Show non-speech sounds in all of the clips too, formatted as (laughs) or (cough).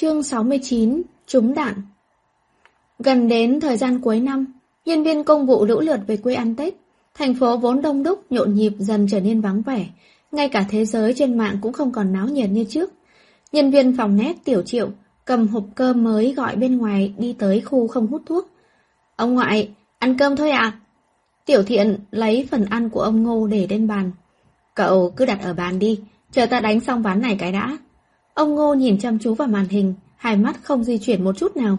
Chương 69 Trúng đạn Gần đến thời gian cuối năm, nhân viên công vụ lũ lượt về quê ăn Tết. Thành phố vốn đông đúc, nhộn nhịp dần trở nên vắng vẻ. Ngay cả thế giới trên mạng cũng không còn náo nhiệt như trước. Nhân viên phòng nét tiểu triệu cầm hộp cơm mới gọi bên ngoài đi tới khu không hút thuốc. Ông ngoại, ăn cơm thôi à? Tiểu thiện lấy phần ăn của ông Ngô để lên bàn. Cậu cứ đặt ở bàn đi, chờ ta đánh xong ván này cái đã. Ông Ngô nhìn chăm chú vào màn hình, hai mắt không di chuyển một chút nào.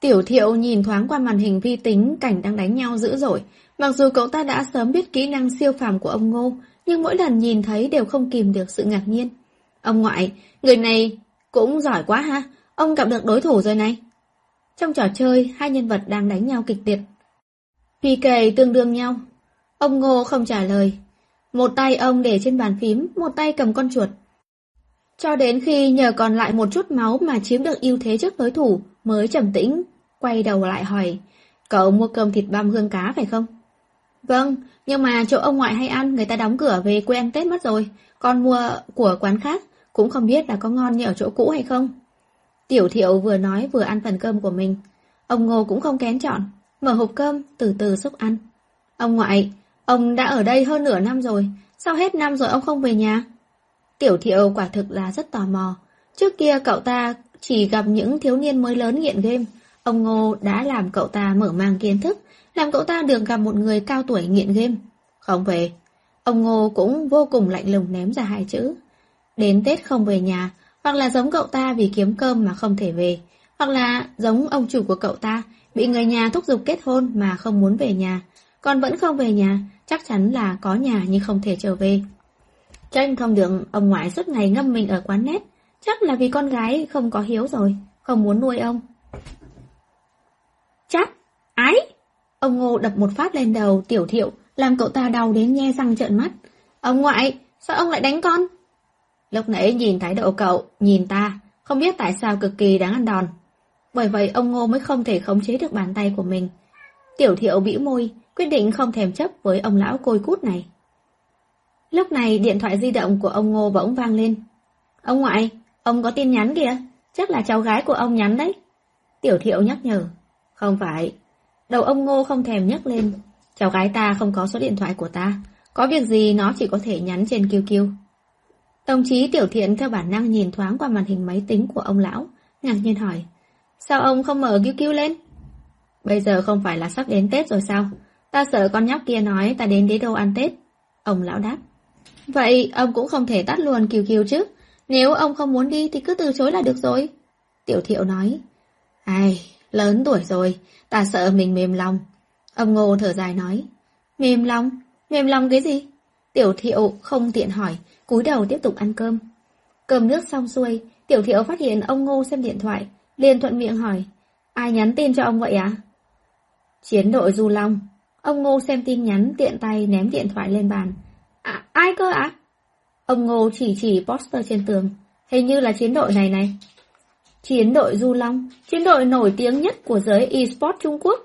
Tiểu thiệu nhìn thoáng qua màn hình vi tính cảnh đang đánh nhau dữ dội. Mặc dù cậu ta đã sớm biết kỹ năng siêu phàm của ông Ngô, nhưng mỗi lần nhìn thấy đều không kìm được sự ngạc nhiên. Ông ngoại, người này cũng giỏi quá ha, ông gặp được đối thủ rồi này. Trong trò chơi, hai nhân vật đang đánh nhau kịch liệt. PK tương đương nhau. Ông Ngô không trả lời. Một tay ông để trên bàn phím, một tay cầm con chuột. Cho đến khi nhờ còn lại một chút máu mà chiếm được ưu thế trước đối thủ, mới trầm tĩnh, quay đầu lại hỏi, cậu mua cơm thịt băm hương cá phải không? Vâng, nhưng mà chỗ ông ngoại hay ăn người ta đóng cửa về quê ăn Tết mất rồi, con mua của quán khác, cũng không biết là có ngon như ở chỗ cũ hay không. Tiểu thiệu vừa nói vừa ăn phần cơm của mình. Ông Ngô cũng không kén chọn, mở hộp cơm, từ từ xúc ăn. Ông ngoại, ông đã ở đây hơn nửa năm rồi, sao hết năm rồi ông không về nhà? Tiểu thiệu quả thực là rất tò mò. Trước kia cậu ta chỉ gặp những thiếu niên mới lớn nghiện game. Ông Ngô đã làm cậu ta mở mang kiến thức, làm cậu ta được gặp một người cao tuổi nghiện game. Không về. Ông Ngô cũng vô cùng lạnh lùng ném ra hai chữ. Đến Tết không về nhà, hoặc là giống cậu ta vì kiếm cơm mà không thể về, hoặc là giống ông chủ của cậu ta, bị người nhà thúc giục kết hôn mà không muốn về nhà, còn vẫn không về nhà, chắc chắn là có nhà nhưng không thể trở về. Tranh không được, ông ngoại suốt ngày ngâm mình ở quán nét, chắc là vì con gái không có hiếu rồi, không muốn nuôi ông. Chắc, ái! Ông Ngô đập một phát lên đầu tiểu thiệu, làm cậu ta đau đến nhe răng trợn mắt. Ông ngoại, sao ông lại đánh con? Lúc nãy nhìn thái độ cậu, nhìn ta, không biết tại sao cực kỳ đáng ăn đòn. Bởi vậy ông Ngô mới không thể khống chế được bàn tay của mình. Tiểu thiệu bĩu môi, quyết định không thèm chấp với ông lão côi cút này. Lúc này điện thoại di động của ông Ngô bỗng vang lên. Ông ngoại, ông có tin nhắn kìa, chắc là cháu gái của ông nhắn đấy. Tiểu thiệu nhắc nhở. Không phải. Đầu ông Ngô không thèm nhắc lên. Cháu gái ta không có số điện thoại của ta. Có việc gì nó chỉ có thể nhắn trên QQ. Đồng chí Tiểu Thiện theo bản năng nhìn thoáng qua màn hình máy tính của ông lão, ngạc nhiên hỏi. Sao ông không mở QQ lên? Bây giờ không phải là sắp đến Tết rồi sao? Ta sợ con nhóc kia nói ta đến đế đô ăn Tết. Ông lão đáp. Vậy ông cũng không thể tắt luôn kiều kiều chứ. Nếu ông không muốn đi thì cứ từ chối là được rồi. Tiểu thiệu nói. Ai, lớn tuổi rồi, ta sợ mình mềm lòng. Ông Ngô thở dài nói. Mềm lòng? Mềm lòng cái gì? Tiểu thiệu không tiện hỏi, cúi đầu tiếp tục ăn cơm. Cơm nước xong xuôi, tiểu thiệu phát hiện ông Ngô xem điện thoại, liền thuận miệng hỏi. Ai nhắn tin cho ông vậy à? Chiến đội Du Long. Ông Ngô xem tin nhắn tiện tay ném điện thoại lên bàn. À, ai cơ ạ? Ông Ngô chỉ chỉ poster trên tường. Hình như là chiến đội này này. Chiến đội Du Long, chiến đội nổi tiếng nhất của giới eSports Trung Quốc.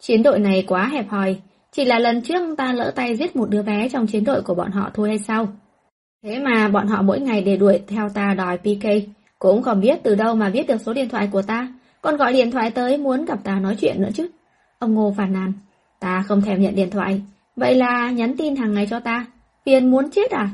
Chiến đội này quá hẹp hòi, chỉ là lần trước ta lỡ tay giết một đứa bé trong chiến đội của bọn họ thôi hay sao? Thế mà bọn họ mỗi ngày để đuổi theo ta đòi PK, cũng không biết từ đâu mà biết được số điện thoại của ta, còn gọi điện thoại tới muốn gặp ta nói chuyện nữa chứ. Ông Ngô phàn nàn, ta không thèm nhận điện thoại, Vậy là nhắn tin hàng ngày cho ta, phiền muốn chết à?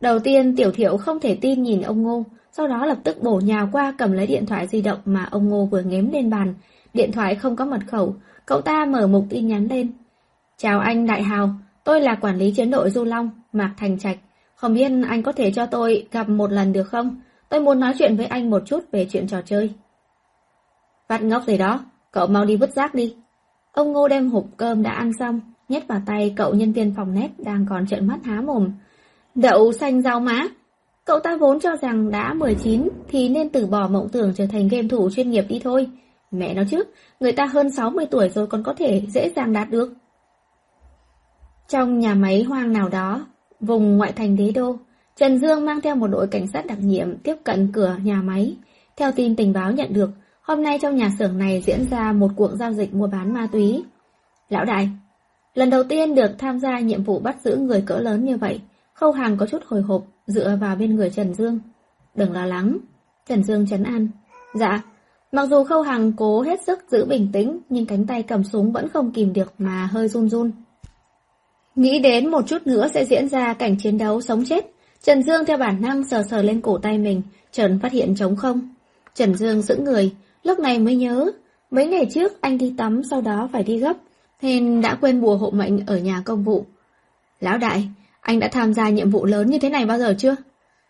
Đầu tiên tiểu thiệu không thể tin nhìn ông Ngô, sau đó lập tức bổ nhào qua cầm lấy điện thoại di động mà ông Ngô vừa ngếm lên bàn. Điện thoại không có mật khẩu, cậu ta mở mục tin nhắn lên. Chào anh Đại Hào, tôi là quản lý chiến đội Du Long, Mạc Thành Trạch. Không biết anh có thể cho tôi gặp một lần được không? Tôi muốn nói chuyện với anh một chút về chuyện trò chơi. Vắt ngốc gì đó, cậu mau đi vứt rác đi. Ông Ngô đem hộp cơm đã ăn xong, nhét vào tay cậu nhân viên phòng nét đang còn trợn mắt há mồm. Đậu xanh rau má. Cậu ta vốn cho rằng đã 19 thì nên từ bỏ mộng tưởng trở thành game thủ chuyên nghiệp đi thôi. Mẹ nó chứ, người ta hơn 60 tuổi rồi còn có thể dễ dàng đạt được. Trong nhà máy hoang nào đó, vùng ngoại thành đế đô, Trần Dương mang theo một đội cảnh sát đặc nhiệm tiếp cận cửa nhà máy. Theo tin tình báo nhận được, hôm nay trong nhà xưởng này diễn ra một cuộc giao dịch mua bán ma túy. Lão đại, Lần đầu tiên được tham gia nhiệm vụ bắt giữ người cỡ lớn như vậy, Khâu Hàng có chút hồi hộp, dựa vào bên người Trần Dương. Đừng lo lắng. Trần Dương chấn an. Dạ, mặc dù Khâu Hằng cố hết sức giữ bình tĩnh, nhưng cánh tay cầm súng vẫn không kìm được mà hơi run run. Nghĩ đến một chút nữa sẽ diễn ra cảnh chiến đấu sống chết, Trần Dương theo bản năng sờ sờ lên cổ tay mình, Trần phát hiện trống không. Trần Dương giữ người, lúc này mới nhớ, mấy ngày trước anh đi tắm sau đó phải đi gấp, nên đã quên bùa hộ mệnh ở nhà công vụ. Lão đại, anh đã tham gia nhiệm vụ lớn như thế này bao giờ chưa?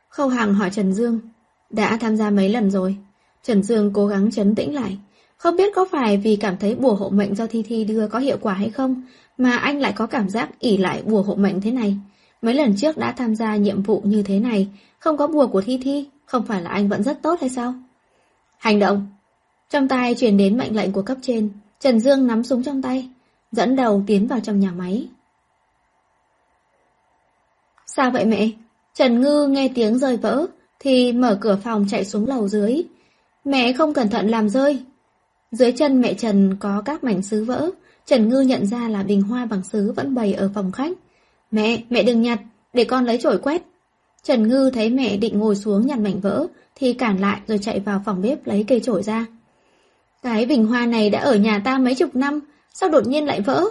Khâu Hằng hỏi Trần Dương. Đã tham gia mấy lần rồi. Trần Dương cố gắng chấn tĩnh lại. Không biết có phải vì cảm thấy bùa hộ mệnh do Thi Thi đưa có hiệu quả hay không, mà anh lại có cảm giác ỉ lại bùa hộ mệnh thế này. Mấy lần trước đã tham gia nhiệm vụ như thế này, không có bùa của Thi Thi, không phải là anh vẫn rất tốt hay sao? Hành động! Trong tay truyền đến mệnh lệnh của cấp trên, Trần Dương nắm súng trong tay, dẫn đầu tiến vào trong nhà máy. Sao vậy mẹ? Trần Ngư nghe tiếng rơi vỡ, thì mở cửa phòng chạy xuống lầu dưới. Mẹ không cẩn thận làm rơi. Dưới chân mẹ Trần có các mảnh sứ vỡ, Trần Ngư nhận ra là bình hoa bằng sứ vẫn bày ở phòng khách. Mẹ, mẹ đừng nhặt, để con lấy chổi quét. Trần Ngư thấy mẹ định ngồi xuống nhặt mảnh vỡ, thì cản lại rồi chạy vào phòng bếp lấy cây chổi ra. Cái bình hoa này đã ở nhà ta mấy chục năm, sao đột nhiên lại vỡ?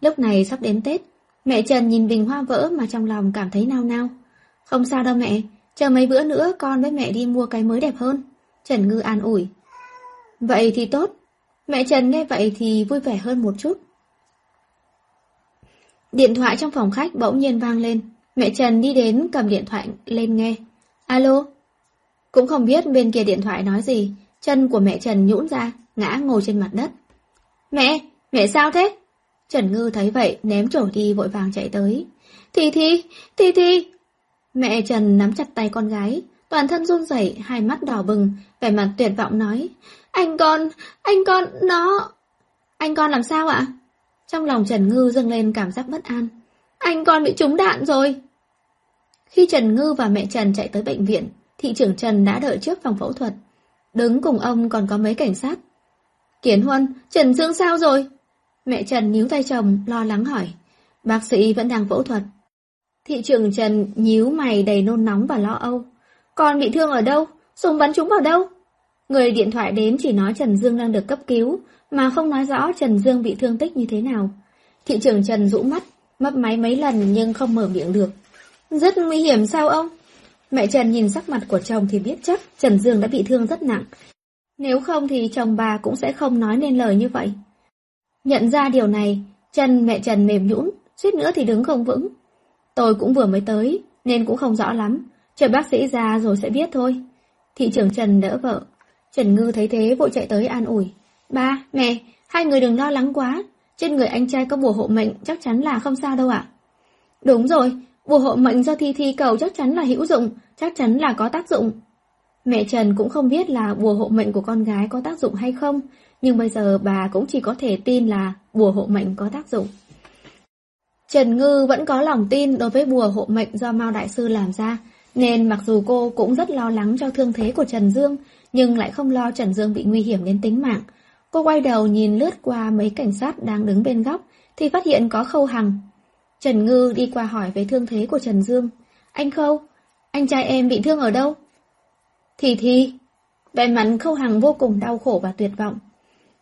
Lúc này sắp đến Tết, mẹ Trần nhìn bình hoa vỡ mà trong lòng cảm thấy nao nao. Không sao đâu mẹ, chờ mấy bữa nữa con với mẹ đi mua cái mới đẹp hơn. Trần Ngư an ủi. Vậy thì tốt. Mẹ Trần nghe vậy thì vui vẻ hơn một chút. Điện thoại trong phòng khách bỗng nhiên vang lên. Mẹ Trần đi đến cầm điện thoại lên nghe. Alo? Cũng không biết bên kia điện thoại nói gì. Chân của mẹ Trần nhũn ra, ngã ngồi trên mặt đất. Mẹ, mẹ sao thế? Trần Ngư thấy vậy ném trổi đi vội vàng chạy tới. Thi Thi, Thi Thi. Mẹ Trần nắm chặt tay con gái, toàn thân run rẩy, hai mắt đỏ bừng, vẻ mặt tuyệt vọng nói. Anh con, anh con, nó... Anh con làm sao ạ? Trong lòng Trần Ngư dâng lên cảm giác bất an. Anh con bị trúng đạn rồi. Khi Trần Ngư và mẹ Trần chạy tới bệnh viện, thị trưởng Trần đã đợi trước phòng phẫu thuật. Đứng cùng ông còn có mấy cảnh sát. Kiến Huân, Trần Dương sao rồi? Mẹ Trần níu tay chồng, lo lắng hỏi. Bác sĩ vẫn đang phẫu thuật. Thị trưởng Trần nhíu mày đầy nôn nóng và lo âu. Con bị thương ở đâu? Súng bắn trúng vào đâu? Người điện thoại đến chỉ nói Trần Dương đang được cấp cứu, mà không nói rõ Trần Dương bị thương tích như thế nào. Thị trưởng Trần rũ mắt, mấp máy mấy lần nhưng không mở miệng được. Rất nguy hiểm sao ông? Mẹ Trần nhìn sắc mặt của chồng thì biết chắc Trần Dương đã bị thương rất nặng. Nếu không thì chồng bà cũng sẽ không nói nên lời như vậy. Nhận ra điều này, chân mẹ Trần mềm nhũn, suýt nữa thì đứng không vững. Tôi cũng vừa mới tới, nên cũng không rõ lắm, chờ bác sĩ ra rồi sẽ biết thôi. Thị trưởng Trần đỡ vợ. Trần Ngư thấy thế vội chạy tới an ủi. Ba, mẹ, hai người đừng lo lắng quá. Trên người anh trai có bùa hộ mệnh chắc chắn là không sao đâu ạ. Đúng rồi, bùa hộ mệnh do Thi Thi cầu chắc chắn là hữu dụng, chắc chắn là có tác dụng. Mẹ Trần cũng không biết là bùa hộ mệnh của con gái có tác dụng hay không, nhưng bây giờ bà cũng chỉ có thể tin là bùa hộ mệnh có tác dụng. Trần Ngư vẫn có lòng tin đối với bùa hộ mệnh do Mao Đại Sư làm ra, nên mặc dù cô cũng rất lo lắng cho thương thế của Trần Dương, nhưng lại không lo Trần Dương bị nguy hiểm đến tính mạng. Cô quay đầu nhìn lướt qua mấy cảnh sát đang đứng bên góc, thì phát hiện có Khâu Hằng. Trần Ngư đi qua hỏi về thương thế của Trần Dương. Anh Khâu, anh trai em bị thương ở đâu? Thì thì, vẻ mặt Khâu Hằng vô cùng đau khổ và tuyệt vọng.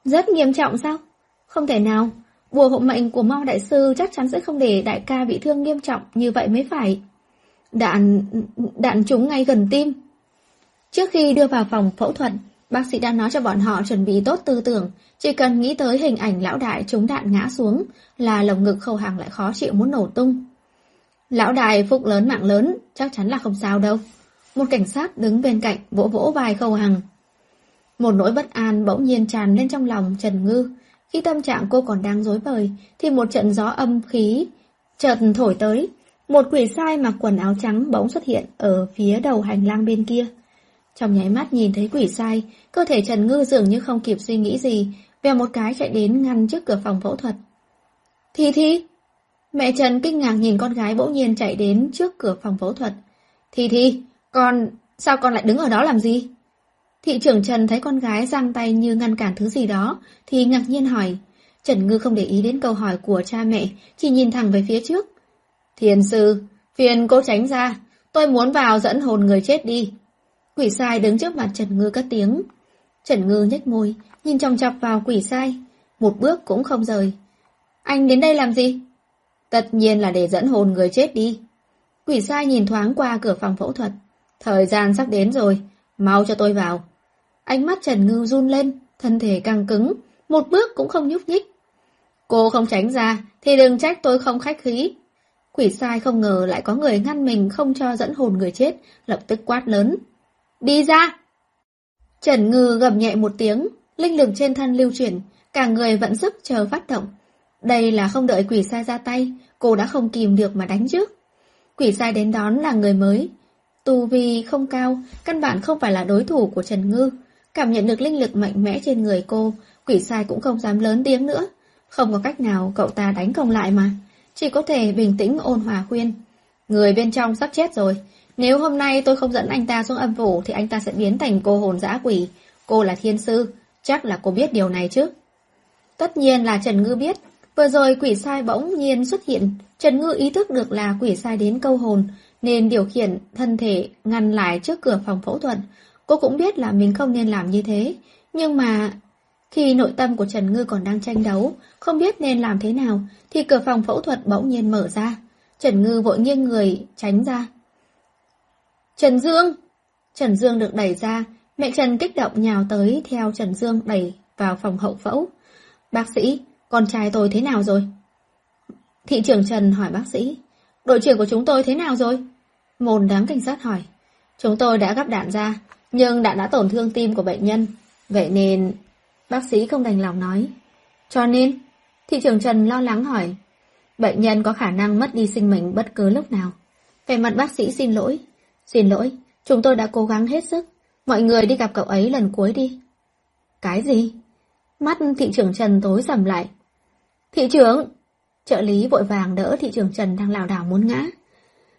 Rất nghiêm trọng sao? Không thể nào, bùa hộ mệnh của Mao Đại Sư chắc chắn sẽ không để đại ca bị thương nghiêm trọng như vậy mới phải. Đạn... đạn trúng ngay gần tim. Trước khi đưa vào phòng phẫu thuật, bác sĩ đã nói cho bọn họ chuẩn bị tốt tư tưởng, chỉ cần nghĩ tới hình ảnh lão đại trúng đạn ngã xuống là lồng ngực khâu hàng lại khó chịu muốn nổ tung. Lão đại phúc lớn mạng lớn, chắc chắn là không sao đâu. Một cảnh sát đứng bên cạnh vỗ vỗ vai khâu hằng. Một nỗi bất an bỗng nhiên tràn lên trong lòng Trần Ngư. Khi tâm trạng cô còn đang rối bời, thì một trận gió âm khí chợt thổi tới. Một quỷ sai mặc quần áo trắng bỗng xuất hiện ở phía đầu hành lang bên kia. Trong nháy mắt nhìn thấy quỷ sai, cơ thể Trần Ngư dường như không kịp suy nghĩ gì, về một cái chạy đến ngăn trước cửa phòng phẫu thuật. Thi Thi! Mẹ Trần kinh ngạc nhìn con gái bỗng nhiên chạy đến trước cửa phòng phẫu thuật. Thi Thi! Con... sao con lại đứng ở đó làm gì? Thị trưởng Trần thấy con gái giang tay như ngăn cản thứ gì đó, thì ngạc nhiên hỏi. Trần Ngư không để ý đến câu hỏi của cha mẹ, chỉ nhìn thẳng về phía trước. Thiền sư, phiền cô tránh ra, tôi muốn vào dẫn hồn người chết đi. Quỷ sai đứng trước mặt Trần Ngư cất tiếng. Trần Ngư nhếch môi, nhìn chòng chọc vào quỷ sai, một bước cũng không rời. Anh đến đây làm gì? Tất nhiên là để dẫn hồn người chết đi. Quỷ sai nhìn thoáng qua cửa phòng phẫu thuật. Thời gian sắp đến rồi, mau cho tôi vào. Ánh mắt Trần Ngư run lên, thân thể căng cứng, một bước cũng không nhúc nhích. Cô không tránh ra, thì đừng trách tôi không khách khí. Quỷ sai không ngờ lại có người ngăn mình không cho dẫn hồn người chết, lập tức quát lớn. Đi ra! Trần Ngư gầm nhẹ một tiếng, linh lực trên thân lưu chuyển, cả người vẫn sức chờ phát động. Đây là không đợi quỷ sai ra tay, cô đã không kìm được mà đánh trước. Quỷ sai đến đón là người mới. Tu vi không cao, căn bản không phải là đối thủ của Trần Ngư. Cảm nhận được linh lực mạnh mẽ trên người cô, quỷ sai cũng không dám lớn tiếng nữa. Không có cách nào cậu ta đánh công lại mà. Chỉ có thể bình tĩnh ôn hòa khuyên. Người bên trong sắp chết rồi. Nếu hôm nay tôi không dẫn anh ta xuống âm phủ thì anh ta sẽ biến thành cô hồn dã quỷ. Cô là thiên sư. Chắc là cô biết điều này chứ. Tất nhiên là Trần Ngư biết. Vừa rồi quỷ sai bỗng nhiên xuất hiện. Trần Ngư ý thức được là quỷ sai đến câu hồn. Nên điều khiển thân thể ngăn lại trước cửa phòng phẫu thuật. Cô cũng biết là mình không nên làm như thế. Nhưng mà khi nội tâm của Trần Ngư còn đang tranh đấu, không biết nên làm thế nào, thì cửa phòng phẫu thuật bỗng nhiên mở ra. Trần Ngư vội nghiêng người, tránh ra. Trần Dương! Trần Dương được đẩy ra, mẹ Trần kích động nhào tới theo Trần Dương đẩy vào phòng hậu phẫu. Bác sĩ, con trai tôi thế nào rồi? Thị trưởng Trần hỏi bác sĩ. Đội trưởng của chúng tôi thế nào rồi? Môn đám cảnh sát hỏi. Chúng tôi đã gắp đạn ra, nhưng đạn đã tổn thương tim của bệnh nhân. Vậy nên Bác sĩ không đành lòng nói. Cho nên, thị trưởng Trần lo lắng hỏi. Bệnh nhân có khả năng mất đi sinh mệnh bất cứ lúc nào. Về mặt bác sĩ xin lỗi. Xin lỗi, chúng tôi đã cố gắng hết sức. Mọi người đi gặp cậu ấy lần cuối đi. Cái gì? Mắt thị trưởng Trần tối sầm lại. Thị trưởng! Trợ lý vội vàng đỡ thị trưởng Trần đang lảo đảo muốn ngã.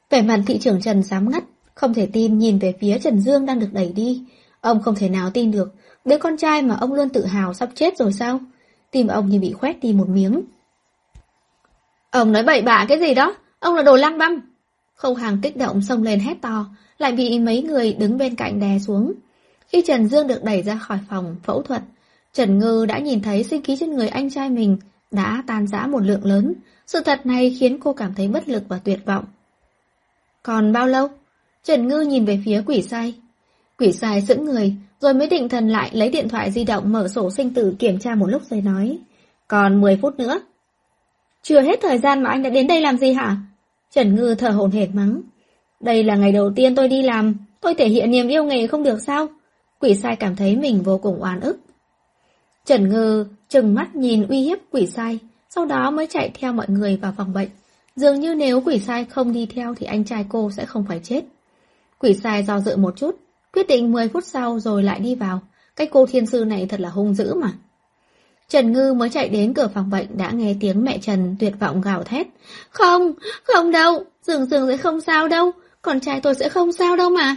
Vẻ mặt thị trưởng Trần dám ngắt, không thể tin nhìn về phía Trần Dương đang được đẩy đi. Ông không thể nào tin được Đứa con trai mà ông luôn tự hào sắp chết rồi sao? Tim ông như bị khoét đi một miếng. Ông nói bậy bạ cái gì đó? Ông là đồ lăng băm. Không hàng kích động xông lên hét to, lại bị mấy người đứng bên cạnh đè xuống. Khi Trần Dương được đẩy ra khỏi phòng phẫu thuật, Trần Ngư đã nhìn thấy sinh khí trên người anh trai mình đã tan rã một lượng lớn. Sự thật này khiến cô cảm thấy bất lực và tuyệt vọng. Còn bao lâu? Trần Ngư nhìn về phía quỷ sai. Quỷ sai sững người, rồi mới định thần lại lấy điện thoại di động mở sổ sinh tử kiểm tra một lúc rồi nói. Còn 10 phút nữa. Chưa hết thời gian mà anh đã đến đây làm gì hả? Trần Ngư thở hồn hển mắng. Đây là ngày đầu tiên tôi đi làm, tôi thể hiện niềm yêu nghề không được sao? Quỷ sai cảm thấy mình vô cùng oan ức. Trần Ngư chừng mắt nhìn uy hiếp quỷ sai, sau đó mới chạy theo mọi người vào phòng bệnh. Dường như nếu quỷ sai không đi theo thì anh trai cô sẽ không phải chết. Quỷ sai do dự một chút, Quyết định 10 phút sau rồi lại đi vào. Cái cô thiên sư này thật là hung dữ mà. Trần Ngư mới chạy đến cửa phòng bệnh đã nghe tiếng mẹ Trần tuyệt vọng gào thét. Không, không đâu, dường dường sẽ không sao đâu, con trai tôi sẽ không sao đâu mà.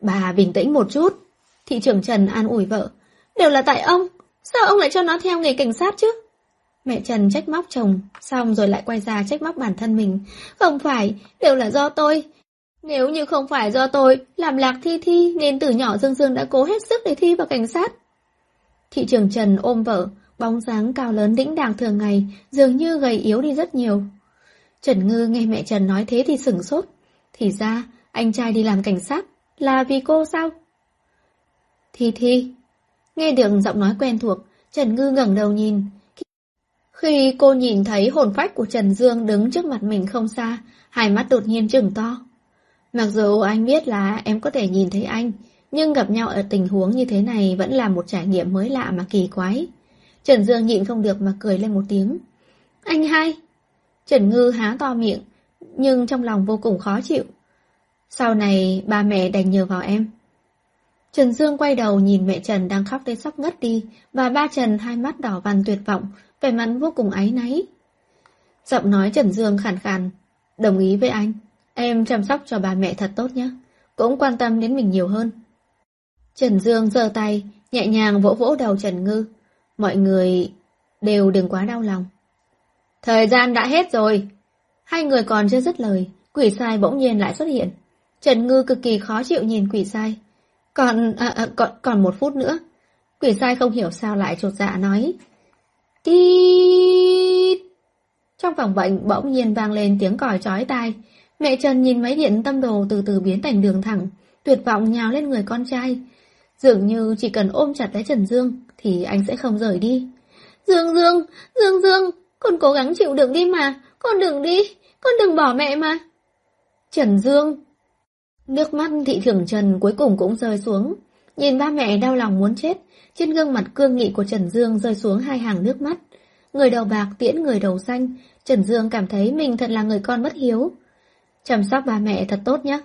Bà bình tĩnh một chút. Thị trưởng Trần an ủi vợ. Đều là tại ông, sao ông lại cho nó theo nghề cảnh sát chứ? Mẹ Trần trách móc chồng, xong rồi lại quay ra trách móc bản thân mình. Không phải, đều là do tôi, nếu như không phải do tôi làm lạc thi thi nên từ nhỏ Dương Dương đã cố hết sức để thi vào cảnh sát. Thị trường Trần ôm vợ, bóng dáng cao lớn đĩnh đàng thường ngày, dường như gầy yếu đi rất nhiều. Trần Ngư nghe mẹ Trần nói thế thì sửng sốt. Thì ra, anh trai đi làm cảnh sát, là vì cô sao? Thi Thi. Nghe được giọng nói quen thuộc, Trần Ngư ngẩng đầu nhìn. Khi cô nhìn thấy hồn phách của Trần Dương đứng trước mặt mình không xa, hai mắt đột nhiên trừng to. Mặc dù anh biết là em có thể nhìn thấy anh, nhưng gặp nhau ở tình huống như thế này vẫn là một trải nghiệm mới lạ mà kỳ quái. Trần Dương nhịn không được mà cười lên một tiếng. Anh hai! Trần Ngư há to miệng, nhưng trong lòng vô cùng khó chịu. Sau này ba mẹ đành nhờ vào em. Trần Dương quay đầu nhìn mẹ Trần đang khóc tới sắp ngất đi, và ba Trần hai mắt đỏ vằn tuyệt vọng, vẻ mặt vô cùng áy náy. Giọng nói Trần Dương khàn khàn, đồng ý với anh. Em chăm sóc cho bà mẹ thật tốt nhé, cũng quan tâm đến mình nhiều hơn. Trần Dương giơ tay, nhẹ nhàng vỗ vỗ đầu Trần Ngư. Mọi người đều đừng quá đau lòng. Thời gian đã hết rồi. Hai người còn chưa dứt lời, quỷ sai bỗng nhiên lại xuất hiện. Trần Ngư cực kỳ khó chịu nhìn quỷ sai. Còn, à, à, còn, còn một phút nữa. Quỷ sai không hiểu sao lại trột dạ nói. Tít! Trong phòng bệnh bỗng nhiên vang lên tiếng còi chói tai. Mẹ Trần nhìn máy điện tâm đồ từ từ biến thành đường thẳng, tuyệt vọng nhào lên người con trai. Dường như chỉ cần ôm chặt lấy Trần Dương thì anh sẽ không rời đi. Dương Dương, Dương Dương, con cố gắng chịu đựng đi mà, con đừng đi, con đừng bỏ mẹ mà. Trần Dương Nước mắt thị trưởng Trần cuối cùng cũng rơi xuống. Nhìn ba mẹ đau lòng muốn chết, trên gương mặt cương nghị của Trần Dương rơi xuống hai hàng nước mắt. Người đầu bạc tiễn người đầu xanh, Trần Dương cảm thấy mình thật là người con bất hiếu. Chăm sóc ba mẹ thật tốt nhé.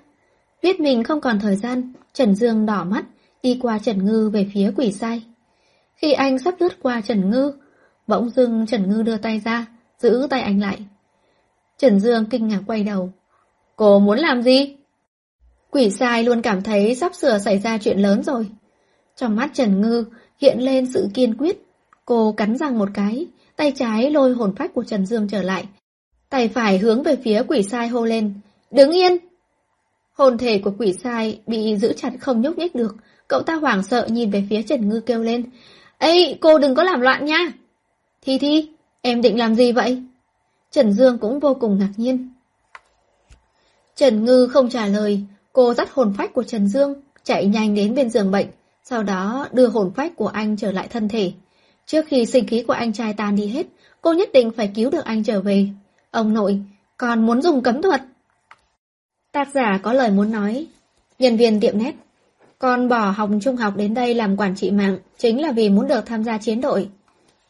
Biết mình không còn thời gian, Trần Dương đỏ mắt, đi qua Trần Ngư về phía quỷ sai. Khi anh sắp lướt qua Trần Ngư, bỗng dưng Trần Ngư đưa tay ra, giữ tay anh lại. Trần Dương kinh ngạc quay đầu. Cô muốn làm gì? Quỷ sai luôn cảm thấy sắp sửa xảy ra chuyện lớn rồi. Trong mắt Trần Ngư hiện lên sự kiên quyết. Cô cắn răng một cái, tay trái lôi hồn phách của Trần Dương trở lại. Tay phải hướng về phía quỷ sai hô lên. Đứng yên! Hồn thể của quỷ sai bị giữ chặt không nhúc nhích được. Cậu ta hoảng sợ nhìn về phía Trần Ngư kêu lên. Ê, cô đừng có làm loạn nha! Thi Thi, em định làm gì vậy? Trần Dương cũng vô cùng ngạc nhiên. Trần Ngư không trả lời, cô dắt hồn phách của Trần Dương, chạy nhanh đến bên giường bệnh, sau đó đưa hồn phách của anh trở lại thân thể. Trước khi sinh khí của anh trai tan đi hết, cô nhất định phải cứu được anh trở về. Ông nội, còn muốn dùng cấm thuật. Tác giả có lời muốn nói. Nhân viên tiệm nét. Con bỏ học trung học đến đây làm quản trị mạng, chính là vì muốn được tham gia chiến đội.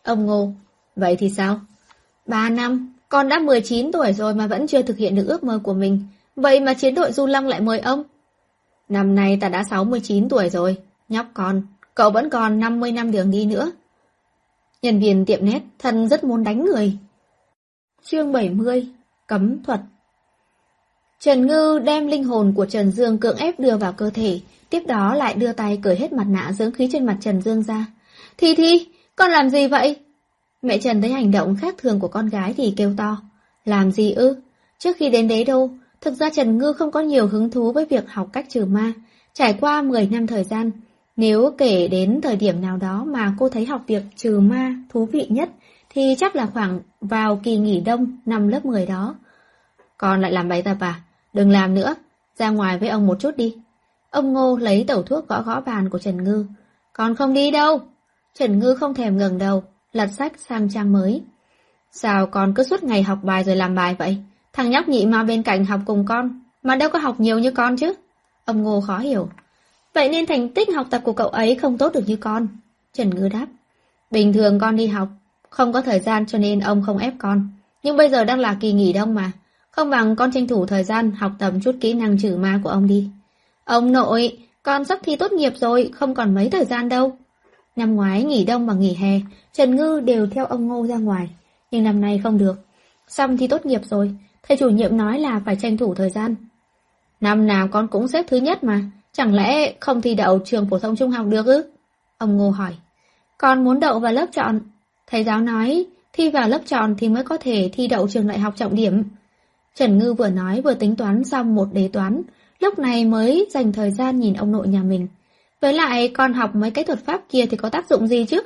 Ông Ngô, vậy thì sao? Ba năm, con đã 19 tuổi rồi mà vẫn chưa thực hiện được ước mơ của mình. Vậy mà chiến đội Du Lăng lại mời ông. Năm nay ta đã 69 tuổi rồi, nhóc con, cậu vẫn còn 50 năm đường đi nữa. Nhân viên tiệm nét thân rất muốn đánh người. Chương 70 Cấm thuật Trần Ngư đem linh hồn của Trần Dương cưỡng ép đưa vào cơ thể, tiếp đó lại đưa tay cởi hết mặt nạ dưỡng khí trên mặt Trần Dương ra. Thi Thi, con làm gì vậy? Mẹ Trần thấy hành động khác thường của con gái thì kêu to. Làm gì ư? Trước khi đến đấy đâu, thực ra Trần Ngư không có nhiều hứng thú với việc học cách trừ ma. Trải qua 10 năm thời gian, nếu kể đến thời điểm nào đó mà cô thấy học việc trừ ma thú vị nhất, thì chắc là khoảng vào kỳ nghỉ đông năm lớp 10 đó. còn lại làm bài tập à? Đừng làm nữa, ra ngoài với ông một chút đi. Ông Ngô lấy tẩu thuốc gõ gõ bàn của Trần Ngư. Con không đi đâu. Trần Ngư không thèm ngừng đầu, lật sách sang trang mới. Sao con cứ suốt ngày học bài rồi làm bài vậy? Thằng nhóc nhị mà bên cạnh học cùng con, mà đâu có học nhiều như con chứ. Ông Ngô khó hiểu. Vậy nên thành tích học tập của cậu ấy không tốt được như con. Trần Ngư đáp. Bình thường con đi học, không có thời gian cho nên ông không ép con. Nhưng bây giờ đang là kỳ nghỉ đông mà. Không bằng con tranh thủ thời gian học tập chút kỹ năng trừ ma của ông đi. Ông nội, con sắp thi tốt nghiệp rồi, không còn mấy thời gian đâu. Năm ngoái nghỉ đông và nghỉ hè, Trần Ngư đều theo ông Ngô ra ngoài. Nhưng năm nay không được. Xong thi tốt nghiệp rồi, thầy chủ nhiệm nói là phải tranh thủ thời gian. Năm nào con cũng xếp thứ nhất mà, chẳng lẽ không thi đậu trường phổ thông trung học được ư? Ông Ngô hỏi. Con muốn đậu vào lớp chọn. Thầy giáo nói, thi vào lớp chọn thì mới có thể thi đậu trường đại học trọng điểm. Trần Ngư vừa nói vừa tính toán xong một đề toán, lúc này mới dành thời gian nhìn ông nội nhà mình. Với lại con học mấy cái thuật pháp kia thì có tác dụng gì chứ?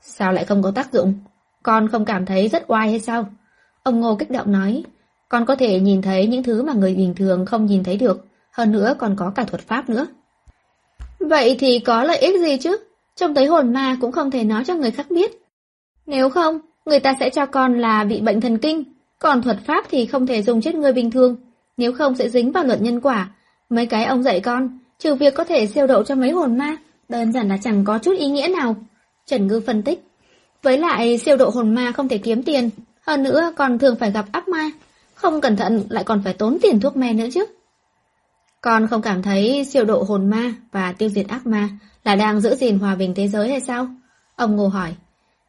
Sao lại không có tác dụng? Con không cảm thấy rất oai hay sao? Ông Ngô kích động nói, con có thể nhìn thấy những thứ mà người bình thường không nhìn thấy được, hơn nữa còn có cả thuật pháp nữa. Vậy thì có lợi ích gì chứ? Trông thấy hồn ma cũng không thể nói cho người khác biết. Nếu không, người ta sẽ cho con là bị bệnh thần kinh, còn thuật pháp thì không thể dùng chết người bình thường, nếu không sẽ dính vào luật nhân quả. Mấy cái ông dạy con, trừ việc có thể siêu độ cho mấy hồn ma, đơn giản là chẳng có chút ý nghĩa nào. Trần Ngư phân tích. Với lại siêu độ hồn ma không thể kiếm tiền, hơn nữa còn thường phải gặp áp ma, không cẩn thận lại còn phải tốn tiền thuốc men nữa chứ. Con không cảm thấy siêu độ hồn ma và tiêu diệt ác ma là đang giữ gìn hòa bình thế giới hay sao? Ông Ngô hỏi.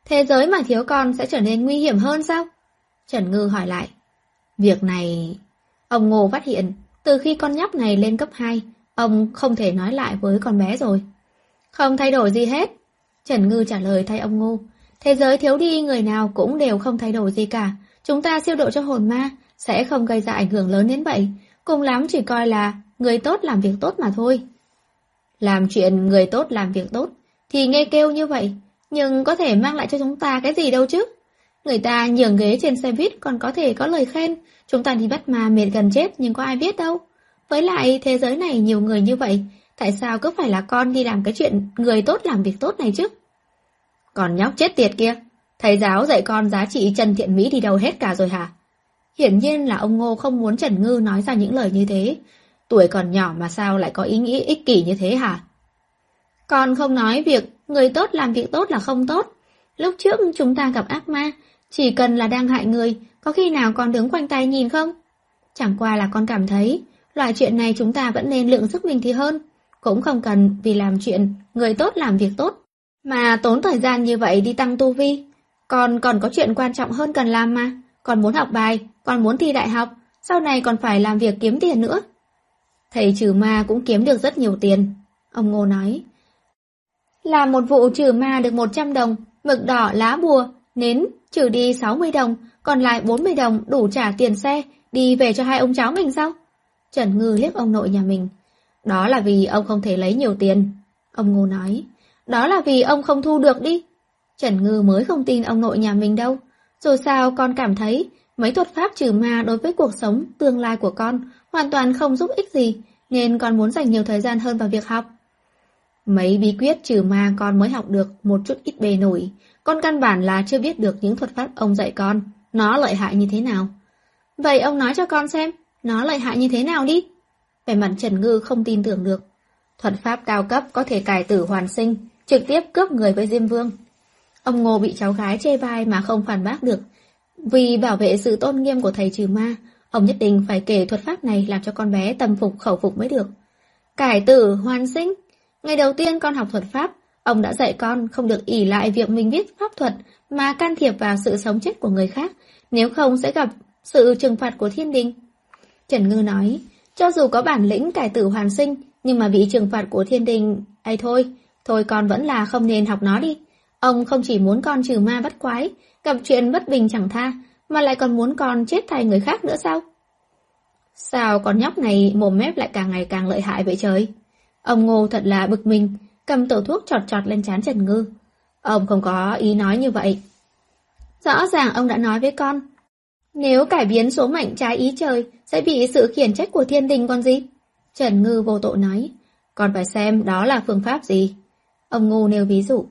Thế giới mà thiếu con sẽ trở nên nguy hiểm hơn sao? Trần Ngư hỏi lại. Việc này... Ông Ngô phát hiện, từ khi con nhóc này lên cấp 2, ông không thể nói lại với con bé rồi. Không thay đổi gì hết. Trần Ngư trả lời thay ông Ngô. Thế giới thiếu đi người nào cũng đều không thay đổi gì cả. Chúng ta siêu độ cho hồn ma, sẽ không gây ra ảnh hưởng lớn đến vậy. Cùng lắm chỉ coi là người tốt làm việc tốt mà thôi. Làm chuyện người tốt làm việc tốt, thì nghe kêu như vậy, nhưng có thể mang lại cho chúng ta cái gì đâu chứ? Người ta nhường ghế trên xe buýt còn có thể có lời khen, chúng ta đi bắt mà mệt gần chết nhưng có ai biết đâu. Với lại thế giới này nhiều người như vậy, tại sao cứ phải là con đi làm cái chuyện người tốt làm việc tốt này chứ? Còn nhóc chết tiệt kia, thầy giáo dạy con giá trị chân thiện mỹ đi đâu hết cả rồi hả? Hiển nhiên là ông Ngô không muốn Trần Ngư nói ra những lời như thế. Tuổi còn nhỏ mà sao lại có ý nghĩ ích kỷ như thế hả? Con không nói việc người tốt làm việc tốt là không tốt. Lúc trước chúng ta gặp ác ma, chỉ cần là đang hại người, có khi nào con đứng quanh tay nhìn không? Chẳng qua là con cảm thấy, loại chuyện này chúng ta vẫn nên lượng sức mình thì hơn. Cũng không cần vì làm chuyện người tốt làm việc tốt, mà tốn thời gian như vậy đi tăng tu vi. Còn còn có chuyện quan trọng hơn cần làm mà. Còn muốn học bài, còn muốn thi đại học, sau này còn phải làm việc kiếm tiền nữa. Thầy trừ ma cũng kiếm được rất nhiều tiền. Ông Ngô nói. Làm một vụ trừ ma được 100 đồng, mực đỏ lá bùa, nến, trừ đi 60 đồng, còn lại 40 đồng đủ trả tiền xe, đi về cho hai ông cháu mình sao? Trần Ngư liếc ông nội nhà mình. Đó là vì ông không thể lấy nhiều tiền. Ông Ngô nói. Đó là vì ông không thu được đi. Trần Ngư mới không tin ông nội nhà mình đâu. Dù sao con cảm thấy mấy thuật pháp trừ ma đối với cuộc sống, tương lai của con hoàn toàn không giúp ích gì, nên con muốn dành nhiều thời gian hơn vào việc học. Mấy bí quyết trừ ma con mới học được một chút ít bề nổi, con căn bản là chưa biết được những thuật pháp ông dạy con, nó lợi hại như thế nào. Vậy ông nói cho con xem, nó lợi hại như thế nào đi. Vẻ mặt Trần Ngư không tin tưởng được. Thuật pháp cao cấp có thể cải tử hoàn sinh, trực tiếp cướp người với Diêm Vương. Ông Ngô bị cháu gái chê bai mà không phản bác được. Vì bảo vệ sự tôn nghiêm của thầy trừ ma, ông nhất định phải kể thuật pháp này làm cho con bé tâm phục khẩu phục mới được. Cải tử, hoàn sinh. Ngày đầu tiên con học thuật pháp, ông đã dạy con không được ỉ lại việc mình biết pháp thuật mà can thiệp vào sự sống chết của người khác, nếu không sẽ gặp sự trừng phạt của thiên đình. Trần Ngư nói, cho dù có bản lĩnh cải tử hoàn sinh, nhưng mà bị trừng phạt của thiên đình, ai thôi, thôi con vẫn là không nên học nó đi. Ông không chỉ muốn con trừ ma bắt quái, gặp chuyện bất bình chẳng tha, mà lại còn muốn con chết thay người khác nữa sao? Sao con nhóc này mồm mép lại càng ngày càng lợi hại vậy trời? Ông Ngô thật là bực mình, cầm tổ thuốc trọt trọt lên chán Trần Ngư. Ông không có ý nói như vậy. Rõ ràng ông đã nói với con. Nếu cải biến số mệnh trái ý trời, sẽ bị sự khiển trách của thiên đình còn gì? Trần Ngư vô tội nói. Con phải xem đó là phương pháp gì. Ông Ngô nêu ví dụ.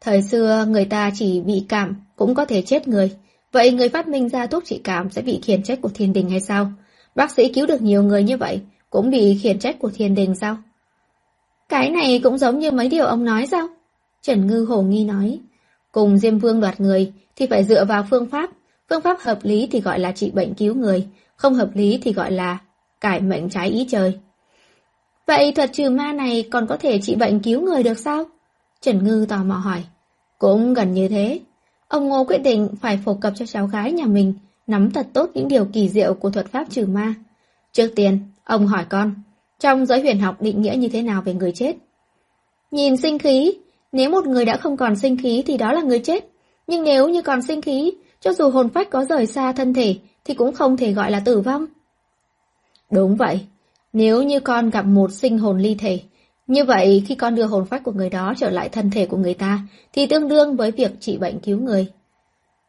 Thời xưa người ta chỉ bị cảm cũng có thể chết người. Vậy người phát minh ra thuốc trị cảm sẽ bị khiển trách của thiên đình hay sao? Bác sĩ cứu được nhiều người như vậy cũng bị khiển trách của thiên đình sao? Cái này cũng giống như mấy điều ông nói sao? Trần Ngư hồ nghi nói. Cùng Diêm Vương đoạt người thì phải dựa vào phương pháp. Phương pháp hợp lý thì gọi là trị bệnh cứu người, không hợp lý thì gọi là cải mệnh trái ý trời. Vậy thuật trừ ma này còn có thể trị bệnh cứu người được sao? Trần Ngư tò mò hỏi. Cũng gần như thế. Ông Ngô quyết định phải phổ cập cho cháu gái nhà mình, nắm thật tốt những điều kỳ diệu của thuật pháp trừ ma. Trước tiên, ông hỏi con, trong giới huyền học định nghĩa như thế nào về người chết? Nhìn sinh khí, nếu một người đã không còn sinh khí thì đó là người chết. Nhưng nếu như còn sinh khí, cho dù hồn phách có rời xa thân thể thì cũng không thể gọi là tử vong. Đúng vậy, nếu như con gặp một sinh hồn ly thể, như vậy, khi con đưa hồn phách của người đó trở lại thân thể của người ta, thì tương đương với việc trị bệnh cứu người.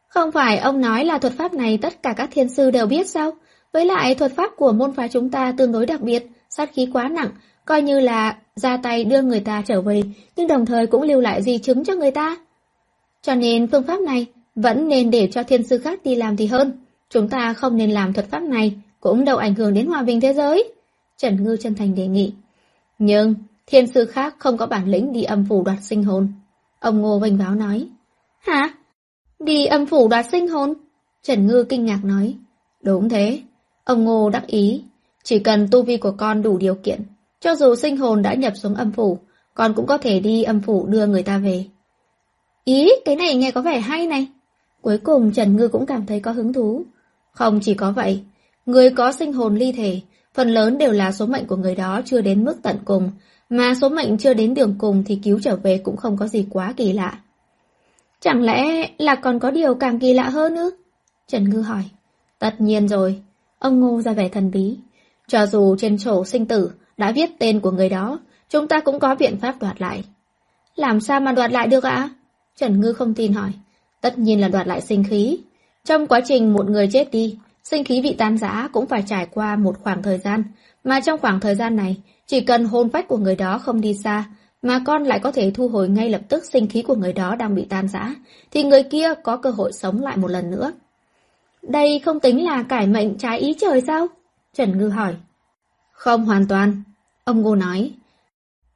Không phải ông nói là thuật pháp này tất cả các thiên sư đều biết sao? Với lại thuật pháp của môn phái chúng ta tương đối đặc biệt, sát khí quá nặng, coi như là ra tay đưa người ta trở về, nhưng đồng thời cũng lưu lại di chứng cho người ta. Cho nên phương pháp này vẫn nên để cho thiên sư khác đi làm thì hơn. Chúng ta không nên làm thuật pháp này, cũng đâu ảnh hưởng đến hòa bình thế giới. Trần Ngư chân thành đề nghị. Nhưng, Thiên sư khác không có bản lĩnh đi âm phủ đoạt sinh hồn. Ông Ngô vênh váo nói. Hả? Đi âm phủ đoạt sinh hồn? Trần Ngư kinh ngạc nói. Đúng thế. Ông Ngô đắc ý. Chỉ cần tu vi của con đủ điều kiện. Cho dù sinh hồn đã nhập xuống âm phủ, con cũng có thể đi âm phủ đưa người ta về. Ý, cái này nghe có vẻ hay này. Cuối cùng Trần Ngư cũng cảm thấy có hứng thú. Không chỉ có vậy, người có sinh hồn ly thể, phần lớn đều là số mệnh của người đó chưa đến mức tận cùng, mà số mệnh chưa đến đường cùng thì cứu trở về cũng không có gì quá kỳ lạ. Chẳng lẽ là còn có điều càng kỳ lạ hơn ư? Trần Ngư hỏi. Tất nhiên rồi. Ông Ngô ra vẻ thần bí. Cho dù trên sổ sinh tử đã viết tên của người đó, chúng ta cũng có biện pháp đoạt lại. Làm sao mà đoạt lại được ạ? Trần Ngư không tin hỏi. Tất nhiên là đoạt lại sinh khí. Trong quá trình một người chết đi, sinh khí bị tan rã cũng phải trải qua một khoảng thời gian, mà trong khoảng thời gian này, chỉ cần hồn phách của người đó không đi xa, mà con lại có thể thu hồi ngay lập tức sinh khí của người đó đang bị tan rã, thì người kia có cơ hội sống lại một lần nữa. Đây không tính là cải mệnh trái ý trời sao? Trần Ngư hỏi. Không hoàn toàn. Ông Ngô nói.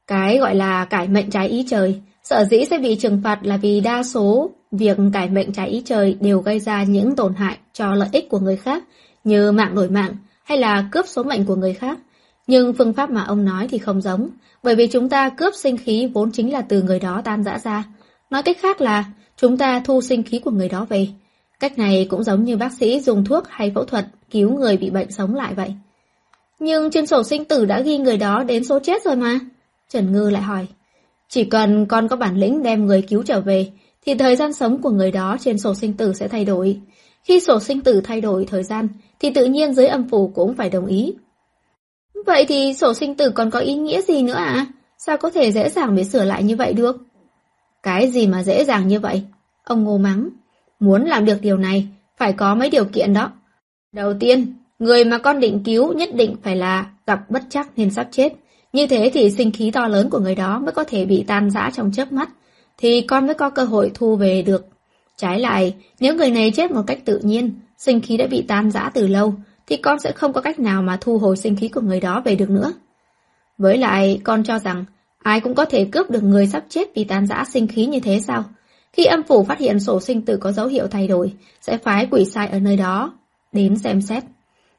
Cái gọi là cải mệnh trái ý trời, sợ dĩ sẽ bị trừng phạt là vì đa số việc cải mệnh trái ý trời đều gây ra những tổn hại cho lợi ích của người khác, như mạng đổi mạng hay là cướp số mệnh của người khác. Nhưng phương pháp mà ông nói thì không giống, bởi vì chúng ta cướp sinh khí vốn chính là từ người đó tan rã ra. Nói cách khác là chúng ta thu sinh khí của người đó về. Cách này cũng giống như bác sĩ dùng thuốc hay phẫu thuật cứu người bị bệnh sống lại vậy. Nhưng trên sổ sinh tử đã ghi người đó đến số chết rồi mà. Trần Ngư lại hỏi. Chỉ cần con có bản lĩnh đem người cứu trở về, thì thời gian sống của người đó trên sổ sinh tử sẽ thay đổi. Khi sổ sinh tử thay đổi thời gian, thì tự nhiên giới âm phủ cũng phải đồng ý. Vậy thì sổ sinh tử còn có ý nghĩa gì nữa à? Sao có thể dễ dàng để sửa lại như vậy được? Cái gì mà dễ dàng như vậy? Ông ngô mắng. Muốn làm được điều này, phải có mấy điều kiện đó. Đầu tiên, người mà con định cứu nhất định phải là gặp bất chắc nên sắp chết. Như thế thì sinh khí to lớn của người đó mới có thể bị tan rã trong chớp mắt, thì con mới có cơ hội thu về được. Trái lại, nếu người này chết một cách tự nhiên, sinh khí đã bị tan rã từ lâu, thì con sẽ không có cách nào mà thu hồi sinh khí của người đó về được nữa. Với lại, con cho rằng ai cũng có thể cướp được người sắp chết vì tan rã sinh khí như thế sao? Khi âm phủ phát hiện sổ sinh tử có dấu hiệu thay đổi, sẽ phái quỷ sai ở nơi đó, đến xem xét.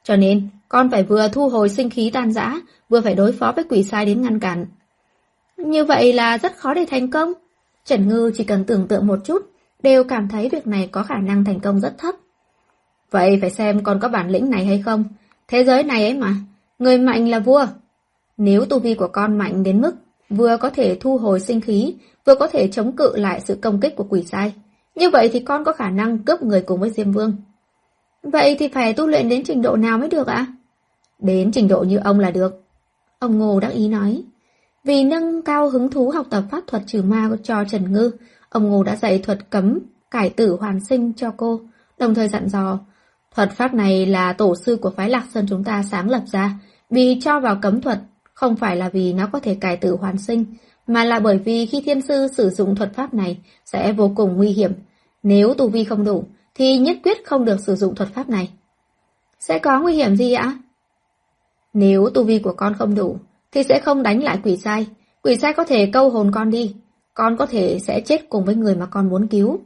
Cho nên, con phải vừa thu hồi sinh khí tan rã, vừa phải đối phó với quỷ sai đến ngăn cản. Như vậy là rất khó để thành công. Trần Ngư chỉ cần tưởng tượng một chút, đều cảm thấy việc này có khả năng thành công rất thấp. Vậy phải xem con có bản lĩnh này hay không. Thế giới này ấy mà, người mạnh là vua. Nếu tu vi của con mạnh đến mức vừa có thể thu hồi sinh khí, vừa có thể chống cự lại sự công kích của quỷ sai, như vậy thì con có khả năng cướp người cùng với Diêm Vương. Vậy thì phải tu luyện đến trình độ nào mới được ạ? Đến trình độ như ông là được. Ông Ngô đắc ý nói. Vì nâng cao hứng thú học tập pháp thuật trừ ma cho Trần Ngư, ông Ngô đã dạy thuật cấm, cải tử hoàn sinh cho cô, đồng thời dặn dò. Thuật pháp này là tổ sư của phái Lạc Sơn chúng ta sáng lập ra, vì cho vào cấm thuật, không phải là vì nó có thể cải tử hoàn sinh, mà là bởi vì khi thiên sư sử dụng thuật pháp này sẽ vô cùng nguy hiểm. Nếu tu vi không đủ, thì nhất quyết không được sử dụng thuật pháp này. Sẽ có nguy hiểm gì ạ? Nếu tu vi của con không đủ, thì sẽ không đánh lại quỷ sai. Quỷ sai có thể câu hồn con đi. Con có thể sẽ chết cùng với người mà con muốn cứu.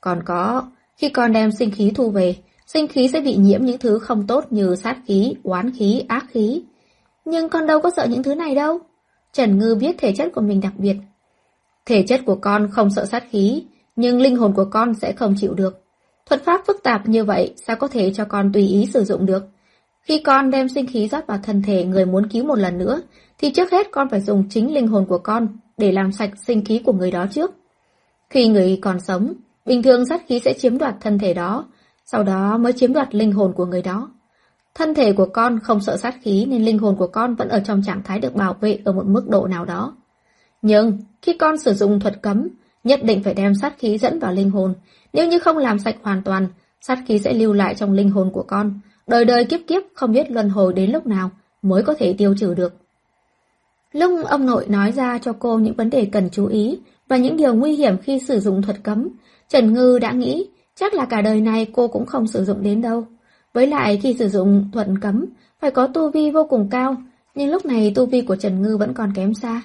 Còn có, khi con đem sinh khí thu về, sinh khí sẽ bị nhiễm những thứ không tốt như sát khí, oán khí, ác khí. Nhưng con đâu có sợ những thứ này đâu. Trần Ngư biết thể chất của mình đặc biệt. Thể chất của con không sợ sát khí, nhưng linh hồn của con sẽ không chịu được. Thuật pháp phức tạp như vậy sao có thể cho con tùy ý sử dụng được? Khi con đem sinh khí rót vào thân thể người muốn cứu một lần nữa, thì trước hết con phải dùng chính linh hồn của con để làm sạch sinh khí của người đó trước. Khi người còn sống, bình thường sát khí sẽ chiếm đoạt thân thể đó, sau đó mới chiếm đoạt linh hồn của người đó. Thân thể của con không sợ sát khí nên linh hồn của con vẫn ở trong trạng thái được bảo vệ ở một mức độ nào đó. Nhưng, khi con sử dụng thuật cấm, nhất định phải đem sát khí dẫn vào linh hồn. Nếu như không làm sạch hoàn toàn, sát khí sẽ lưu lại trong linh hồn của con. Đời đời kiếp kiếp không biết luân hồi đến lúc nào mới có thể tiêu trừ được. Lúc ông nội nói ra cho cô những vấn đề cần chú ý và những điều nguy hiểm khi sử dụng thuật cấm, Trần Ngư đã nghĩ chắc là cả đời này cô cũng không sử dụng đến đâu. Với lại khi sử dụng thuật cấm, phải có tu vi vô cùng cao, nhưng lúc này tu vi của Trần Ngư vẫn còn kém xa.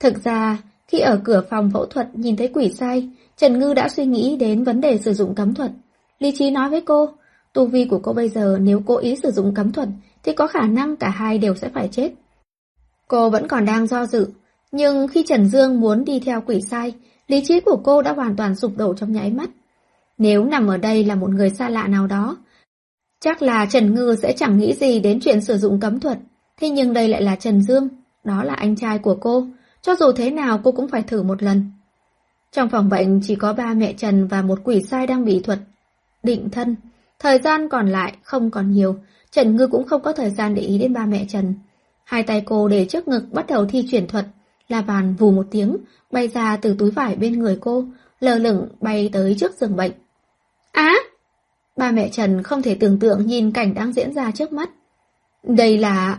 Thực ra, khi ở cửa phòng phẫu thuật nhìn thấy quỷ sai, Trần Ngư đã suy nghĩ đến vấn đề sử dụng cấm thuật. Lý trí nói với cô, tu vi của cô bây giờ nếu cố ý sử dụng cấm thuật thì có khả năng cả hai đều sẽ phải chết. Cô vẫn còn đang do dự, nhưng khi Trần Dương muốn đi theo quỷ sai, lý trí của cô đã hoàn toàn sụp đổ trong nháy mắt. Nếu nằm ở đây là một người xa lạ nào đó, chắc là Trần Ngư sẽ chẳng nghĩ gì đến chuyện sử dụng cấm thuật. Thế nhưng đây lại là Trần Dương, đó là anh trai của cô, cho dù thế nào cô cũng phải thử một lần. Trong phòng bệnh chỉ có ba mẹ Trần và một quỷ sai đang bị thuật. Định thân, thời gian còn lại không còn nhiều, Trần Ngư cũng không có thời gian để ý đến ba mẹ Trần. Hai tay cô để trước ngực bắt đầu thi chuyển thuật, La bàn vù một tiếng, bay ra từ túi vải bên người cô, lờ lửng bay tới trước giường bệnh. Á! Ba mẹ Trần không thể tưởng tượng nhìn cảnh đang diễn ra trước mắt. Đây là...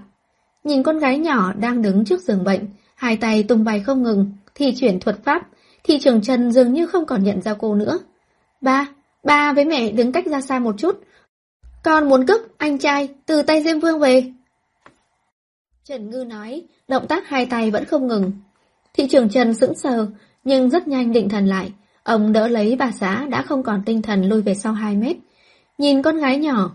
Nhìn con gái nhỏ đang đứng trước giường bệnh, hai tay tung bay không ngừng, thì chuyển thuật pháp, thì trường Trần dường như không còn nhận ra cô nữa. Ba, ba với mẹ đứng cách ra xa một chút. Con muốn cướp anh trai từ tay Diêm Vương về. Trần Ngư nói, động tác hai tay vẫn không ngừng. Thị trường Trần sững sờ, nhưng rất nhanh định thần lại. Ông đỡ lấy bà xã đã không còn tinh thần lùi về sau 2 mét. Nhìn con gái nhỏ,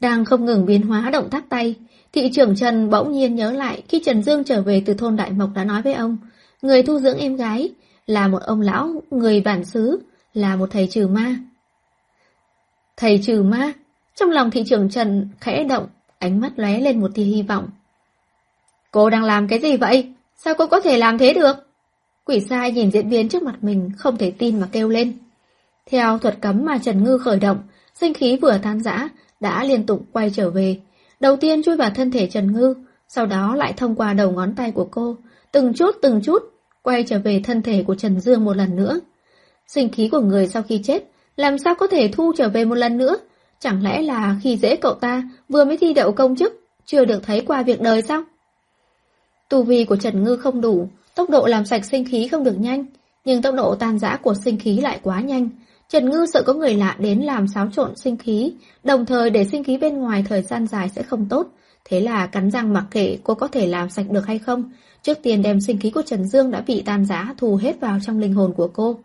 đang không ngừng biến hóa động tác tay, thị trưởng Trần bỗng nhiên nhớ lại khi Trần Dương trở về từ thôn Đại Mộc đã nói với ông, người thu dưỡng em gái, là một ông lão, người bản xứ, là một thầy trừ ma. Thầy trừ ma, trong lòng thị trưởng Trần khẽ động, ánh mắt lóe lên một tia hy vọng. Cô đang làm cái gì vậy? Sao cô có thể làm thế được? Quỷ sai nhìn diễn biến trước mặt mình không thể tin mà kêu lên. Theo thuật cấm mà Trần Ngư khởi động, sinh khí vừa tan rã, đã liên tục quay trở về. Đầu tiên chui vào thân thể Trần Ngư, sau đó lại thông qua đầu ngón tay của cô, từng chút từng chút, quay trở về thân thể của Trần Dương một lần nữa. Sinh khí của người sau khi chết, làm sao có thể thu trở về một lần nữa? Chẳng lẽ là khi dễ cậu ta vừa mới thi đậu công chức, chưa được thấy qua việc đời sao? Tu vi của Trần Ngư không đủ, tốc độ làm sạch sinh khí không được nhanh, nhưng tốc độ tan rã của sinh khí lại quá nhanh. Trần Ngư sợ có người lạ đến làm xáo trộn sinh khí, đồng thời để sinh khí bên ngoài thời gian dài sẽ không tốt. Thế là cắn răng mặc kệ cô có thể làm sạch được hay không, trước tiên đem sinh khí của Trần Dương đã bị tan rã thù hết vào trong linh hồn của cô.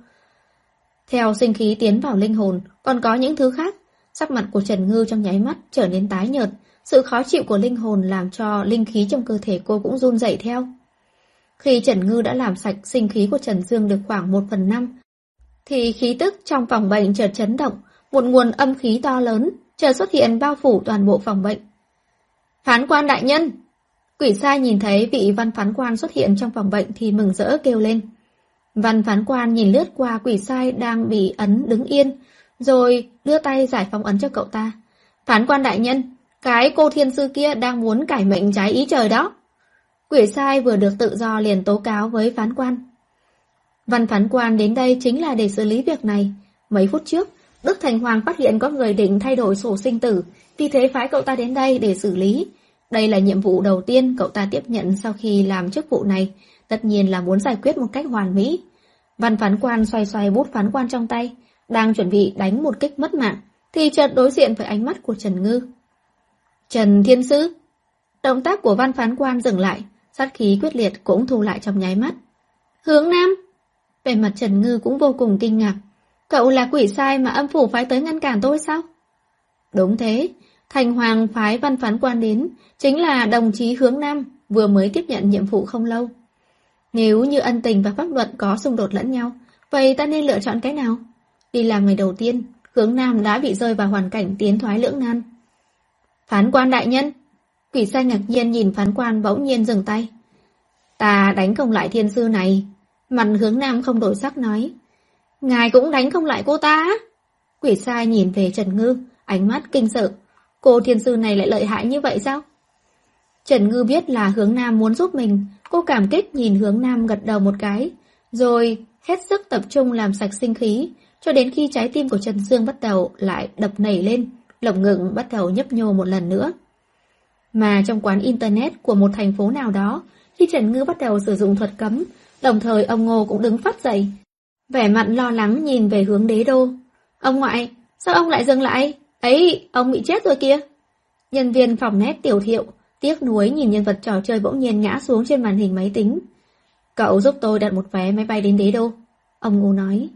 Theo sinh khí tiến vào linh hồn, còn có những thứ khác. Sắc mặt của Trần Ngư trong nháy mắt trở nên tái nhợt, sự khó chịu của linh hồn làm cho linh khí trong cơ thể cô cũng run dậy theo. Khi Trần Ngư đã làm sạch sinh khí của Trần Dương được khoảng 1 phần 5, thì khí tức trong phòng bệnh chợt chấn động, một nguồn âm khí to lớn chợt xuất hiện bao phủ toàn bộ phòng bệnh. Phán quan đại nhân! Quỷ sai nhìn thấy vị văn phán quan xuất hiện trong phòng bệnh thì mừng rỡ kêu lên. Văn phán quan nhìn lướt qua quỷ sai đang bị ấn đứng yên, rồi đưa tay giải phóng ấn cho cậu ta. Phán quan đại nhân, cái cô thiên sư kia đang muốn cải mệnh trái ý trời đó. Quỷ sai vừa được tự do liền tố cáo với phán quan. Văn phán quan đến đây chính là để xử lý việc này. Mấy phút trước, Đức Thành Hoàng phát hiện có người định thay đổi sổ sinh tử, vì thế phái cậu ta đến đây để xử lý. Đây là nhiệm vụ đầu tiên cậu ta tiếp nhận sau khi làm chức vụ này, tất nhiên là muốn giải quyết một cách hoàn mỹ. Văn phán quan xoay xoay bút phán quan trong tay, đang chuẩn bị đánh một kích mất mạng, thì chợt đối diện với ánh mắt của Trần Ngư. Trần Thiên Sư Động tác của văn phán quan dừng lại, sát khí quyết liệt cũng thu lại trong nháy mắt. Hướng Nam Về mặt Trần Ngư cũng vô cùng kinh ngạc. Cậu là quỷ sai mà âm phủ phái tới ngăn cản tôi sao? Đúng thế, Thành Hoàng phái văn phán quan đến, chính là đồng chí Hướng Nam, vừa mới tiếp nhận nhiệm vụ không lâu. Nếu như ân tình và pháp luật có xung đột lẫn nhau, vậy ta nên lựa chọn cái nào? Đi làm người đầu tiên, Hướng Nam đã bị rơi vào hoàn cảnh tiến thoái lưỡng nan. Phán quan đại nhân! Quỷ sai ngạc nhiên nhìn phán quan bỗng nhiên dừng tay. Ta đánh không lại thiên sư này. Mặt hướng nam không đổi sắc nói. Ngài cũng đánh không lại cô ta Quỷ sai nhìn về Trần Ngư, ánh mắt kinh sợ. Cô thiên sư này lại lợi hại như vậy sao? Trần Ngư biết là hướng nam muốn giúp mình, cô cảm kích nhìn hướng nam gật đầu một cái, rồi hết sức tập trung làm sạch sinh khí, cho đến khi trái tim của Trần Dương bắt đầu lại đập nảy lên, lồng ngực bắt đầu nhấp nhô một lần nữa. Mà trong quán Internet của một thành phố nào đó, khi Trần Ngư bắt đầu sử dụng thuật cấm, đồng thời ông Ngô cũng đứng phát dậy. Vẻ mặt lo lắng nhìn về hướng đế đô. Ông ngoại, sao ông lại dừng lại? Ấy, ông bị chết rồi kia. Nhân viên phòng nét tiểu thiệu, tiếc nuối nhìn nhân vật trò chơi bỗng nhiên ngã xuống trên màn hình máy tính. Cậu giúp tôi đặt một vé máy bay đến đế đô. Ông Ngô nói.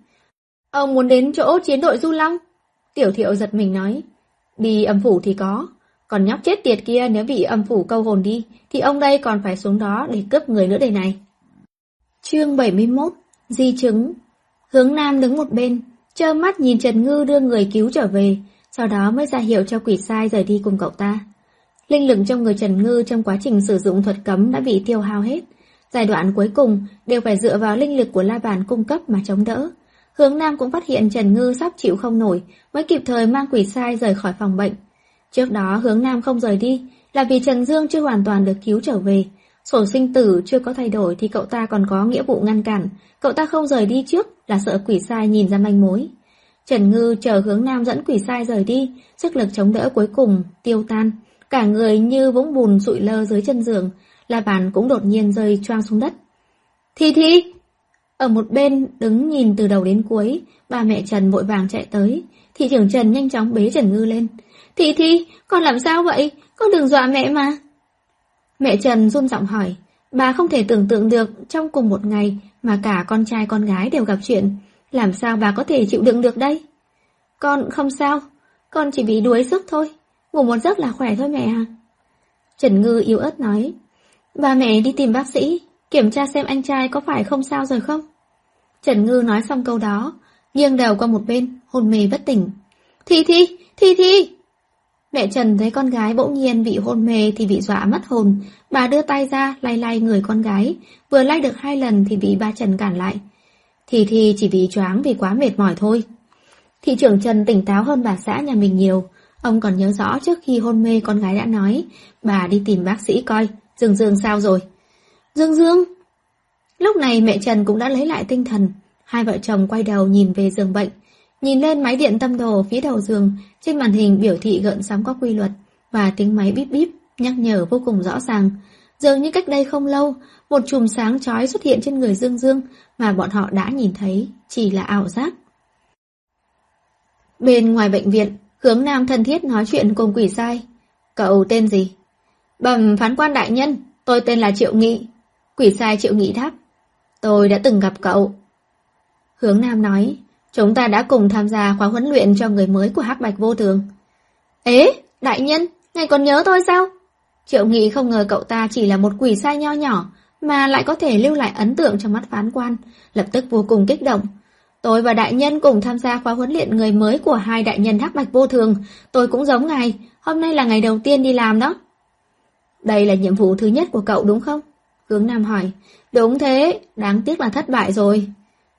Ông muốn đến chỗ chiến đội Du Long? Tiểu thiệu giật mình nói. Đi âm phủ thì có, còn nhóc chết tiệt kia nếu bị âm phủ câu hồn đi, thì ông đây còn phải xuống đó để cướp người nữa đây này. Chương 71 Di chứng Hướng Nam đứng một bên, trơ mắt nhìn Trần Ngư đưa người cứu trở về, sau đó mới ra hiệu cho quỷ sai rời đi cùng cậu ta. Linh lực trong người Trần Ngư trong quá trình sử dụng thuật cấm đã bị tiêu hao hết. Giai đoạn cuối cùng đều phải dựa vào linh lực của la bàn cung cấp mà chống đỡ. Hướng Nam cũng phát hiện Trần Ngư sắp chịu không nổi, mới kịp thời mang quỷ sai rời khỏi phòng bệnh. Trước đó hướng Nam không rời đi, là vì Trần Dương chưa hoàn toàn được cứu trở về. Sổ sinh tử chưa có thay đổi thì cậu ta còn có nghĩa vụ ngăn cản. Cậu ta không rời đi trước là sợ quỷ sai nhìn ra manh mối. Trần Ngư chờ hướng nam dẫn quỷ sai rời đi, sức lực chống đỡ cuối cùng, tiêu tan. Cả người như vũng bùn sụi lơ dưới chân giường, là bàn cũng đột nhiên rơi choang xuống đất. Thi Thi! Ở một bên đứng nhìn từ đầu đến cuối, ba mẹ Trần vội vàng chạy tới. Thị trưởng Trần nhanh chóng bế Trần Ngư lên. Thi Thi, con làm sao vậy? Con đừng dọa mẹ mà. Mẹ Trần run giọng hỏi, bà không thể tưởng tượng được trong cùng một ngày mà cả con trai con gái đều gặp chuyện. Làm sao bà có thể chịu đựng được đây? Con không sao, con chỉ bị đuối sức thôi. Ngủ một giấc là khỏe thôi mẹ à. Trần Ngư yếu ớt nói, Bà mẹ đi tìm bác sĩ, kiểm tra xem anh trai có phải không sao rồi không. Trần Ngư nói xong câu đó, nghiêng đầu qua một bên, hôn mê bất tỉnh. Thi Thi, Thi Thi! Mẹ Trần thấy con gái bỗng nhiên bị hôn mê thì bị dọa mất hồn. Bà đưa tay ra lay lay người con gái, vừa lay được hai lần thì bị ba Trần cản lại. Thì thì chỉ bị choáng vì quá mệt mỏi thôi. Thị trưởng Trần tỉnh táo hơn bà xã nhà mình nhiều. Ông còn nhớ rõ trước khi hôn mê con gái đã nói, bà đi tìm bác sĩ coi, Dương Dương sao rồi? Dương Dương! Lúc này mẹ Trần cũng đã lấy lại tinh thần. Hai vợ chồng quay đầu nhìn về giường bệnh. Nhìn lên máy điện tâm đồ phía đầu giường, trên màn hình biểu thị gợn sóng có quy luật và tiếng máy bíp bíp nhắc nhở vô cùng rõ ràng. Dường như cách đây không lâu, một chùm sáng chói xuất hiện trên người Dương Dương mà bọn họ đã nhìn thấy, chỉ là ảo giác. Bên ngoài bệnh viện, hướng nam thân thiết nói chuyện cùng quỷ sai. Cậu tên gì? Bẩm phán quan đại nhân, tôi tên là Triệu Nghị. Quỷ sai Triệu Nghị đáp. Tôi đã từng gặp cậu. Hướng nam nói, Chúng ta đã cùng tham gia khóa huấn luyện cho người mới của Hắc Bạch Vô Thường. Ế, đại nhân, ngài còn nhớ tôi sao? Triệu Nghị không ngờ cậu ta chỉ là một quỷ sai nho nhỏ, mà lại có thể lưu lại ấn tượng trong mắt phán quan, lập tức vô cùng kích động. Tôi và đại nhân cùng tham gia khóa huấn luyện người mới của hai đại nhân Hắc Bạch Vô Thường, tôi cũng giống ngài, hôm nay là ngày đầu tiên đi làm đó. Đây là nhiệm vụ thứ nhất của cậu đúng không? Hướng Nam hỏi. Đúng thế, đáng tiếc là thất bại rồi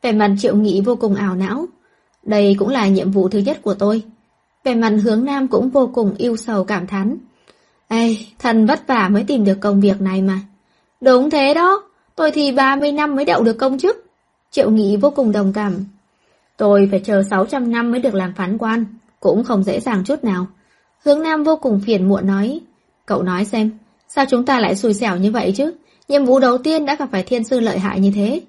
về mặt triệu nghị vô cùng ảo não. Đây cũng là nhiệm vụ thứ nhất của tôi. về mặt hướng nam cũng vô cùng yêu sầu cảm thán. Ê, thần vất vả mới tìm được công việc này mà. Đúng thế đó, tôi thì 30 năm mới đậu được công chức. Triệu nghị vô cùng đồng cảm. Tôi phải chờ 600 năm mới được làm phán quan, cũng không dễ dàng chút nào. Hướng Nam vô cùng phiền muộn nói. Cậu nói xem, sao chúng ta lại xui xẻo như vậy chứ? Nhiệm vụ đầu tiên đã gặp phải thiên sư lợi hại như thế.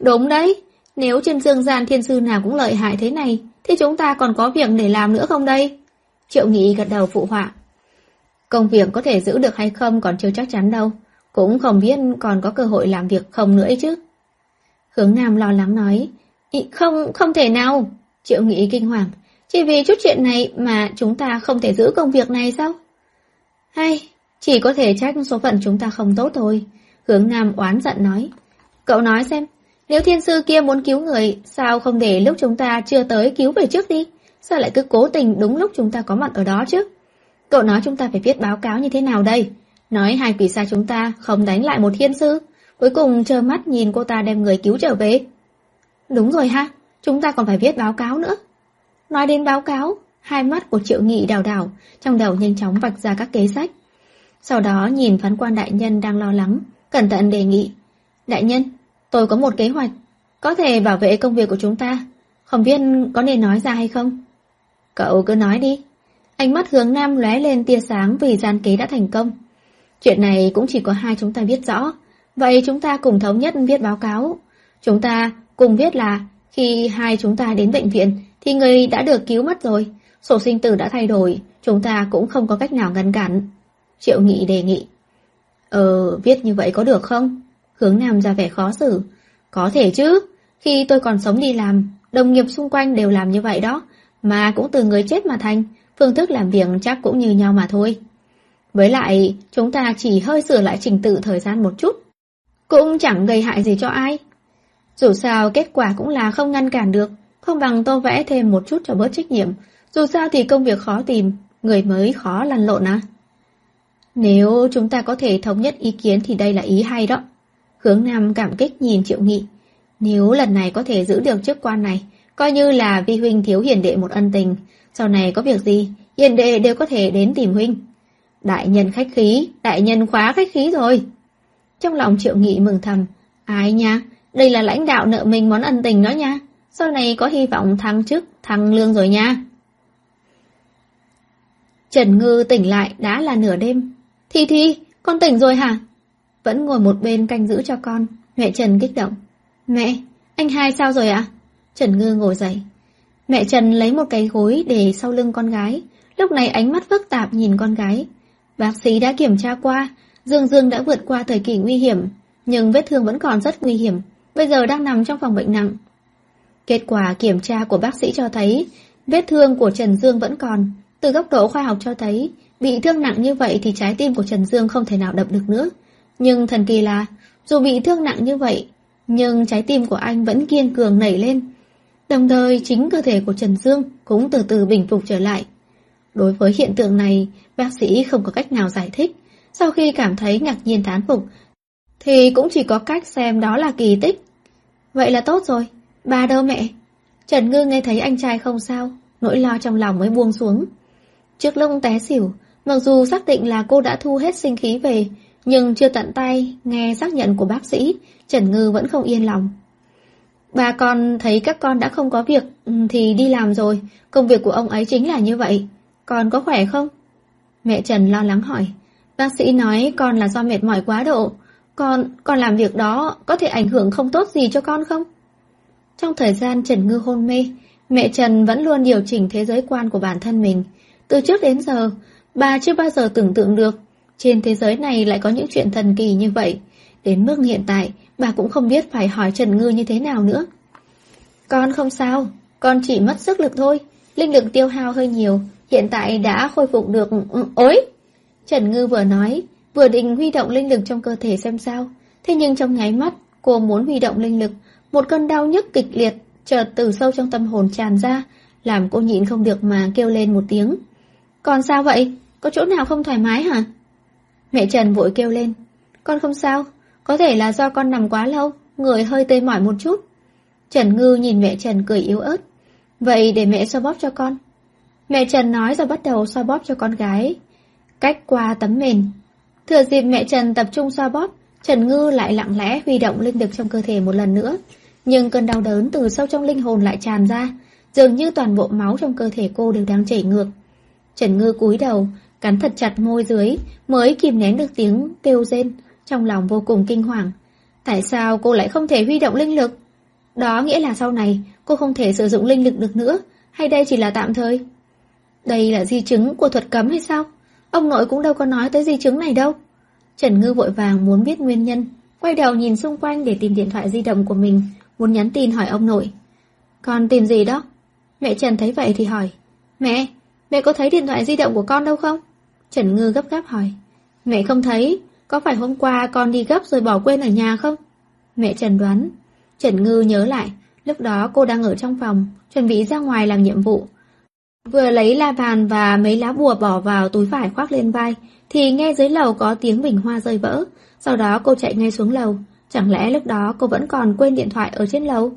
Đúng đấy, nếu trên dương gian thiên sư nào cũng lợi hại thế này, thì chúng ta còn có việc để làm nữa không đây? Triệu Nghị gật đầu phụ họa. Công việc có thể giữ được hay không còn chưa chắc chắn đâu, cũng không biết còn có cơ hội làm việc không nữa ấy chứ. Hướng Nam lo lắng nói, không, không thể nào. Triệu Nghị kinh hoàng, chỉ vì chút chuyện này mà chúng ta không thể giữ công việc này sao? Hay, chỉ có thể trách số phận chúng ta không tốt thôi. Hướng Nam oán giận nói. Cậu nói xem, nếu thiên sư kia muốn cứu người, sao không để lúc chúng ta chưa tới cứu về trước đi? Sao lại cứ cố tình đúng lúc chúng ta có mặt ở đó chứ? Cậu nói chúng ta phải viết báo cáo như thế nào đây? Nói hai quỷ xa chúng ta không đánh lại một thiên sư, cuối cùng chờ mắt nhìn cô ta đem người cứu trở về. Đúng rồi ha, chúng ta còn phải viết báo cáo nữa. Nói đến báo cáo, hai mắt của triệu nghị đào đảo, trong đầu nhanh chóng vạch ra các kế sách. Sau đó nhìn phán quan đại nhân đang lo lắng, cẩn thận đề nghị. Đại nhân, Tôi có một kế hoạch, có thể bảo vệ công việc của chúng ta. Không biết có nên nói ra hay không? Cậu cứ nói đi. Ánh mắt hướng nam lóe lên tia sáng vì gian kế đã thành công. Chuyện này cũng chỉ có hai chúng ta biết rõ. Vậy chúng ta cùng thống nhất viết báo cáo. Chúng ta cùng viết là khi hai chúng ta đến bệnh viện thì người đã được cứu mất rồi. Sổ sinh tử đã thay đổi, chúng ta cũng không có cách nào ngăn cản. Triệu Nghị đề nghị. Ờ, viết như vậy có được không? Hướng Nam ra vẻ khó xử. Có thể chứ, khi tôi còn sống đi làm, đồng nghiệp xung quanh đều làm như vậy đó, mà cũng từ người chết mà thành, phương thức làm việc chắc cũng như nhau mà thôi. Với lại, chúng ta chỉ hơi sửa lại trình tự thời gian một chút, cũng chẳng gây hại gì cho ai. Dù sao kết quả cũng là không ngăn cản được, không bằng tôi vẽ thêm một chút cho bớt trách nhiệm. Dù sao thì công việc khó tìm, người mới khó lăn lộn à. Nếu chúng ta có thể thống nhất ý kiến thì đây là ý hay đó. Hướng Nam cảm kích nhìn Triệu Nghị. Nếu lần này có thể giữ được chức quan này, coi như là vi huynh thiếu hiền đệ một ân tình. Sau này có việc gì, hiền đệ đều có thể đến tìm huynh. Đại nhân khách khí, đại nhân khóa khách khí rồi. Trong lòng Triệu Nghị mừng thầm. Ai nha, đây là lãnh đạo nợ mình món ân tình đó nha. Sau này có hy vọng thăng chức, thăng lương rồi nha. Trần Ngư tỉnh lại đã là nửa đêm. Thi Thi, con tỉnh rồi hả? Vẫn ngồi một bên canh giữ cho con. Mẹ Trần kích động. Mẹ, anh hai sao rồi ạ? Trần Ngư ngồi dậy. Mẹ Trần lấy một cái gối để sau lưng con gái. Lúc này ánh mắt phức tạp nhìn con gái. Bác sĩ đã kiểm tra qua, Dương Dương đã vượt qua thời kỳ nguy hiểm, nhưng vết thương vẫn còn rất nguy hiểm, bây giờ đang nằm trong phòng bệnh nặng. Kết quả kiểm tra của bác sĩ cho thấy, vết thương của Trần Dương vẫn còn. Từ góc độ khoa học cho thấy, bị thương nặng như vậy thì trái tim của Trần Dương không thể nào đập được nữa. Nhưng thần kỳ là, dù bị thương nặng như vậy, nhưng trái tim của anh vẫn kiên cường nảy lên. Đồng thời chính cơ thể của Trần Dương cũng từ từ bình phục trở lại. Đối với hiện tượng này, bác sĩ không có cách nào giải thích. Sau khi cảm thấy ngạc nhiên thán phục, thì cũng chỉ có cách xem đó là kỳ tích. Vậy là tốt rồi, bà đâu mẹ? Trần Ngư nghe thấy anh trai không sao, nỗi lo trong lòng mới buông xuống. Trước lông té xỉu, mặc dù xác định là cô đã thu hết sinh khí về, nhưng chưa tận tay nghe xác nhận của bác sĩ, Trần Ngư vẫn không yên lòng. Bà con thấy các con đã không có việc ừ, thì đi làm rồi, công việc của ông ấy chính là như vậy. Con có khỏe không? Mẹ Trần lo lắng hỏi. Bác sĩ nói con là do mệt mỏi quá độ. Con, con làm việc đó có thể ảnh hưởng không tốt gì cho con không? Trong thời gian Trần Ngư hôn mê, mẹ Trần vẫn luôn điều chỉnh thế giới quan của bản thân mình. Từ trước đến giờ, bà chưa bao giờ tưởng tượng được trên thế giới này lại có những chuyện thần kỳ như vậy. Đến mức hiện tại, bà cũng không biết phải hỏi Trần Ngư như thế nào nữa. Con không sao, con chỉ mất sức lực thôi. Linh lực tiêu hao hơi nhiều, hiện tại đã khôi phục được... Ừ, ối! Trần Ngư vừa nói, vừa định huy động linh lực trong cơ thể xem sao. Thế nhưng trong nháy mắt, cô muốn huy động linh lực, một cơn đau nhức kịch liệt chợt từ sâu trong tâm hồn tràn ra, làm cô nhịn không được mà kêu lên một tiếng. Còn sao vậy? Có chỗ nào không thoải mái hả? Mẹ Trần vội kêu lên. Con không sao, có thể là do con nằm quá lâu, người hơi tê mỏi một chút. Trần Ngư nhìn mẹ Trần cười yếu ớt. Vậy để mẹ xoa bóp cho con. Mẹ Trần nói rồi bắt đầu xoa bóp cho con gái. Cách qua tấm mền. Thừa dịp mẹ Trần tập trung xoa bóp, Trần Ngư lại lặng lẽ huy động linh lực trong cơ thể một lần nữa. Nhưng cơn đau đớn từ sâu trong linh hồn lại tràn ra, dường như toàn bộ máu trong cơ thể cô đều đang chảy ngược. Trần Ngư cúi đầu, cắn thật chặt môi dưới, mới kìm nén được tiếng kêu rên, trong lòng vô cùng kinh hoàng. Tại sao cô lại không thể huy động linh lực? Đó nghĩa là sau này cô không thể sử dụng linh lực được nữa, hay đây chỉ là tạm thời? Đây là di chứng của thuật cấm hay sao? Ông nội cũng đâu có nói tới di chứng này đâu. Trần Ngư vội vàng muốn biết nguyên nhân, quay đầu nhìn xung quanh để tìm điện thoại di động của mình, muốn nhắn tin hỏi ông nội. Con tìm gì đó? Mẹ Trần thấy vậy thì hỏi. Mẹ, mẹ có thấy điện thoại di động của con đâu không? Trần Ngư gấp gáp hỏi. Mẹ không thấy, có phải hôm qua con đi gấp rồi bỏ quên ở nhà không? Mẹ Trần đoán. Trần Ngư nhớ lại, lúc đó cô đang ở trong phòng, chuẩn bị ra ngoài làm nhiệm vụ. Vừa lấy la bàn và mấy lá bùa bỏ vào túi vải khoác lên vai, thì nghe dưới lầu có tiếng bình hoa rơi vỡ. Sau đó cô chạy ngay xuống lầu. Chẳng lẽ lúc đó cô vẫn còn quên điện thoại ở trên lầu?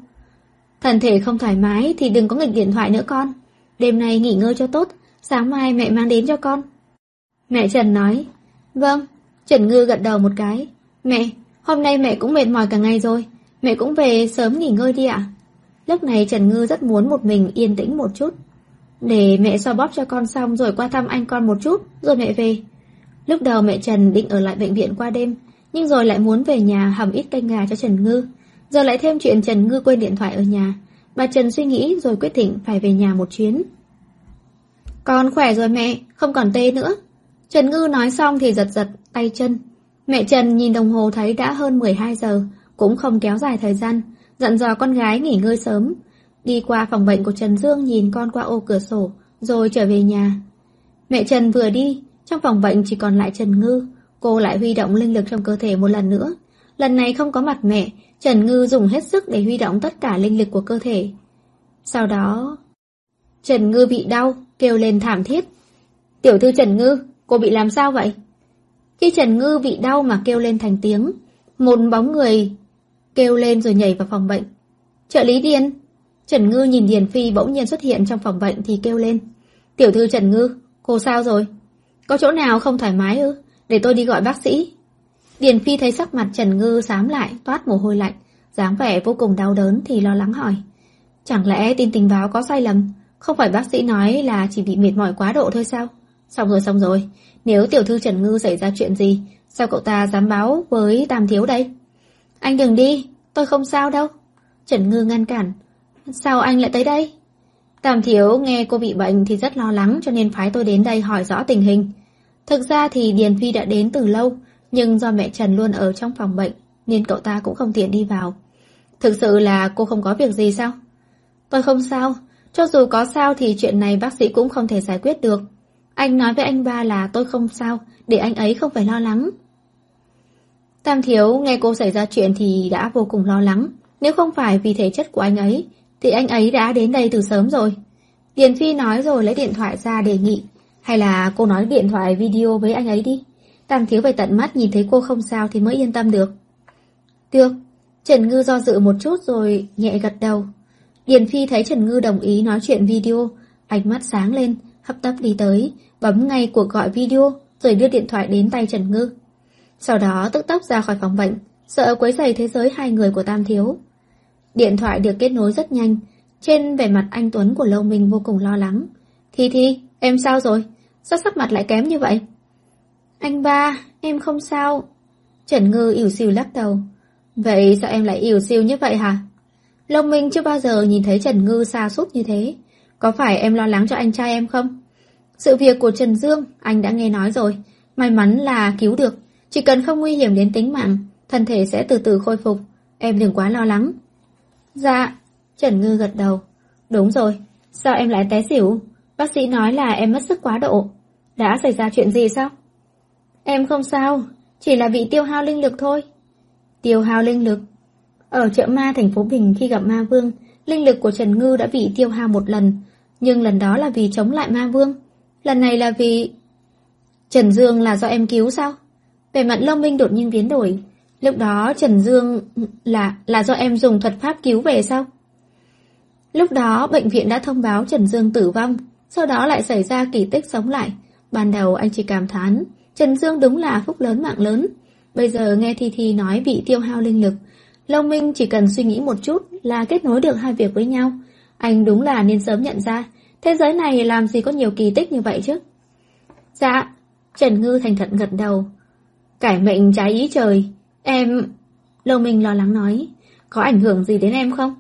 Thần thể không thoải mái thì đừng có nghịch điện thoại nữa con. Đêm nay nghỉ ngơi cho tốt, sáng mai mẹ mang đến cho con. Mẹ Trần nói, vâng, Trần Ngư gật đầu một cái. Mẹ, hôm nay mẹ cũng mệt mỏi cả ngày rồi, mẹ cũng về sớm nghỉ ngơi đi ạ. Lúc này Trần Ngư rất muốn một mình yên tĩnh một chút. Để mẹ xoa bóp cho con xong rồi qua thăm anh con một chút, rồi mẹ về. Lúc đầu mẹ Trần định ở lại bệnh viện qua đêm, nhưng rồi lại muốn về nhà hầm ít canh gà cho Trần Ngư. Giờ lại thêm chuyện Trần Ngư quên điện thoại ở nhà. Bà Trần suy nghĩ rồi quyết định phải về nhà một chuyến. Con khỏe rồi mẹ, không còn tê nữa. Trần Ngư nói xong thì giật giật tay chân. Mẹ Trần nhìn đồng hồ thấy đã hơn 12 giờ, cũng không kéo dài thời gian, dặn dò con gái nghỉ ngơi sớm. Đi qua phòng bệnh của Trần Dương nhìn con qua ô cửa sổ, rồi trở về nhà. Mẹ Trần vừa đi, trong phòng bệnh chỉ còn lại Trần Ngư, cô lại huy động linh lực trong cơ thể một lần nữa. Lần này không có mặt mẹ, Trần Ngư dùng hết sức để huy động tất cả linh lực của cơ thể. Sau đó... Trần Ngư bị đau, kêu lên thảm thiết. Tiểu thư Trần Ngư, cô bị làm sao vậy? Khi Trần Ngư bị đau mà kêu lên thành tiếng, một bóng người kêu lên rồi nhảy vào phòng bệnh. Trợ lý Điền. Trần Ngư nhìn Điền Phi bỗng nhiên xuất hiện trong phòng bệnh thì kêu lên. Tiểu thư Trần Ngư, cô sao rồi? Có chỗ nào không thoải mái ư? Để tôi đi gọi bác sĩ. Điền Phi thấy sắc mặt Trần Ngư xám lại, toát mồ hôi lạnh, dáng vẻ vô cùng đau đớn thì lo lắng hỏi. Chẳng lẽ tin tình báo có sai lầm? Không phải bác sĩ nói là chỉ bị mệt mỏi quá độ thôi sao? Xong rồi xong rồi, nếu tiểu thư Trần Ngư xảy ra chuyện gì, sao cậu ta dám báo với Tam Thiếu đây? Anh đừng đi, tôi không sao đâu. Trần Ngư ngăn cản. Sao anh lại tới đây? Tam Thiếu nghe cô bị bệnh thì rất lo lắng cho nên phái tôi đến đây hỏi rõ tình hình. Thực ra thì Điền Phi đã đến từ lâu, nhưng do mẹ Trần luôn ở trong phòng bệnh nên cậu ta cũng không tiện đi vào. Thực sự là cô không có việc gì sao? Tôi không sao, cho dù có sao thì chuyện này bác sĩ cũng không thể giải quyết được. Anh nói với anh ba là tôi không sao, để anh ấy không phải lo lắng. Tam Thiếu nghe cô xảy ra chuyện thì đã vô cùng lo lắng. Nếu không phải vì thể chất của anh ấy, thì anh ấy đã đến đây từ sớm rồi. Điền Phi nói rồi lấy điện thoại ra đề nghị. Hay là cô nói điện thoại video với anh ấy đi. Tam Thiếu phải tận mắt nhìn thấy cô không sao thì mới yên tâm được. Được. Trần Ngư do dự một chút rồi nhẹ gật đầu. Điền Phi thấy Trần Ngư đồng ý nói chuyện video, ánh mắt sáng lên, hấp tấp đi tới, bấm ngay cuộc gọi video, rồi đưa điện thoại đến tay Trần Ngư. Sau đó tức tốc ra khỏi phòng bệnh, sợ quấy rầy thế giới hai người của Tam Thiếu. Điện thoại được kết nối rất nhanh, trên vẻ mặt anh Tuấn của Lâu Minh vô cùng lo lắng. Thi Thi, em sao rồi? Sao sắc mặt lại kém như vậy? Anh ba, em không sao. Trần Ngư ỉu xìu lắc đầu. Vậy sao em lại ỉu xìu như vậy hả? Lâu Minh chưa bao giờ nhìn thấy Trần Ngư xa sút như thế. Có phải em lo lắng cho anh trai em không? Sự việc của Trần Dương, anh đã nghe nói rồi. May mắn là cứu được. Chỉ cần không nguy hiểm đến tính mạng, thân thể sẽ từ từ khôi phục. Em đừng quá lo lắng. Dạ, Trần Ngư gật đầu. Đúng rồi, sao em lại té xỉu? Bác sĩ nói là em mất sức quá độ. Đã xảy ra chuyện gì sao? Em không sao, chỉ là bị tiêu hao linh lực thôi. Tiêu hao linh lực? Ở chợ ma thành phố Bình khi gặp ma vương, linh lực của Trần Ngư đã bị tiêu hao một lần, nhưng lần đó là vì chống lại ma vương. Lần này là vì... Trần Dương là do em cứu sao? Về mặt Lâm Minh đột nhiên biến đổi. Lúc đó Trần Dương là là do em dùng thuật pháp cứu về sao? Lúc đó bệnh viện đã thông báo Trần Dương tử vong, sau đó lại xảy ra kỳ tích sống lại. Ban đầu anh chỉ cảm thán, Trần Dương đúng là phúc lớn mạng lớn. Bây giờ nghe Thi Thi nói bị tiêu hao linh lực, Long Minh chỉ cần suy nghĩ một chút là kết nối được hai việc với nhau. Anh đúng là nên sớm nhận ra, thế giới này làm gì có nhiều kỳ tích như vậy chứ? Dạ, Trần Ngư thành thật gật đầu. Cải mệnh trái ý trời, em... Lâu Minh lo lắng nói, có ảnh hưởng gì đến em không?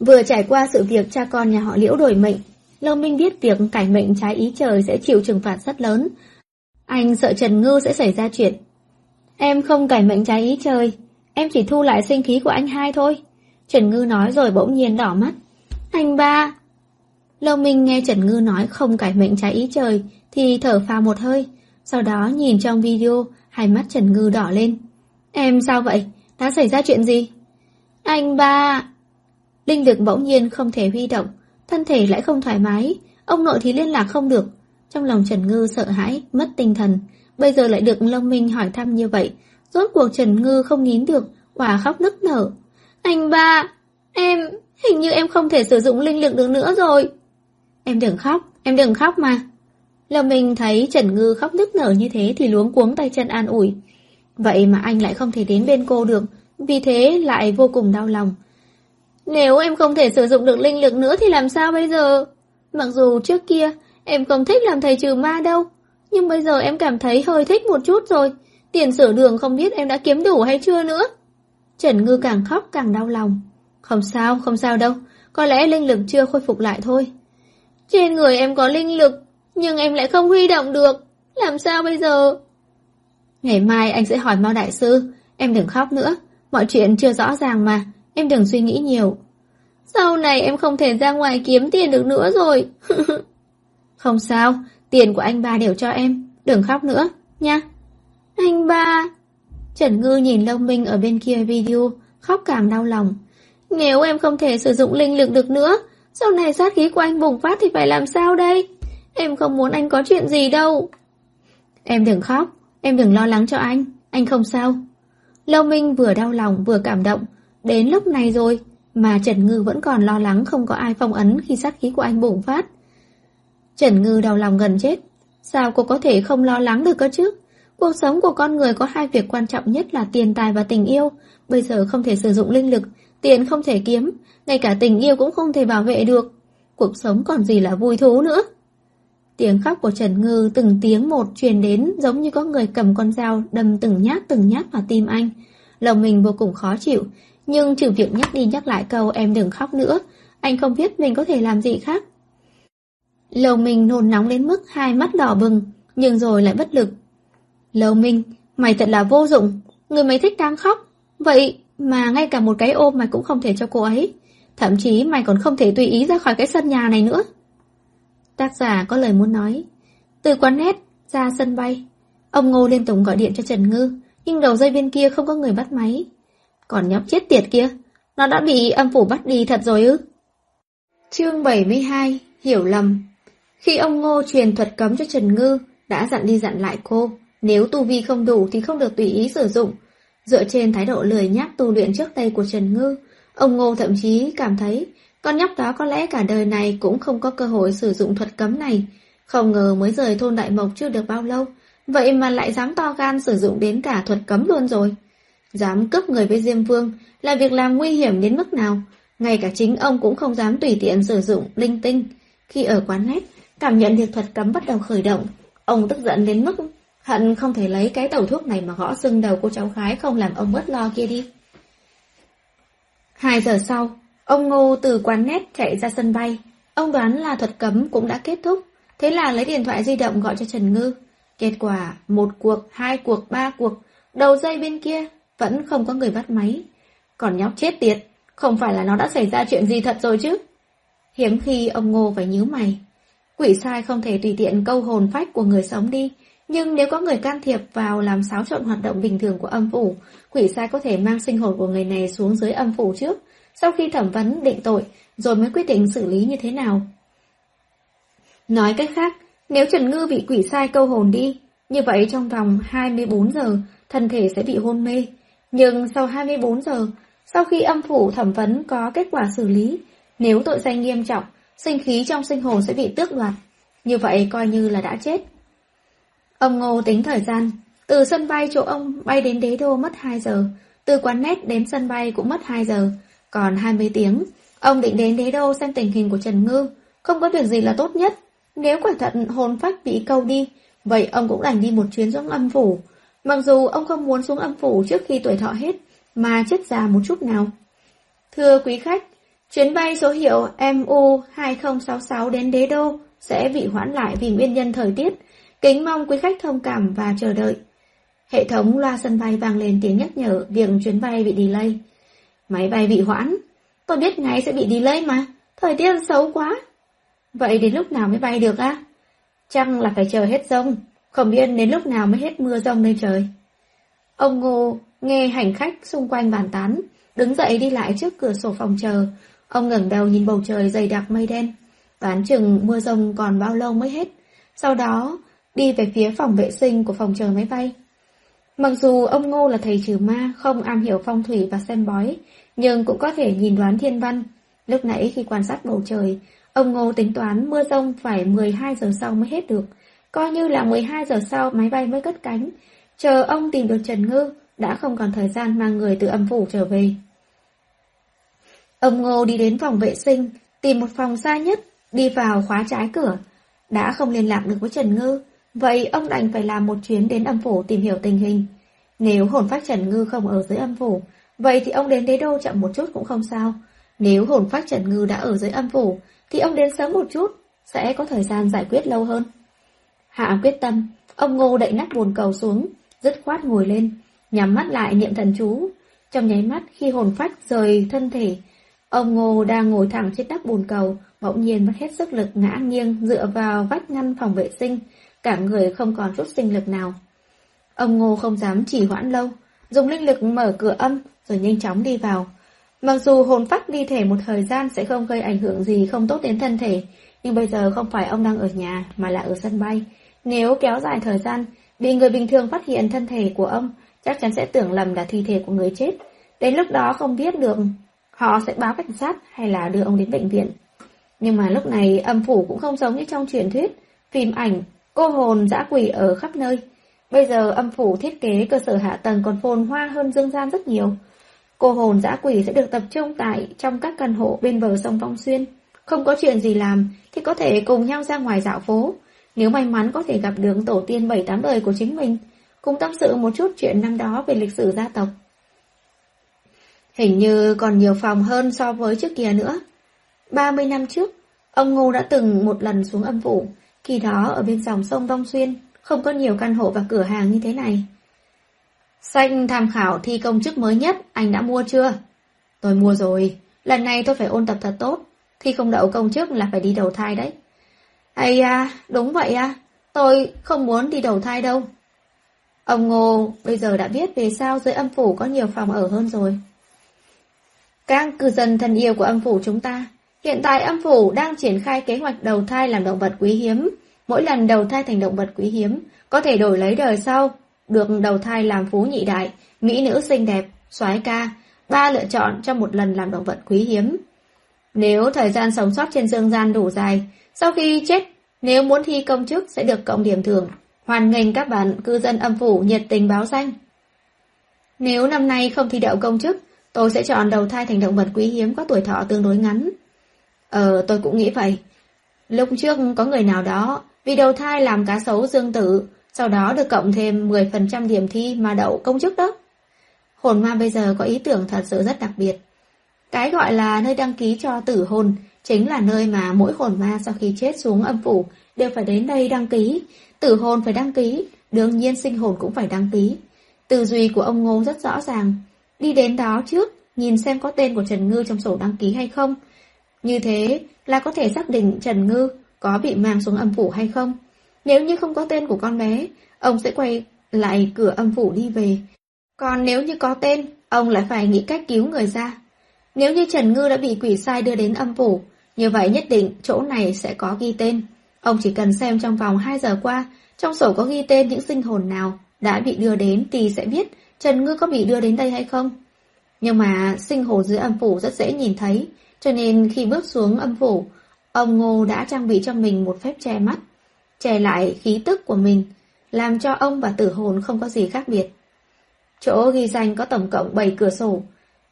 Vừa trải qua sự việc cha con nhà họ Liễu đổi mệnh, Lâu Minh biết việc cải mệnh trái ý trời sẽ chịu trừng phạt rất lớn. Anh sợ Trần Ngư sẽ xảy ra chuyện. Em không cải mệnh trái ý trời, em chỉ thu lại sinh khí của anh hai thôi. Trần Ngư nói rồi bỗng nhiên đỏ mắt. Anh ba! Lâu Minh nghe Trần Ngư nói không cải mệnh trái ý trời thì thở phào một hơi. Sau đó nhìn trong video, hai mắt Trần Ngư đỏ lên. Em sao vậy? Đã xảy ra chuyện gì? Anh ba! Linh lực bỗng nhiên không thể huy động, thân thể lại không thoải mái, ông nội thì liên lạc không được. Trong lòng Trần Ngư sợ hãi, mất tinh thần. Bây giờ lại được Long Minh hỏi thăm như vậy. Rốt cuộc Trần Ngư không nín được, quả khóc nức nở. Anh ba, em, hình như em không thể sử dụng linh lực được nữa rồi. Em đừng khóc, em đừng khóc mà. Lâm Minh thấy Trần Ngư khóc nức nở như thế thì luống cuống tay chân an ủi. Vậy mà anh lại không thể đến bên cô được, vì thế lại vô cùng đau lòng. Nếu em không thể sử dụng được linh lực nữa thì làm sao bây giờ? Mặc dù trước kia em không thích làm thầy trừ ma đâu, nhưng bây giờ em cảm thấy hơi thích một chút rồi. Tiền sửa đường không biết em đã kiếm đủ hay chưa nữa. Trần Ngư càng khóc càng đau lòng. Không sao, không sao đâu, có lẽ linh lực chưa khôi phục lại thôi. Trên người em có linh lực, nhưng em lại không huy động được. Làm sao bây giờ? Ngày mai anh sẽ hỏi Mao Đại Sư, em đừng khóc nữa. Mọi chuyện chưa rõ ràng mà, em đừng suy nghĩ nhiều. Sau này em không thể ra ngoài kiếm tiền được nữa rồi. (laughs) không sao, tiền của anh ba đều cho em, đừng khóc nữa, nha. Anh ba... Trần Ngư nhìn Long Minh ở bên kia video, khóc càng đau lòng. Nếu em không thể sử dụng linh lực được nữa, sau này sát khí của anh bùng phát thì phải làm sao đây? Em không muốn anh có chuyện gì đâu. Em đừng khóc, em đừng lo lắng cho anh, anh không sao. Lâu Minh vừa đau lòng vừa cảm động, đến lúc này rồi mà Trần Ngư vẫn còn lo lắng không có ai phong ấn khi sát khí của anh bùng phát. Trần Ngư đau lòng gần chết, sao cô có thể không lo lắng được cơ chứ? cuộc sống của con người có hai việc quan trọng nhất là tiền tài và tình yêu. Bây giờ không thể sử dụng linh lực, tiền không thể kiếm, ngay cả tình yêu cũng không thể bảo vệ được. Cuộc sống còn gì là vui thú nữa. Tiếng khóc của Trần Ngư từng tiếng một truyền đến giống như có người cầm con dao đâm từng nhát từng nhát vào tim anh. Lòng mình vô cùng khó chịu, nhưng trừ việc nhắc đi nhắc lại câu em đừng khóc nữa, anh không biết mình có thể làm gì khác. Lầu mình nôn nóng đến mức hai mắt đỏ bừng, nhưng rồi lại bất lực. Lầu mình, mày thật là vô dụng, người mày thích đang khóc. Vậy mà ngay cả một cái ôm mày cũng không thể cho cô ấy. Thậm chí mày còn không thể tùy ý ra khỏi cái sân nhà này nữa. Tác giả có lời muốn nói. Từ quán nét ra sân bay. Ông Ngô liên tục gọi điện cho Trần Ngư, nhưng đầu dây bên kia không có người bắt máy. Còn nhóc chết tiệt kia, nó đã bị âm phủ bắt đi thật rồi ư? Chương 72 Hiểu lầm Khi ông Ngô truyền thuật cấm cho Trần Ngư, đã dặn đi dặn lại cô, nếu tu vi không đủ thì không được tùy ý sử dụng. Dựa trên thái độ lười nhác tu luyện trước đây của Trần Ngư, ông Ngô thậm chí cảm thấy con nhóc đó có lẽ cả đời này cũng không có cơ hội sử dụng thuật cấm này. Không ngờ mới rời thôn Đại Mộc chưa được bao lâu, vậy mà lại dám to gan sử dụng đến cả thuật cấm luôn rồi. Dám cướp người với Diêm Vương là việc làm nguy hiểm đến mức nào, ngay cả chính ông cũng không dám tùy tiện sử dụng linh tinh. Khi ở quán nét, cảm nhận được thuật cấm bắt đầu khởi động, ông tức giận đến mức hận không thể lấy cái tàu thuốc này mà gõ xưng đầu cô cháu gái không làm ông bớt lo kia đi. Hai giờ sau, ông Ngô từ quán nét chạy ra sân bay. Ông đoán là thuật cấm cũng đã kết thúc, thế là lấy điện thoại di động gọi cho Trần Ngư. Kết quả, một cuộc, hai cuộc, ba cuộc, đầu dây bên kia vẫn không có người bắt máy. Còn nhóc chết tiệt, không phải là nó đã xảy ra chuyện gì thật rồi chứ? Hiếm khi ông Ngô phải nhíu mày. Quỷ sai không thể tùy tiện câu hồn phách của người sống đi, nhưng nếu có người can thiệp vào làm xáo trộn hoạt động bình thường của âm phủ, quỷ sai có thể mang sinh hồn của người này xuống dưới âm phủ trước, sau khi thẩm vấn định tội, rồi mới quyết định xử lý như thế nào. Nói cách khác, nếu Trần Ngư bị quỷ sai câu hồn đi, như vậy trong vòng 24 giờ, thân thể sẽ bị hôn mê. Nhưng sau 24 giờ, sau khi âm phủ thẩm vấn có kết quả xử lý, nếu tội danh nghiêm trọng, sinh khí trong sinh hồn sẽ bị tước đoạt. Như vậy coi như là đã chết. Ông Ngô tính thời gian, từ sân bay chỗ ông bay đến đế đô mất 2 giờ, từ quán nét đến sân bay cũng mất 2 giờ, còn 20 tiếng. Ông định đến đế đô xem tình hình của Trần Ngư, không có việc gì là tốt nhất. Nếu quả thật hồn phách bị câu đi, vậy ông cũng đành đi một chuyến xuống âm phủ. Mặc dù ông không muốn xuống âm phủ trước khi tuổi thọ hết, mà chết già một chút nào. Thưa quý khách, chuyến bay số hiệu MU2066 đến đế đô sẽ bị hoãn lại vì nguyên nhân thời tiết, Kính mong quý khách thông cảm và chờ đợi. Hệ thống loa sân bay vang lên tiếng nhắc nhở việc chuyến bay bị delay. Máy bay bị hoãn. Tôi biết ngay sẽ bị delay mà. Thời tiết xấu quá. Vậy đến lúc nào mới bay được á? À? Chăng là phải chờ hết rông. Không biết đến lúc nào mới hết mưa rông lên trời. Ông Ngô nghe hành khách xung quanh bàn tán, đứng dậy đi lại trước cửa sổ phòng chờ. Ông ngẩng đầu nhìn bầu trời dày đặc mây đen. Toán chừng mưa rông còn bao lâu mới hết. Sau đó, đi về phía phòng vệ sinh của phòng chờ máy bay. Mặc dù ông Ngô là thầy trừ ma, không am hiểu phong thủy và xem bói, nhưng cũng có thể nhìn đoán thiên văn. Lúc nãy khi quan sát bầu trời, ông Ngô tính toán mưa rông phải 12 giờ sau mới hết được. Coi như là 12 giờ sau máy bay mới cất cánh. Chờ ông tìm được Trần Ngư, đã không còn thời gian mang người từ âm phủ trở về. Ông Ngô đi đến phòng vệ sinh, tìm một phòng xa nhất, đi vào khóa trái cửa. Đã không liên lạc được với Trần Ngư, Vậy ông đành phải làm một chuyến đến âm phủ tìm hiểu tình hình. Nếu hồn phách Trần Ngư không ở dưới âm phủ, vậy thì ông đến đế đô chậm một chút cũng không sao. Nếu hồn phách Trần Ngư đã ở dưới âm phủ, thì ông đến sớm một chút, sẽ có thời gian giải quyết lâu hơn. Hạ quyết tâm, ông Ngô đậy nắp bồn cầu xuống, dứt khoát ngồi lên, nhắm mắt lại niệm thần chú. Trong nháy mắt khi hồn phách rời thân thể, ông Ngô đang ngồi thẳng trên nắp bồn cầu, bỗng nhiên mất hết sức lực ngã nghiêng dựa vào vách ngăn phòng vệ sinh, cả người không còn chút sinh lực nào. Ông Ngô không dám chỉ hoãn lâu, dùng linh lực mở cửa âm rồi nhanh chóng đi vào. Mặc dù hồn phách đi thể một thời gian sẽ không gây ảnh hưởng gì không tốt đến thân thể, nhưng bây giờ không phải ông đang ở nhà mà là ở sân bay. Nếu kéo dài thời gian, bị người bình thường phát hiện thân thể của ông, chắc chắn sẽ tưởng lầm là thi thể của người chết. Đến lúc đó không biết được họ sẽ báo cảnh sát hay là đưa ông đến bệnh viện. Nhưng mà lúc này âm phủ cũng không giống như trong truyền thuyết, phim ảnh Cô hồn dã quỷ ở khắp nơi. Bây giờ âm phủ thiết kế cơ sở hạ tầng còn phồn hoa hơn dương gian rất nhiều. Cô hồn dã quỷ sẽ được tập trung tại trong các căn hộ bên bờ sông Phong Xuyên. Không có chuyện gì làm thì có thể cùng nhau ra ngoài dạo phố. Nếu may mắn có thể gặp được tổ tiên bảy tám đời của chính mình, cùng tâm sự một chút chuyện năm đó về lịch sử gia tộc. Hình như còn nhiều phòng hơn so với trước kia nữa. 30 năm trước, ông Ngô đã từng một lần xuống âm phủ, khi đó ở bên dòng sông Vong Xuyên, không có nhiều căn hộ và cửa hàng như thế này. Xanh tham khảo thi công chức mới nhất, anh đã mua chưa? Tôi mua rồi, lần này tôi phải ôn tập thật tốt, thi không đậu công chức là phải đi đầu thai đấy. Ây à, đúng vậy à, tôi không muốn đi đầu thai đâu. Ông Ngô bây giờ đã biết về sao dưới âm phủ có nhiều phòng ở hơn rồi. Các cư dân thân yêu của âm phủ chúng ta, hiện tại âm phủ đang triển khai kế hoạch đầu thai làm động vật quý hiếm. Mỗi lần đầu thai thành động vật quý hiếm, có thể đổi lấy đời sau, được đầu thai làm phú nhị đại, mỹ nữ xinh đẹp, soái ca, ba lựa chọn cho một lần làm động vật quý hiếm. Nếu thời gian sống sót trên dương gian đủ dài, sau khi chết, nếu muốn thi công chức sẽ được cộng điểm thưởng. Hoàn nghênh các bạn cư dân âm phủ nhiệt tình báo danh. Nếu năm nay không thi đậu công chức, tôi sẽ chọn đầu thai thành động vật quý hiếm có tuổi thọ tương đối ngắn. Ờ, tôi cũng nghĩ vậy. Lúc trước có người nào đó vì đầu thai làm cá sấu dương tử, sau đó được cộng thêm 10% điểm thi mà đậu công chức đó. Hồn ma bây giờ có ý tưởng thật sự rất đặc biệt. Cái gọi là nơi đăng ký cho tử hồn chính là nơi mà mỗi hồn ma sau khi chết xuống âm phủ đều phải đến đây đăng ký. Tử hồn phải đăng ký, đương nhiên sinh hồn cũng phải đăng ký. Tư duy của ông Ngô rất rõ ràng. Đi đến đó trước, nhìn xem có tên của Trần Ngư trong sổ đăng ký hay không. Như thế là có thể xác định Trần Ngư có bị mang xuống âm phủ hay không. Nếu như không có tên của con bé, ông sẽ quay lại cửa âm phủ đi về. Còn nếu như có tên, ông lại phải nghĩ cách cứu người ra. Nếu như Trần Ngư đã bị quỷ sai đưa đến âm phủ, như vậy nhất định chỗ này sẽ có ghi tên. Ông chỉ cần xem trong vòng 2 giờ qua, trong sổ có ghi tên những sinh hồn nào đã bị đưa đến thì sẽ biết Trần Ngư có bị đưa đến đây hay không. Nhưng mà sinh hồn dưới âm phủ rất dễ nhìn thấy, cho nên khi bước xuống âm phủ, ông Ngô đã trang bị cho mình một phép che mắt, che lại khí tức của mình, làm cho ông và tử hồn không có gì khác biệt. Chỗ ghi danh có tổng cộng 7 cửa sổ.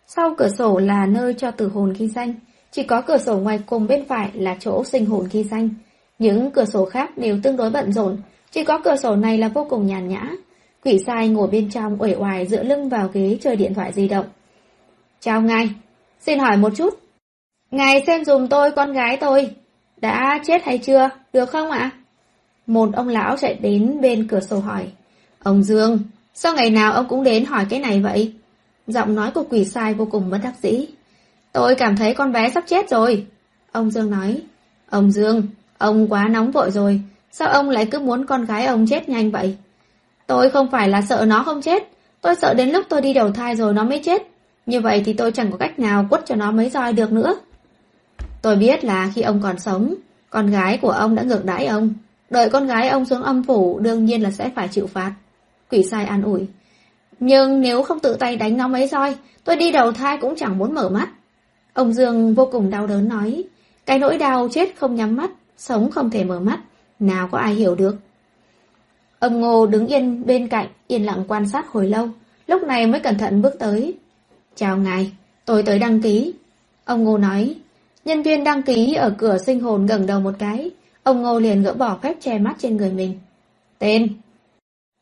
Sau cửa sổ là nơi cho tử hồn ghi danh, chỉ có cửa sổ ngoài cùng bên phải là chỗ sinh hồn ghi danh. Những cửa sổ khác đều tương đối bận rộn, chỉ có cửa sổ này là vô cùng nhàn nhã. Quỷ sai ngồi bên trong uể oải dựa lưng vào ghế chơi điện thoại di động. Chào ngài, xin hỏi một chút. Ngài xem dùm tôi con gái tôi. Đã chết hay chưa, được không ạ? Một ông lão chạy đến bên cửa sổ hỏi. Ông Dương, sao ngày nào ông cũng đến hỏi cái này vậy? Giọng nói của quỷ sai vô cùng bất đắc dĩ. Tôi cảm thấy con bé sắp chết rồi. Ông Dương nói. Ông Dương, ông quá nóng vội rồi. Sao ông lại cứ muốn con gái ông chết nhanh vậy? Tôi không phải là sợ nó không chết. Tôi sợ đến lúc tôi đi đầu thai rồi nó mới chết. Như vậy thì tôi chẳng có cách nào quất cho nó mấy roi được nữa. Tôi biết là khi ông còn sống, con gái của ông đã ngược đãi ông. Đợi con gái ông xuống âm phủ đương nhiên là sẽ phải chịu phạt. Quỷ sai an ủi. Nhưng nếu không tự tay đánh nó mấy roi, tôi đi đầu thai cũng chẳng muốn mở mắt. Ông Dương vô cùng đau đớn nói, cái nỗi đau chết không nhắm mắt, sống không thể mở mắt, nào có ai hiểu được. Ông Ngô đứng yên bên cạnh, yên lặng quan sát hồi lâu, lúc này mới cẩn thận bước tới. Chào ngài, tôi tới đăng ký. Ông Ngô nói, nhân viên đăng ký ở cửa sinh hồn gần đầu một cái, ông Ngô liền gỡ bỏ phép che mắt trên người mình. Tên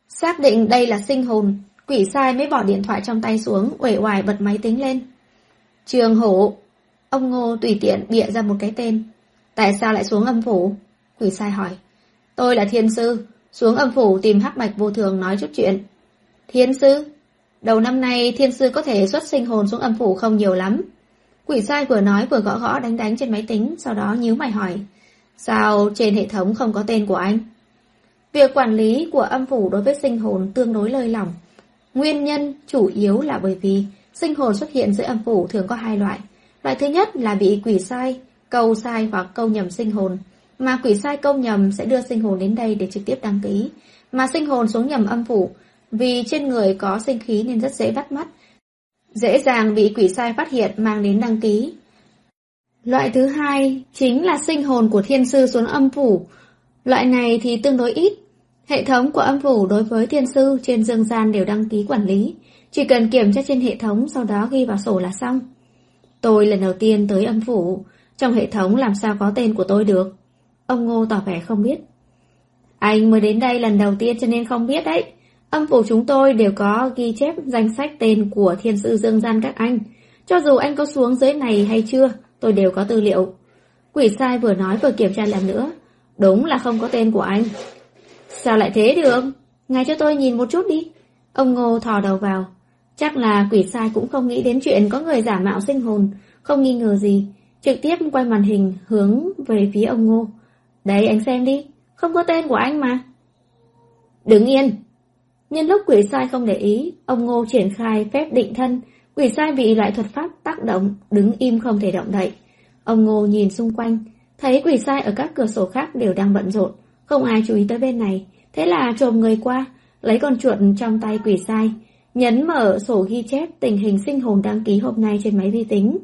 Xác định đây là sinh hồn, quỷ sai mới bỏ điện thoại trong tay xuống, uể oải bật máy tính lên. Trường hổ. Ông Ngô tùy tiện bịa ra một cái tên. Tại sao lại xuống âm phủ? Quỷ sai hỏi. Tôi là thiên sư. Xuống âm phủ tìm hắc bạch vô thường nói chút chuyện. Thiên sư? Đầu năm nay thiên sư có thể xuất sinh hồn xuống âm phủ không nhiều lắm. Quỷ sai vừa nói vừa gõ gõ đánh đánh trên máy tính, sau đó nhíu mày hỏi. Sao trên hệ thống không có tên của anh? Việc quản lý của âm phủ đối với sinh hồn tương đối lơi lỏng. Nguyên nhân chủ yếu là bởi vì Sinh hồn xuất hiện dưới âm phủ thường có hai loại. Loại thứ nhất là bị quỷ sai, câu sai hoặc câu nhầm sinh hồn. Mà quỷ sai câu nhầm sẽ đưa sinh hồn đến đây để trực tiếp đăng ký. Mà sinh hồn xuống nhầm âm phủ, vì trên người có sinh khí nên rất dễ bắt mắt. Dễ dàng bị quỷ sai phát hiện mang đến đăng ký. Loại thứ hai chính là sinh hồn của thiên sư xuống âm phủ. Loại này thì tương đối ít. Hệ thống của âm phủ đối với thiên sư trên dương gian đều đăng ký quản lý, chỉ cần kiểm tra trên hệ thống sau đó ghi vào sổ là xong. Tôi lần đầu tiên tới âm phủ, trong hệ thống làm sao có tên của tôi được? Ông Ngô tỏ vẻ không biết. Anh mới đến đây lần đầu tiên cho nên không biết đấy. Âm phủ chúng tôi đều có ghi chép danh sách tên của thiên sư dương gian các anh. Cho dù anh có xuống dưới này hay chưa, tôi đều có tư liệu. Quỷ sai vừa nói vừa kiểm tra lần nữa. Đúng là không có tên của anh. Sao lại thế được? Ngài cho tôi nhìn một chút đi. Ông Ngô thò đầu vào. Chắc là quỷ sai cũng không nghĩ đến chuyện có người giả mạo sinh hồn, không nghi ngờ gì. Trực tiếp quay màn hình hướng về phía ông Ngô. Đấy anh xem đi, không có tên của anh mà. Đứng yên. Nhân lúc quỷ sai không để ý, ông Ngô triển khai phép định thân. Quỷ sai bị lại thuật pháp tác động, đứng im không thể động đậy. Ông Ngô nhìn xung quanh, thấy quỷ sai ở các cửa sổ khác đều đang bận rộn, không ai chú ý tới bên này. Thế là trồm người qua, lấy con chuột trong tay quỷ sai, nhấn mở sổ ghi chép tình hình sinh hồn đăng ký hôm nay trên máy vi tính.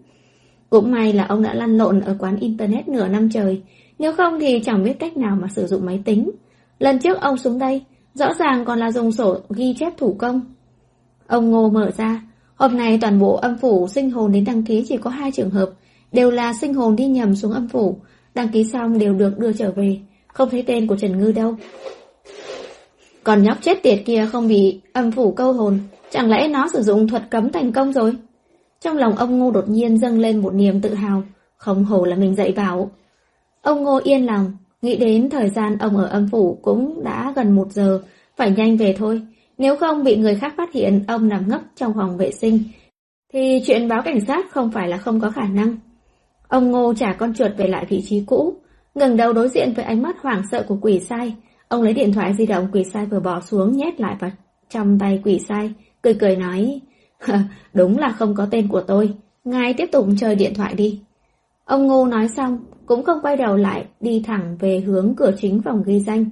Cũng may là ông đã lăn lộn ở quán Internet nửa năm trời, nếu không thì chẳng biết cách nào mà sử dụng máy tính. Lần trước ông xuống đây, rõ ràng còn là dùng sổ ghi chép thủ công. Ông Ngô mở ra, hôm nay toàn bộ âm phủ sinh hồn đến đăng ký chỉ có hai trường hợp, đều là sinh hồn đi nhầm xuống âm phủ, đăng ký xong đều được đưa trở về, không thấy tên của Trần Ngư đâu. Còn nhóc chết tiệt kia không bị âm phủ câu hồn, chẳng lẽ nó sử dụng thuật cấm thành công rồi? Trong lòng ông Ngô đột nhiên dâng lên một niềm tự hào, không hổ là mình dạy bảo. Ông Ngô yên lòng, nghĩ đến thời gian ông ở âm phủ cũng đã gần một giờ, phải nhanh về thôi. Nếu không bị người khác phát hiện ông nằm ngấp trong phòng vệ sinh, thì chuyện báo cảnh sát không phải là không có khả năng. Ông Ngô trả con chuột về lại vị trí cũ, ngẩng đầu đối diện với ánh mắt hoảng sợ của quỷ sai. Ông lấy điện thoại di động quỷ sai vừa bỏ xuống nhét lại vào trong tay quỷ sai, cười cười nói, đúng là không có tên của tôi, ngài tiếp tục chơi điện thoại đi. Ông Ngô nói xong, cũng không quay đầu lại, đi thẳng về hướng cửa chính phòng ghi danh.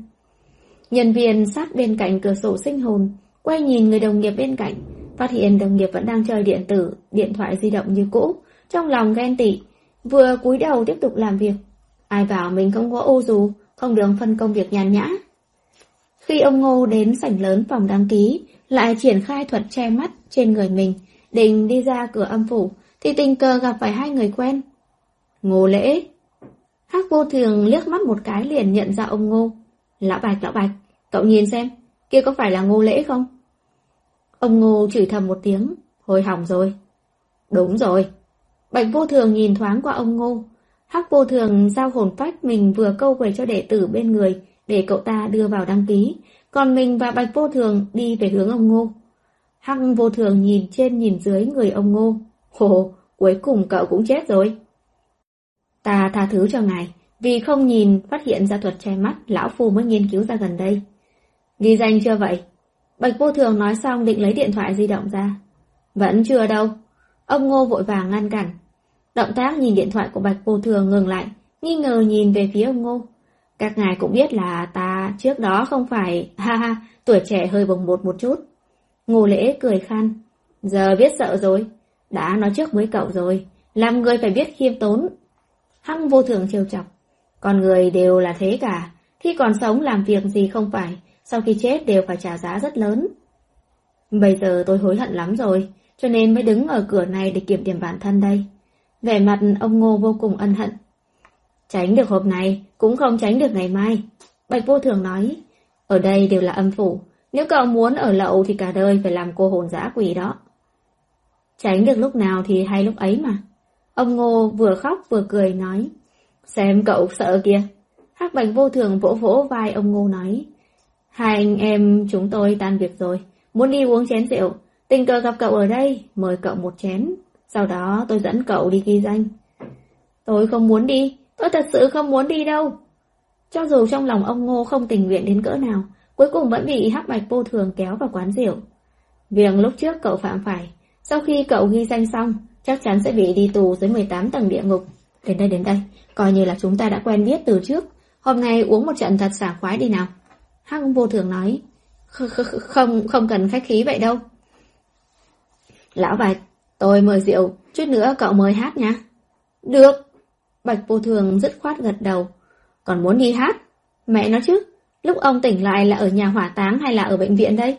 Nhân viên sát bên cạnh cửa sổ sinh hồn, quay nhìn người đồng nghiệp bên cạnh, phát hiện đồng nghiệp vẫn đang chơi điện tử, điện thoại di động như cũ, trong lòng ghen tị, vừa cúi đầu tiếp tục làm việc. Ai bảo mình không có ô dù, không được phân công việc nhàn nhã. Khi ông Ngô đến sảnh lớn phòng đăng ký, lại triển khai thuật che mắt trên người mình, định đi ra cửa âm phủ, thì tình cờ gặp phải hai người quen. Ngô lễ. Hắc vô thường liếc mắt một cái liền nhận ra ông Ngô. Lão Bạch, Lão Bạch, cậu nhìn xem, kia có phải là Ngô lễ không? Ông Ngô chửi thầm một tiếng, hồi hỏng rồi. Đúng rồi. Bạch vô thường nhìn thoáng qua ông Ngô. Hắc vô thường giao hồn phách mình vừa câu về cho đệ tử bên người để cậu ta đưa vào đăng ký, còn mình và Bạch vô thường đi về hướng ông Ngô. Hắc vô thường nhìn trên nhìn dưới người ông Ngô. Hồ, cuối cùng cậu cũng chết rồi. Ta tha thứ cho ngài, vì không nhìn phát hiện ra thuật che mắt, lão phu mới nghiên cứu ra gần đây. Ghi danh chưa vậy? Bạch vô thường nói xong định lấy điện thoại di động ra. Vẫn chưa đâu. Ông Ngô vội vàng ngăn cản. Động tác nhìn điện thoại của Bạch vô thường ngừng lại, nghi ngờ nhìn về phía ông Ngô. Các ngài cũng biết là ta trước đó không phải, (laughs) ha ha, tuổi trẻ hơi bồng bột một chút. Ngô lễ cười khan. Giờ biết sợ rồi. Đã nói trước với cậu rồi. Làm người phải biết khiêm tốn. Hăng vô thường trêu chọc. Con người đều là thế cả. Khi còn sống làm việc gì không phải. Sau khi chết đều phải trả giá rất lớn. Bây giờ tôi hối hận lắm rồi. Cho nên mới đứng ở cửa này để kiểm điểm bản thân đây. Vẻ mặt ông Ngô vô cùng ân hận. Tránh được hộp này, cũng không tránh được ngày mai. Bạch vô thường nói. Ở đây đều là âm phủ. Nếu cậu muốn ở lậu thì cả đời phải làm cô hồn dã quỷ đó. Tránh được lúc nào thì hay lúc ấy mà. Ông Ngô vừa khóc vừa cười nói. Xem cậu sợ kìa. Hắc bạch vô thường vỗ vỗ vai ông Ngô nói. Hai anh em chúng tôi tan việc rồi. Muốn đi uống chén rượu. Tình cờ gặp cậu ở đây, mời cậu một chén. Sau đó tôi dẫn cậu đi ghi danh. Tôi không muốn đi, tôi thật sự không muốn đi đâu. Cho dù trong lòng ông Ngô không tình nguyện đến cỡ nào, cuối cùng vẫn bị hắc bạch vô thường kéo vào quán rượu. Việc lúc trước cậu phạm phải, sau khi cậu ghi danh xong, chắc chắn sẽ bị đi tù dưới 18 tầng địa ngục. Đến đây đến đây, coi như là chúng ta đã quen biết từ trước. Hôm nay uống một trận thật sảng khoái đi nào. Hắc vô thường nói, không, không cần khách khí vậy đâu. Lão Bạch, tôi mời rượu, chút nữa cậu mời hát nha. Được. Bạch vô thường dứt khoát gật đầu. Còn muốn đi hát? Mẹ nó chứ, Lúc ông tỉnh lại là ở nhà hỏa táng hay là ở bệnh viện đây?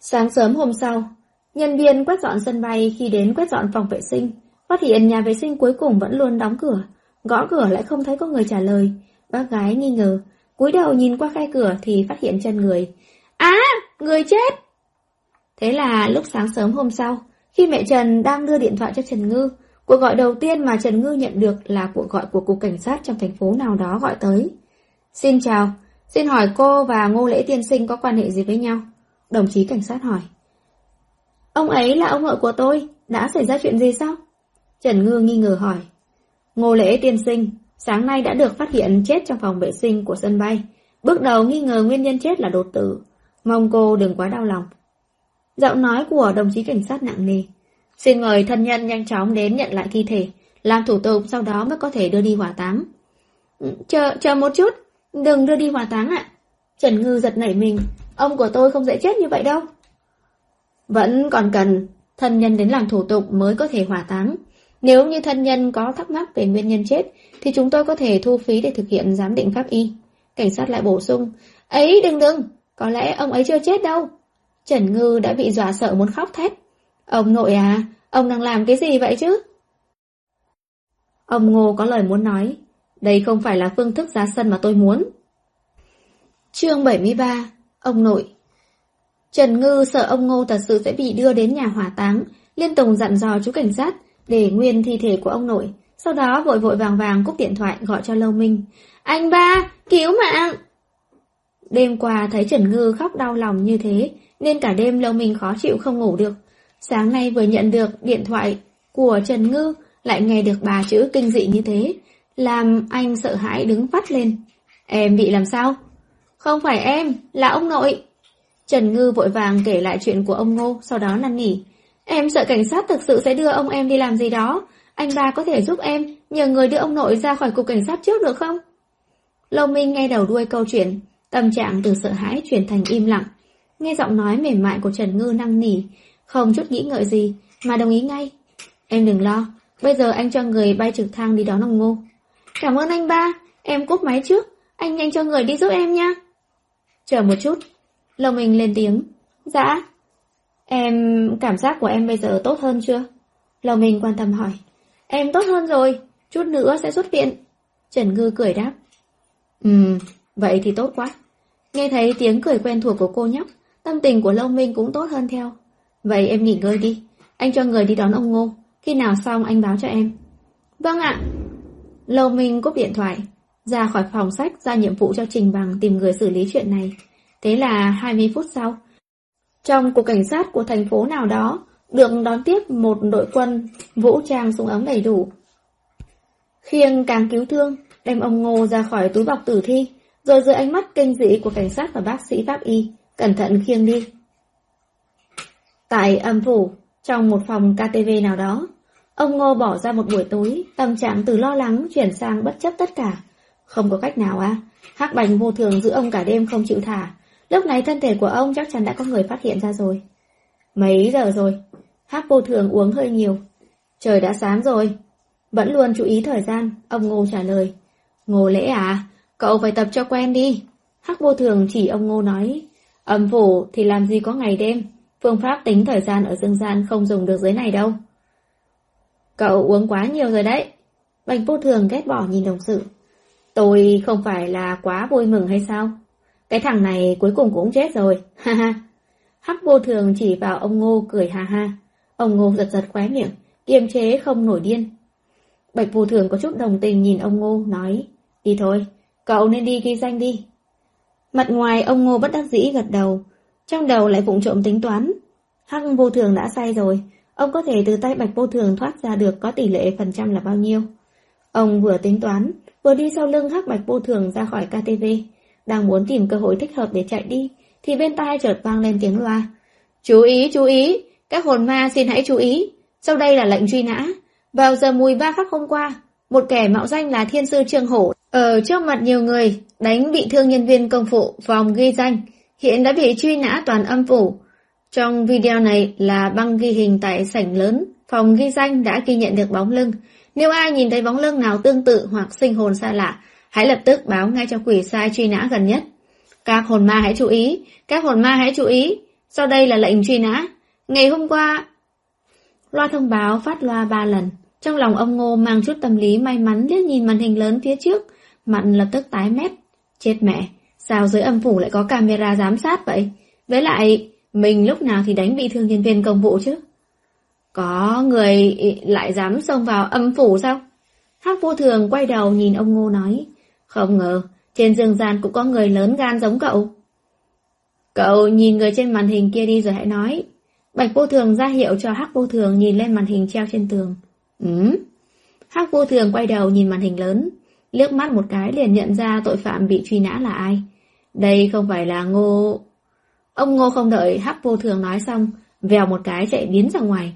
Sáng sớm hôm sau, nhân viên quét dọn sân bay khi đến quét dọn phòng vệ sinh, phát hiện nhà vệ sinh cuối cùng vẫn luôn đóng cửa, gõ cửa lại không thấy có người trả lời. Bác gái nghi ngờ, cúi đầu nhìn qua khe cửa thì phát hiện chân người. Á, người chết! Thế là lúc sáng sớm hôm sau, khi mẹ Trần đang đưa điện thoại cho Trần Ngư, cuộc gọi đầu tiên mà Trần Ngư nhận được là cuộc gọi của cục cảnh sát trong thành phố nào đó gọi tới. Xin chào, xin hỏi cô và Ngô Lễ Tiên Sinh có quan hệ gì với nhau? Đồng chí cảnh sát hỏi. Ông ấy là ông vợ của tôi, đã xảy ra chuyện gì sao? Trần Ngư nghi ngờ hỏi. Ngô Lễ Tiên Sinh, sáng nay đã được phát hiện chết trong phòng vệ sinh của sân bay. Bước đầu nghi ngờ nguyên nhân chết là đột tử. Mong cô đừng quá đau lòng. Giọng nói của đồng chí cảnh sát nặng nề. Xin mời thân nhân nhanh chóng đến nhận lại thi thể, làm thủ tục sau đó mới có thể đưa đi hỏa táng. Chờ, chờ một chút, đừng đưa đi hỏa táng ạ. Trần Ngư giật nảy mình, ông của tôi không dễ chết như vậy đâu. Vẫn còn cần thân nhân đến làm thủ tục mới có thể hỏa táng. Nếu như thân nhân có thắc mắc về nguyên nhân chết, thì chúng tôi có thể thu phí để thực hiện giám định pháp y. Cảnh sát lại bổ sung, ấy đừng đừng, có lẽ ông ấy chưa chết đâu. Trần Ngư đã bị dọa sợ muốn khóc thét. Ông nội à, ông đang làm cái gì vậy chứ? Ông Ngô có lời muốn nói. Đây không phải là phương thức giá sân mà tôi muốn. chương 73, ông nội. Trần Ngư sợ ông Ngô thật sự sẽ bị đưa đến nhà hỏa táng, liên tục dặn dò chú cảnh sát để nguyên thi thể của ông nội. Sau đó vội vội vàng vàng cúp điện thoại gọi cho Lâu Minh. Anh ba, cứu mạng! Đêm qua thấy Trần Ngư khóc đau lòng như thế, nên cả đêm Lâu Minh khó chịu không ngủ được. Sáng nay vừa nhận được điện thoại của Trần Ngư, lại nghe được bà chữ kinh dị như thế, làm anh sợ hãi đứng vắt lên. Em bị làm sao? Không phải em, là ông nội. Trần Ngư vội vàng kể lại chuyện của ông Ngô, sau đó năn nỉ. Em sợ cảnh sát thực sự sẽ đưa ông em đi làm gì đó. Anh ba có thể giúp em, nhờ người đưa ông nội ra khỏi cục cảnh sát trước được không? Lâu Minh nghe đầu đuôi câu chuyện, tâm trạng từ sợ hãi chuyển thành im lặng. Nghe giọng nói mềm mại của Trần Ngư năng nỉ, không chút nghĩ ngợi gì, mà đồng ý ngay. Em đừng lo, bây giờ anh cho người bay trực thăng đi đón ông Ngô. Cảm ơn anh ba, em cúp máy trước, anh nhanh cho người đi giúp em nha. Chờ một chút, Lông Minh lên tiếng. Dạ. Em... cảm giác của em bây giờ tốt hơn chưa? Lông Minh quan tâm hỏi. Em tốt hơn rồi, chút nữa sẽ xuất viện. Trần Ngư cười đáp. Ừm, vậy thì tốt quá. Nghe thấy tiếng cười quen thuộc của cô nhóc, tâm tình của Lâu Minh cũng tốt hơn theo. Vậy em nghỉ ngơi đi, anh cho người đi đón ông Ngô, khi nào xong anh báo cho em. Vâng ạ. Lâu Minh cúp điện thoại, ra khỏi phòng sách ra nhiệm vụ cho Trình Bằng tìm người xử lý chuyện này. Thế là 20 phút sau, trong cục cảnh sát của thành phố nào đó, được đón tiếp một đội quân vũ trang súng ống đầy đủ. Khiêng càng cứu thương, đem ông Ngô ra khỏi túi bọc tử thi, rồi dưới ánh mắt kinh dị của cảnh sát và bác sĩ pháp y, cẩn thận khiêng đi. Tại âm phủ, trong một phòng KTV nào đó, ông Ngô bỏ ra một buổi tối, tâm trạng từ lo lắng chuyển sang bất chấp tất cả. Không có cách nào à, hắc bành vô thường giữ ông cả đêm không chịu thả. Lúc này thân thể của ông chắc chắn đã có người phát hiện ra rồi. Mấy giờ rồi? Hắc vô thường uống hơi nhiều. Trời đã sáng rồi. Vẫn luôn chú ý thời gian, ông Ngô trả lời. Ngô lễ à, cậu phải tập cho quen đi. Hắc vô thường chỉ ông Ngô nói. Âm phủ thì làm gì có ngày đêm, phương pháp tính thời gian ở dương gian không dùng được dưới này đâu. Cậu uống quá nhiều rồi đấy. Bạch vô thường ghét bỏ nhìn đồng sự. Tôi không phải là quá vui mừng hay sao? Cái thằng này cuối cùng cũng chết rồi, (laughs) ha ha. Hắc vô thường chỉ vào ông Ngô cười ha ha. Ông Ngô giật giật khóe miệng, kiềm chế không nổi điên. Bạch vô thường có chút đồng tình nhìn ông Ngô, nói, đi thôi, cậu nên đi ghi danh đi. Mặt ngoài ông Ngô bất đắc dĩ gật đầu, trong đầu lại vụng trộm tính toán. Hắc vô thường đã sai rồi, ông có thể từ tay bạch vô thường thoát ra được có tỷ lệ phần trăm là bao nhiêu. Ông vừa tính toán, vừa đi sau lưng hắc bạch vô thường ra khỏi KTV, đang muốn tìm cơ hội thích hợp để chạy đi, thì bên tai chợt vang lên tiếng loa. Chú ý, chú ý, các hồn ma xin hãy chú ý, sau đây là lệnh truy nã. Vào giờ mùi ba khắc hôm qua, một kẻ mạo danh là thiên sư Trương Hổ ở trước mặt nhiều người đánh bị thương nhân viên công vụ phòng ghi danh, hiện đã bị truy nã toàn âm phủ. Trong video này là băng ghi hình tại sảnh lớn, phòng ghi danh đã ghi nhận được bóng lưng. Nếu ai nhìn thấy bóng lưng nào tương tự hoặc sinh hồn xa lạ, Hãy lập tức báo ngay cho quỷ sai truy nã gần nhất. Các hồn ma hãy chú ý, các hồn ma hãy chú ý. Sau đây là lệnh truy nã. Ngày hôm qua... Loa thông báo phát loa ba lần. Trong lòng ông Ngô mang chút tâm lý may mắn liếc nhìn màn hình lớn phía trước. mặn lập tức tái mét. Chết mẹ, sao dưới âm phủ lại có camera giám sát vậy? Với lại, mình lúc nào thì đánh bị thương nhân viên công vụ chứ? Có người lại dám xông vào âm phủ sao? Hắc vô thường quay đầu nhìn ông Ngô nói. Không ngờ, trên dương gian cũng có người lớn gan giống cậu. Cậu nhìn người trên màn hình kia đi rồi hãy nói. Bạch vô thường ra hiệu cho Hắc vô thường nhìn lên màn hình treo trên tường. ừm Hắc vô thường quay đầu nhìn màn hình lớn, liếc mắt một cái liền nhận ra tội phạm bị truy nã là ai. Đây không phải là ngô... Ông ngô không đợi Hắc vô thường nói xong, vèo một cái chạy biến ra ngoài.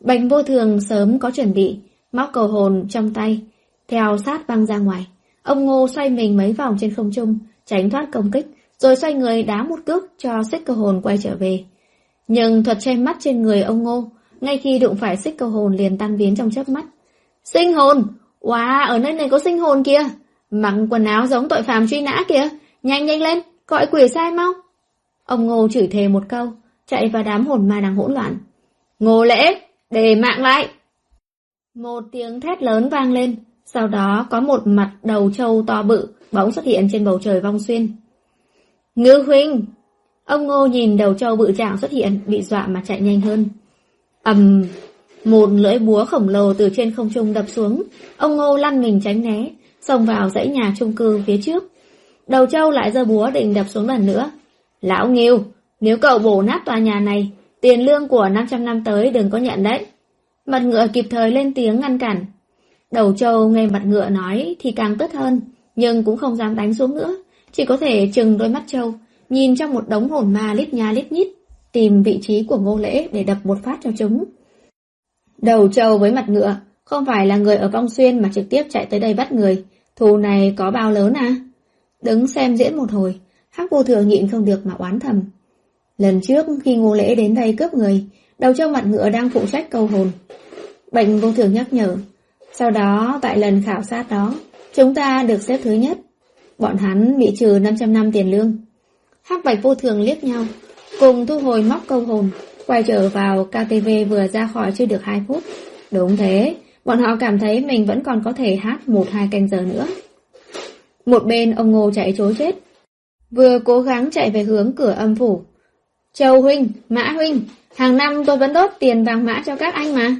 Bạch vô thường sớm có chuẩn bị, móc cầu hồn trong tay, theo sát văng ra ngoài. Ông Ngô xoay mình mấy vòng trên không trung, tránh thoát công kích, rồi xoay người đá một cước cho xích cơ hồn quay trở về. Nhưng thuật che mắt trên người ông Ngô, ngay khi đụng phải xích cơ hồn liền tan biến trong chớp mắt. Sinh hồn! Wow, ở nơi này có sinh hồn kìa! Mặc quần áo giống tội phạm truy nã kìa! Nhanh nhanh lên, gọi quỷ sai mau! Ông Ngô chửi thề một câu, chạy vào đám hồn ma đang hỗn loạn. Ngô lễ, để mạng lại! Một tiếng thét lớn vang lên, sau đó có một mặt đầu trâu to bự bỗng xuất hiện trên bầu trời vong xuyên. Ngư huynh! Ông Ngô nhìn đầu trâu bự trạng xuất hiện, bị dọa mà chạy nhanh hơn. ầm, một lưỡi búa khổng lồ từ trên không trung đập xuống. Ông Ngô lăn mình tránh né, xông vào dãy nhà chung cư phía trước. Đầu trâu lại giơ búa định đập xuống lần nữa. Lão Nghiêu, nếu cậu bổ nát tòa nhà này, tiền lương của 500 năm tới đừng có nhận đấy. Mặt ngựa kịp thời lên tiếng ngăn cản. Đầu trâu nghe mặt ngựa nói thì càng tức hơn, nhưng cũng không dám đánh xuống nữa, chỉ có thể chừng đôi mắt trâu, nhìn trong một đống hồn ma lít nha lít nhít, tìm vị trí của ngô lễ để đập một phát cho chúng. Đầu trâu với mặt ngựa, không phải là người ở vong xuyên mà trực tiếp chạy tới đây bắt người, thù này có bao lớn à? Đứng xem diễn một hồi, hắc vô thường nhịn không được mà oán thầm. Lần trước khi ngô lễ đến đây cướp người, đầu trâu mặt ngựa đang phụ trách câu hồn. Bệnh vô thường nhắc nhở, sau đó, tại lần khảo sát đó, chúng ta được xếp thứ nhất. Bọn hắn bị trừ 500 năm tiền lương. Hắc bạch vô thường liếc nhau, cùng thu hồi móc câu hồn, quay trở vào KTV vừa ra khỏi chưa được 2 phút. Đúng thế, bọn họ cảm thấy mình vẫn còn có thể hát một hai canh giờ nữa. Một bên ông Ngô chạy chối chết, vừa cố gắng chạy về hướng cửa âm phủ. Châu Huynh, Mã Huynh, hàng năm tôi vẫn đốt tiền vàng mã cho các anh mà.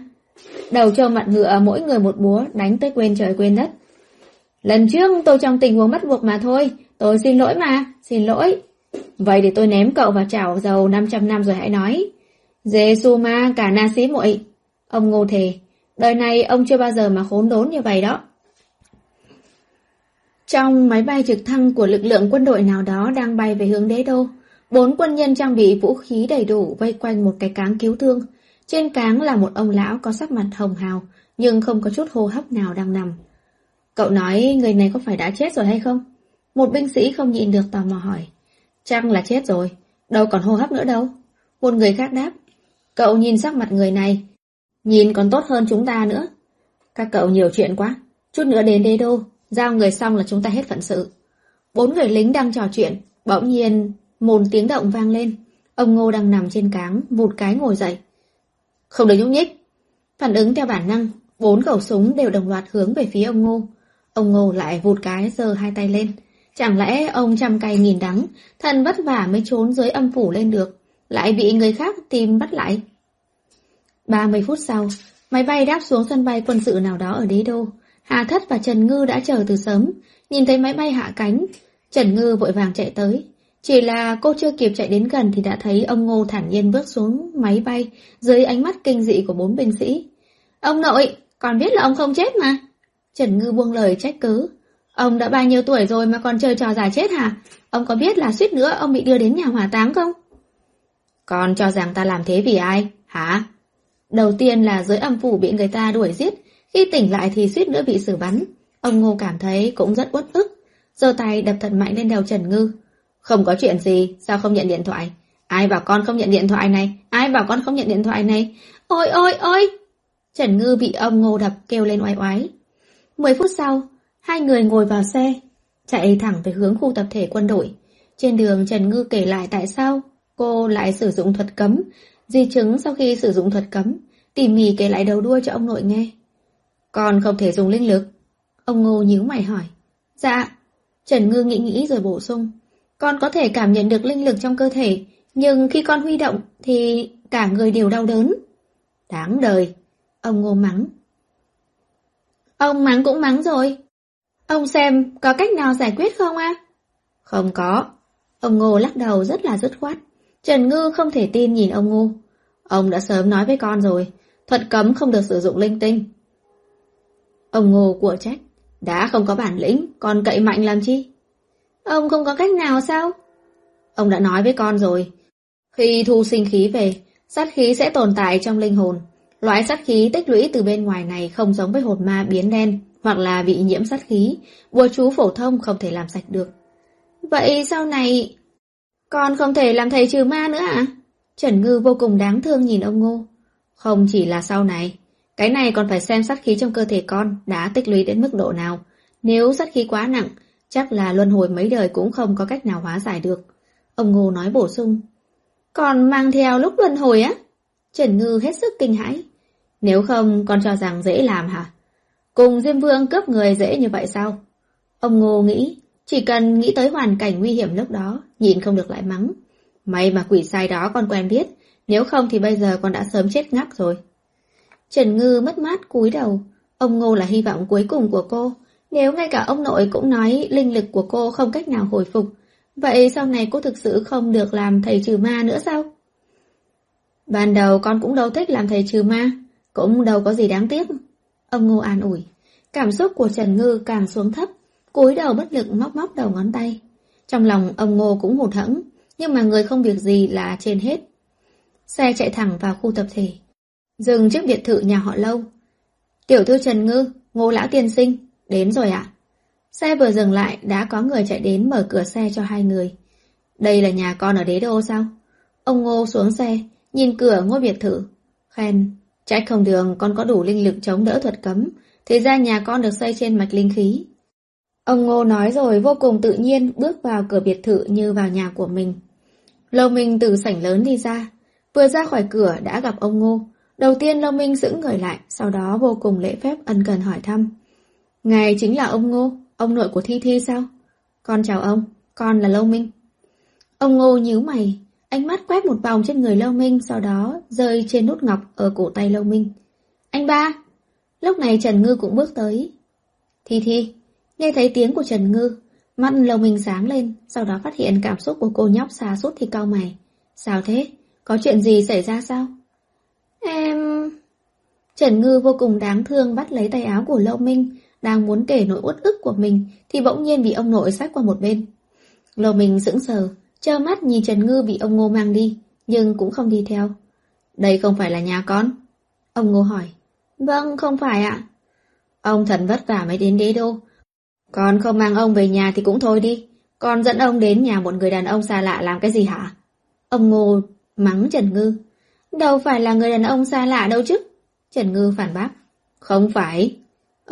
Đầu cho mặt ngựa mỗi người một búa đánh tới quên trời quên đất. Lần trước tôi trong tình huống bắt buộc mà thôi, tôi xin lỗi mà, xin lỗi. Vậy để tôi ném cậu vào chảo dầu 500 năm rồi hãy nói. Giê-xu ma cả na sĩ muội Ông ngô thề, đời này ông chưa bao giờ mà khốn đốn như vậy đó. Trong máy bay trực thăng của lực lượng quân đội nào đó đang bay về hướng đế đô, bốn quân nhân trang bị vũ khí đầy đủ vây quanh một cái cáng cứu thương. Trên cáng là một ông lão có sắc mặt hồng hào, nhưng không có chút hô hấp nào đang nằm. Cậu nói người này có phải đã chết rồi hay không? Một binh sĩ không nhịn được tò mò hỏi. Chắc là chết rồi, đâu còn hô hấp nữa đâu. Một người khác đáp. Cậu nhìn sắc mặt người này, nhìn còn tốt hơn chúng ta nữa. Các cậu nhiều chuyện quá, chút nữa đến đế đô, giao người xong là chúng ta hết phận sự. Bốn người lính đang trò chuyện, bỗng nhiên một tiếng động vang lên. Ông Ngô đang nằm trên cáng, vụt cái ngồi dậy. Không được nhúc nhích. Phản ứng theo bản năng, bốn khẩu súng đều đồng loạt hướng về phía ông Ngô. Ông Ngô lại vụt cái giơ hai tay lên. Chẳng lẽ ông trăm cay nghìn đắng, thần vất vả mới trốn dưới âm phủ lên được, lại bị người khác tìm bắt lại. 30 phút sau, máy bay đáp xuống sân bay quân sự nào đó ở đế đô. Hà Thất và Trần Ngư đã chờ từ sớm, nhìn thấy máy bay hạ cánh. Trần Ngư vội vàng chạy tới, chỉ là cô chưa kịp chạy đến gần thì đã thấy ông Ngô thản nhiên bước xuống máy bay dưới ánh mắt kinh dị của bốn binh sĩ. Ông nội, còn biết là ông không chết mà. Trần Ngư buông lời trách cứ. Ông đã bao nhiêu tuổi rồi mà còn chơi trò giả chết hả? Ông có biết là suýt nữa ông bị đưa đến nhà hỏa táng không? Con cho rằng ta làm thế vì ai? Hả? Đầu tiên là dưới âm phủ bị người ta đuổi giết, khi tỉnh lại thì suýt nữa bị xử bắn. Ông Ngô cảm thấy cũng rất uất ức, giơ tay đập thật mạnh lên đầu Trần Ngư. Không có chuyện gì, sao không nhận điện thoại? Ai bảo con không nhận điện thoại này? Ai bảo con không nhận điện thoại này? Ôi ôi ôi! Trần Ngư bị ông ngô đập kêu lên oai oái. Mười phút sau, Hai người ngồi vào xe, chạy thẳng về hướng khu tập thể quân đội. Trên đường Trần Ngư kể lại tại sao cô lại sử dụng thuật cấm, di chứng sau khi sử dụng thuật cấm, tỉ mỉ kể lại đầu đuôi cho ông nội nghe. Còn không thể dùng linh lực. Ông Ngô nhíu mày hỏi. Dạ. Trần Ngư nghĩ nghĩ rồi bổ sung. Con có thể cảm nhận được linh lực trong cơ thể, nhưng khi con huy động thì cả người đều đau đớn. Đáng đời. Ông Ngô mắng. Ông mắng cũng mắng rồi. Ông xem có cách nào giải quyết không a? Không có. Ông Ngô lắc đầu rất là dứt khoát. Trần Ngư không thể tin nhìn ông Ngô. Ông đã sớm nói với con rồi, thuật cấm không được sử dụng linh tinh. Ông Ngô của trách, đã không có bản lĩnh, còn cậy mạnh làm chi? Ông không có cách nào sao? Ông đã nói với con rồi, khi thu sinh khí về, sát khí sẽ tồn tại trong linh hồn. Loại sát khí tích lũy từ bên ngoài này không giống với hồn ma biến đen hoặc là bị nhiễm sát khí, bùa chú phổ thông không thể làm sạch được. Vậy sau này... Con không thể làm thầy trừ ma nữa à? Trần Ngư vô cùng đáng thương nhìn ông Ngô. Không chỉ là sau này, cái này còn phải xem sát khí trong cơ thể con đã tích lũy đến mức độ nào. Nếu sát khí quá nặng, chắc là luân hồi mấy đời cũng không có cách nào hóa giải được. Ông Ngô nói bổ sung. Còn mang theo lúc luân hồi á? Trần Ngư hết sức kinh hãi. Nếu không, con cho rằng dễ làm hả? Cùng Diêm Vương cướp người dễ như vậy sao? Ông Ngô nghĩ, chỉ cần nghĩ tới hoàn cảnh nguy hiểm lúc đó, nhìn không được lại mắng. May mà quỷ sai đó con quen biết, nếu không thì bây giờ con đã sớm chết ngắc rồi. Trần Ngư mất mát cúi đầu, ông Ngô là hy vọng cuối cùng của cô. Nếu ngay cả ông nội cũng nói linh lực của cô không cách nào hồi phục, vậy sau này cô thực sự không được làm thầy trừ ma nữa sao? Ban đầu con cũng đâu thích làm thầy trừ ma, cũng đâu có gì đáng tiếc. Ông Ngô an ủi, cảm xúc của Trần Ngư càng xuống thấp, cúi đầu bất lực móc móc đầu ngón tay. Trong lòng ông Ngô cũng hụt hẫng, nhưng mà người không việc gì là trên hết. Xe chạy thẳng vào khu tập thể. Dừng trước biệt thự nhà họ lâu. Tiểu thư Trần Ngư, ngô lão tiên sinh, đến rồi ạ. Xe vừa dừng lại đã có người chạy đến mở cửa xe cho hai người. Đây là nhà con ở đế đô sao? Ông Ngô xuống xe, nhìn cửa ngôi biệt thự. Khen, trách không đường con có đủ linh lực chống đỡ thuật cấm, thì ra nhà con được xây trên mạch linh khí. Ông Ngô nói rồi vô cùng tự nhiên bước vào cửa biệt thự như vào nhà của mình. Lâu Minh từ sảnh lớn đi ra, vừa ra khỏi cửa đã gặp ông Ngô. Đầu tiên Lâu Minh giữ người lại, sau đó vô cùng lễ phép ân cần hỏi thăm. Ngài chính là ông Ngô, ông nội của Thi Thi sao? Con chào ông, con là Lâu Minh. Ông Ngô nhíu mày, ánh mắt quét một vòng trên người Lâu Minh, sau đó rơi trên nút ngọc ở cổ tay Lâu Minh. Anh ba! Lúc này Trần Ngư cũng bước tới. Thi Thi, nghe thấy tiếng của Trần Ngư, mắt Lâu Minh sáng lên, sau đó phát hiện cảm xúc của cô nhóc xa sút thì cau mày. Sao thế? Có chuyện gì xảy ra sao? Em... Trần Ngư vô cùng đáng thương bắt lấy tay áo của Lâu Minh, đang muốn kể nỗi uất ức của mình thì bỗng nhiên bị ông nội sát qua một bên. Lâu Minh sững sờ, trơ mắt nhìn Trần Ngư bị ông Ngô mang đi, nhưng cũng không đi theo. Đây không phải là nhà con? Ông Ngô hỏi. Vâng, không phải ạ. Ông thần vất vả mới đến đế đô. Con không mang ông về nhà thì cũng thôi đi. Con dẫn ông đến nhà một người đàn ông xa lạ làm cái gì hả? Ông Ngô mắng Trần Ngư. Đâu phải là người đàn ông xa lạ đâu chứ. Trần Ngư phản bác. Không phải.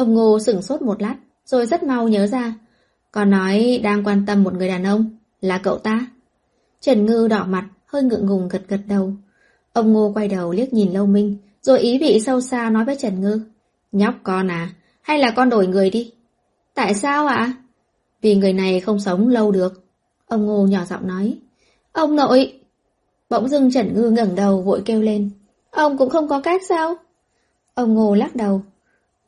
Ông Ngô sửng sốt một lát, rồi rất mau nhớ ra. Còn nói đang quan tâm một người đàn ông, là cậu ta. Trần Ngư đỏ mặt, hơi ngượng ngùng gật gật đầu. Ông Ngô quay đầu liếc nhìn Lâu Minh, rồi ý vị sâu xa nói với Trần Ngư. Nhóc con à, hay là con đổi người đi? Tại sao ạ? Vì người này không sống lâu được. Ông Ngô nhỏ giọng nói. Ông nội! Bỗng dưng Trần Ngư ngẩng đầu vội kêu lên. Ông cũng không có cách sao? Ông Ngô lắc đầu.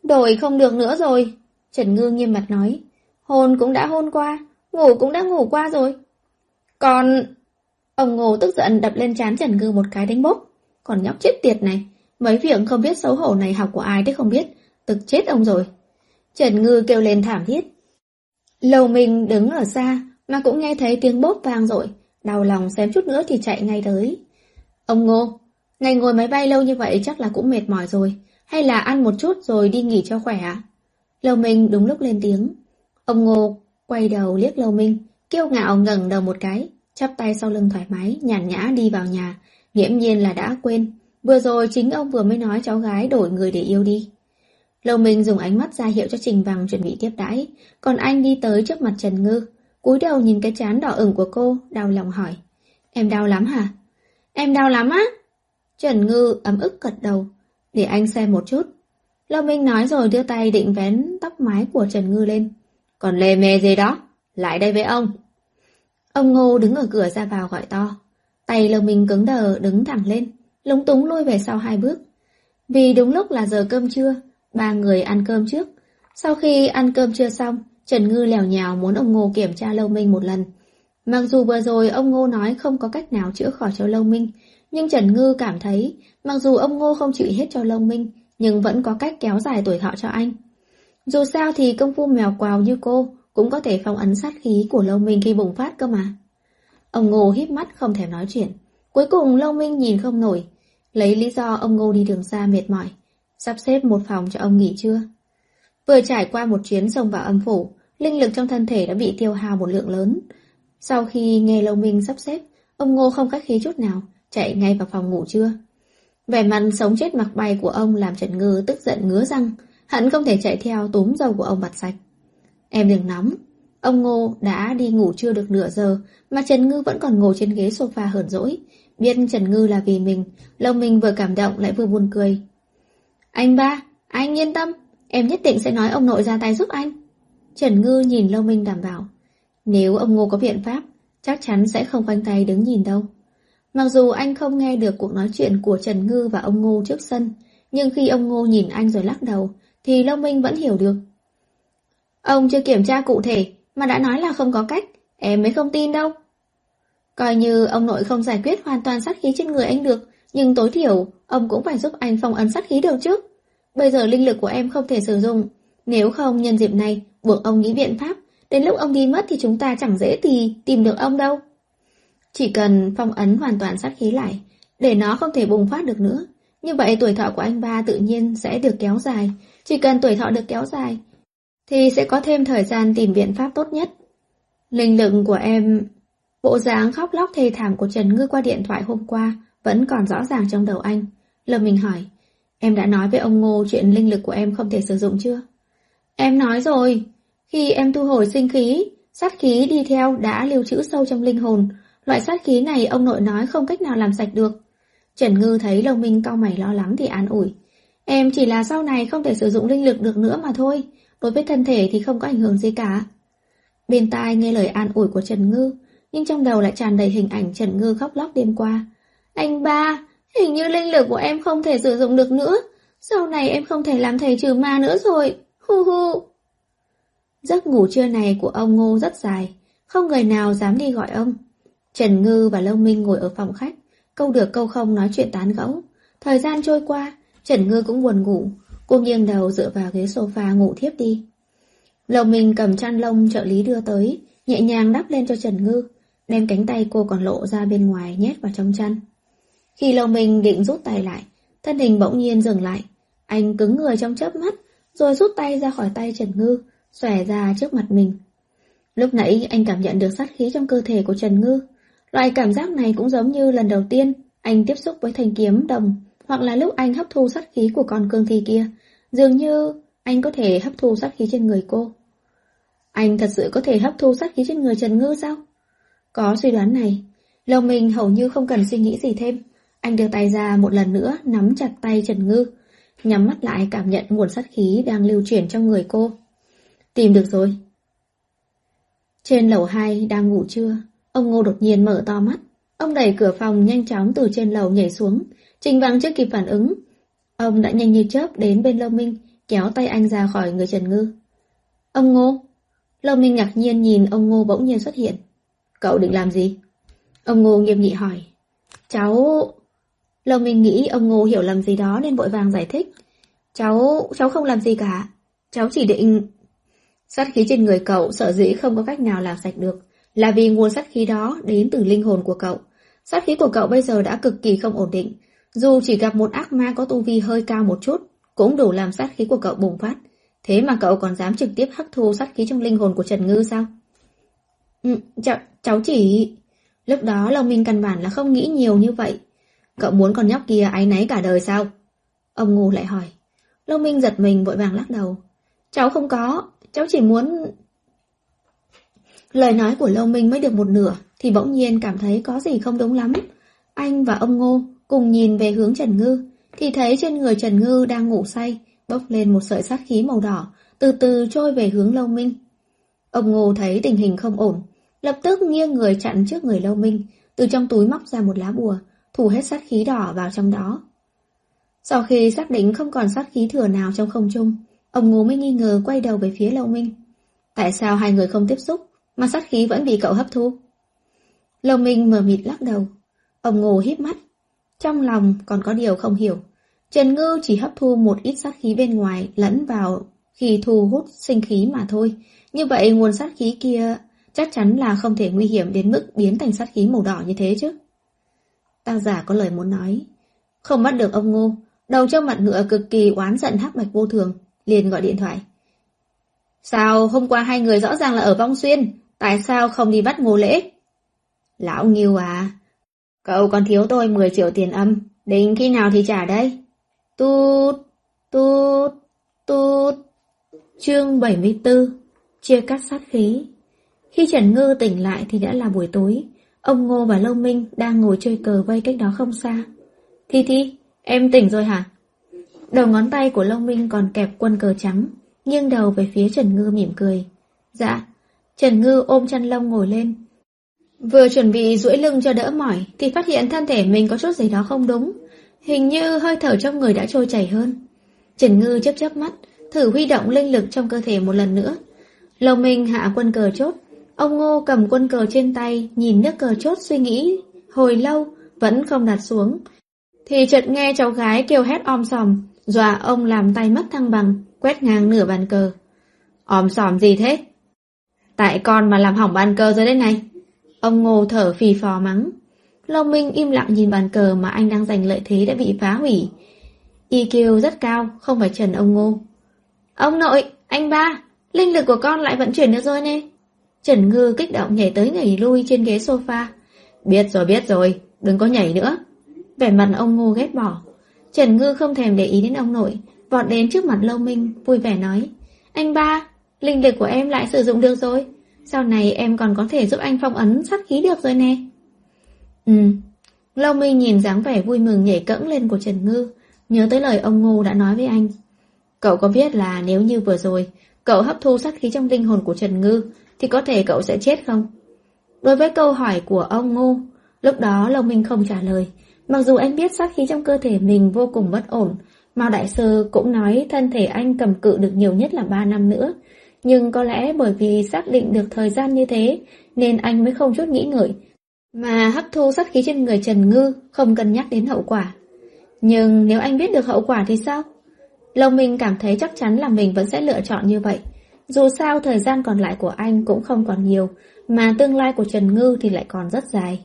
Đổi không được nữa rồi. Trần Ngư nghiêm mặt nói. Hôn cũng đã hôn qua, ngủ cũng đã ngủ qua rồi. Còn... Ông Ngô tức giận đập lên trán Trần Ngư một cái đánh bốc. Còn nhóc chết tiệt này, mấy việc không biết xấu hổ này học của ai đấy không biết, tực chết ông rồi. Trần Ngư kêu lên thảm thiết. Lầu mình đứng ở xa, mà cũng nghe thấy tiếng bốp vang rồi, đau lòng xem chút nữa thì chạy ngay tới. Ông Ngô, ngày ngồi máy bay lâu như vậy chắc là cũng mệt mỏi rồi, hay là ăn một chút rồi đi nghỉ cho khỏe ạ? Lầu Minh đúng lúc lên tiếng. Ông Ngô quay đầu liếc Lầu Minh, kiêu ngạo ngẩng đầu một cái, chắp tay sau lưng thoải mái, nhàn nhã đi vào nhà, nghiễm nhiên là đã quên. Vừa rồi chính ông vừa mới nói cháu gái đổi người để yêu đi. Lâu Minh dùng ánh mắt ra hiệu cho Trình Bằng chuẩn bị tiếp đãi, còn anh đi tới trước mặt Trần Ngư, cúi đầu nhìn cái chán đỏ ửng của cô, đau lòng hỏi. Em đau lắm hả? Em đau lắm á? Trần Ngư ấm ức gật đầu. Để anh xem một chút. Lâu Minh nói rồi đưa tay định vén tóc mái của Trần Ngư lên. Còn lề mề gì đó? Lại đây với ông. Ông Ngô đứng ở cửa ra vào gọi to. Tay Lâu Minh cứng đờ đứng thẳng lên, lúng túng lui về sau hai bước. Vì đúng lúc là giờ cơm trưa, ba người ăn cơm trước. Sau khi ăn cơm trưa xong, Trần Ngư lèo nhào muốn ông Ngô kiểm tra Lâu Minh một lần. Mặc dù vừa rồi ông Ngô nói không có cách nào chữa khỏi cho Lâu Minh, nhưng Trần Ngư cảm thấy, mặc dù ông Ngô không chịu hết cho long Minh, nhưng vẫn có cách kéo dài tuổi thọ cho anh. Dù sao thì công phu mèo quào như cô cũng có thể phong ấn sát khí của Lâu Minh khi bùng phát cơ mà. Ông Ngô híp mắt không thèm nói chuyện. Cuối cùng Lâu Minh nhìn không nổi, lấy lý do ông Ngô đi đường xa mệt mỏi, sắp xếp một phòng cho ông nghỉ trưa. Vừa trải qua một chuyến sông vào âm phủ, linh lực trong thân thể đã bị tiêu hao một lượng lớn. Sau khi nghe Lâu Minh sắp xếp, ông Ngô không khách khí chút nào, chạy ngay vào phòng ngủ trưa. Vẻ mặt sống chết mặc bay của ông làm Trần Ngư tức giận ngứa răng, hắn không thể chạy theo túm dầu của ông bặt sạch. Em đừng nóng, ông Ngô đã đi ngủ chưa được nửa giờ mà Trần Ngư vẫn còn ngồi trên ghế sofa hờn dỗi. Biết Trần Ngư là vì mình, lòng mình vừa cảm động lại vừa buồn cười. Anh ba, anh yên tâm, em nhất định sẽ nói ông nội ra tay giúp anh. Trần Ngư nhìn Lâu Minh đảm bảo. Nếu ông Ngô có biện pháp, chắc chắn sẽ không quanh tay đứng nhìn đâu. Mặc dù anh không nghe được cuộc nói chuyện của Trần Ngư và ông Ngô trước sân, nhưng khi ông Ngô nhìn anh rồi lắc đầu, thì Long Minh vẫn hiểu được. Ông chưa kiểm tra cụ thể, mà đã nói là không có cách, em mới không tin đâu. Coi như ông nội không giải quyết hoàn toàn sát khí trên người anh được, nhưng tối thiểu, ông cũng phải giúp anh phong ấn sát khí được chứ. Bây giờ linh lực của em không thể sử dụng, nếu không nhân dịp này, buộc ông nghĩ biện pháp, đến lúc ông đi mất thì chúng ta chẳng dễ thì tìm được ông đâu. Chỉ cần phong ấn hoàn toàn sát khí lại, để nó không thể bùng phát được nữa. Như vậy tuổi thọ của anh ba tự nhiên sẽ được kéo dài. Chỉ cần tuổi thọ được kéo dài, thì sẽ có thêm thời gian tìm biện pháp tốt nhất. Linh lực của em... Bộ dáng khóc lóc thê thảm của Trần Ngư qua điện thoại hôm qua vẫn còn rõ ràng trong đầu anh. Lâm Minh hỏi, em đã nói với ông Ngô chuyện linh lực của em không thể sử dụng chưa? Em nói rồi, khi em thu hồi sinh khí, sát khí đi theo đã lưu trữ sâu trong linh hồn, Loại sát khí này ông nội nói không cách nào làm sạch được. Trần Ngư thấy Lâu Minh cau mày lo lắng thì an ủi. Em chỉ là sau này không thể sử dụng linh lực được nữa mà thôi. Đối với thân thể thì không có ảnh hưởng gì cả. Bên tai nghe lời an ủi của Trần Ngư, nhưng trong đầu lại tràn đầy hình ảnh Trần Ngư khóc lóc đêm qua. Anh ba, hình như linh lực của em không thể sử dụng được nữa. Sau này em không thể làm thầy trừ ma nữa rồi. Hu hu. Giấc ngủ trưa này của ông Ngô rất dài, không người nào dám đi gọi ông. Trần Ngư và Lâu Minh ngồi ở phòng khách, câu được câu không nói chuyện tán gẫu. Thời gian trôi qua, Trần Ngư cũng buồn ngủ, cô nghiêng đầu dựa vào ghế sofa ngủ thiếp đi. Lâu Minh cầm chăn lông trợ lý đưa tới, nhẹ nhàng đắp lên cho Trần Ngư, đem cánh tay cô còn lộ ra bên ngoài nhét vào trong chăn. Khi Lâu Minh định rút tay lại, thân hình bỗng nhiên dừng lại. Anh cứng người trong chớp mắt, rồi rút tay ra khỏi tay Trần Ngư, xòe ra trước mặt mình. Lúc nãy anh cảm nhận được sát khí trong cơ thể của Trần Ngư, Loại cảm giác này cũng giống như lần đầu tiên anh tiếp xúc với thanh kiếm đồng, hoặc là lúc anh hấp thu sát khí của con cương thi kia. Dường như anh có thể hấp thu sát khí trên người cô. Anh thật sự có thể hấp thu sát khí trên người Trần Ngư sao? Có suy đoán này, lòng mình hầu như không cần suy nghĩ gì thêm. Anh đưa tay ra một lần nữa nắm chặt tay Trần Ngư, nhắm mắt lại cảm nhận nguồn sát khí đang lưu chuyển trong người cô. Tìm được rồi. Trên lầu 2 đang ngủ trưa, Ông Ngô đột nhiên mở to mắt. Ông đẩy cửa phòng nhanh chóng từ trên lầu nhảy xuống. Trình Vắng chưa kịp phản ứng. Ông đã nhanh như chớp đến bên Lâu Minh, kéo tay anh ra khỏi người Trần Ngư. Ông Ngô. Lâu Minh ngạc nhiên nhìn ông Ngô bỗng nhiên xuất hiện. Cậu định làm gì? Ông Ngô nghiêm nghị hỏi. Cháu... Lâu Minh nghĩ ông Ngô hiểu lầm gì đó nên vội vàng giải thích. Cháu... cháu không làm gì cả. Cháu chỉ định... Sát khí trên người cậu sợ dĩ không có cách nào làm sạch được là vì nguồn sát khí đó đến từ linh hồn của cậu. Sát khí của cậu bây giờ đã cực kỳ không ổn định. Dù chỉ gặp một ác ma có tu vi hơi cao một chút, cũng đủ làm sát khí của cậu bùng phát. Thế mà cậu còn dám trực tiếp hấp thu sát khí trong linh hồn của Trần Ngư sao? Ừ, cháu, cháu chỉ... Lúc đó lòng mình căn bản là không nghĩ nhiều như vậy. Cậu muốn con nhóc kia ái náy cả đời sao? Ông Ngô lại hỏi. Lâu Minh giật mình vội vàng lắc đầu. Cháu không có, cháu chỉ muốn... Lời nói của Lâu Minh mới được một nửa thì bỗng nhiên cảm thấy có gì không đúng lắm. Anh và ông Ngô cùng nhìn về hướng Trần Ngư thì thấy trên người Trần Ngư đang ngủ say bốc lên một sợi sát khí màu đỏ từ từ trôi về hướng Lâu Minh. Ông Ngô thấy tình hình không ổn lập tức nghiêng người chặn trước người Lâu Minh từ trong túi móc ra một lá bùa thủ hết sát khí đỏ vào trong đó. Sau khi xác định không còn sát khí thừa nào trong không trung, ông Ngô mới nghi ngờ quay đầu về phía Lâu Minh. Tại sao hai người không tiếp xúc, mà sát khí vẫn bị cậu hấp thu? Lâu Minh mờ mịt lắc đầu. Ông Ngô híp mắt. Trong lòng còn có điều không hiểu. Trần Ngư chỉ hấp thu một ít sát khí bên ngoài lẫn vào khi thu hút sinh khí mà thôi. Như vậy nguồn sát khí kia chắc chắn là không thể nguy hiểm đến mức biến thành sát khí màu đỏ như thế chứ. Tác giả có lời muốn nói. Không bắt được ông Ngô, đầu trong mặt ngựa cực kỳ oán giận hắc bạch vô thường, liền gọi điện thoại. Sao hôm qua hai người rõ ràng là ở Vong Xuyên, tại sao không đi bắt Ngô Lễ? Lão Nghiêu à, cậu còn thiếu tôi 10 triệu tiền âm, định khi nào thì trả đây? Tút, tút, tút. Chương 74 Chia cắt sát khí Khi Trần Ngư tỉnh lại thì đã là buổi tối, ông Ngô và Lâu Minh đang ngồi chơi cờ vây cách đó không xa. Thi Thi, em tỉnh rồi hả? Đầu ngón tay của Lâu Minh còn kẹp quân cờ trắng, nghiêng đầu về phía Trần Ngư mỉm cười. Dạ, Trần Ngư ôm chăn lông ngồi lên. Vừa chuẩn bị duỗi lưng cho đỡ mỏi thì phát hiện thân thể mình có chút gì đó không đúng. Hình như hơi thở trong người đã trôi chảy hơn. Trần Ngư chớp chớp mắt, thử huy động linh lực trong cơ thể một lần nữa. lầu Minh hạ quân cờ chốt. Ông Ngô cầm quân cờ trên tay, nhìn nước cờ chốt suy nghĩ. Hồi lâu, vẫn không đặt xuống. Thì chợt nghe cháu gái kêu hét om sòm, dọa ông làm tay mất thăng bằng, quét ngang nửa bàn cờ. Om xòm gì thế? Tại con mà làm hỏng bàn cờ rồi đấy này. Ông Ngô thở phì phò mắng. Long Minh im lặng nhìn bàn cờ mà anh đang giành lợi thế đã bị phá hủy. EQ rất cao, không phải trần ông Ngô. Ông nội, anh ba, linh lực của con lại vận chuyển được rồi nè. Trần Ngư kích động nhảy tới nhảy lui trên ghế sofa. Biết rồi, biết rồi, đừng có nhảy nữa. Vẻ mặt ông Ngô ghét bỏ. Trần Ngư không thèm để ý đến ông nội, vọt đến trước mặt Lâu Minh, vui vẻ nói. Anh ba, linh lực của em lại sử dụng được rồi. Sau này em còn có thể giúp anh phong ấn sát khí được rồi nè. Ừ. Lâu Minh nhìn dáng vẻ vui mừng nhảy cẫng lên của Trần Ngư, nhớ tới lời ông Ngô đã nói với anh. Cậu có biết là nếu như vừa rồi, cậu hấp thu sát khí trong linh hồn của Trần Ngư, thì có thể cậu sẽ chết không? Đối với câu hỏi của ông Ngô, lúc đó Lâu Minh không trả lời. Mặc dù anh biết sát khí trong cơ thể mình vô cùng bất ổn, Mao Đại Sư cũng nói thân thể anh cầm cự được nhiều nhất là 3 năm nữa. Nhưng có lẽ bởi vì xác định được thời gian như thế, nên anh mới không chút nghĩ ngợi, mà hấp thu sát khí trên người Trần Ngư, không cân nhắc đến hậu quả. Nhưng nếu anh biết được hậu quả thì sao? Lòng mình cảm thấy chắc chắn là mình vẫn sẽ lựa chọn như vậy. Dù sao thời gian còn lại của anh cũng không còn nhiều, mà tương lai của Trần Ngư thì lại còn rất dài.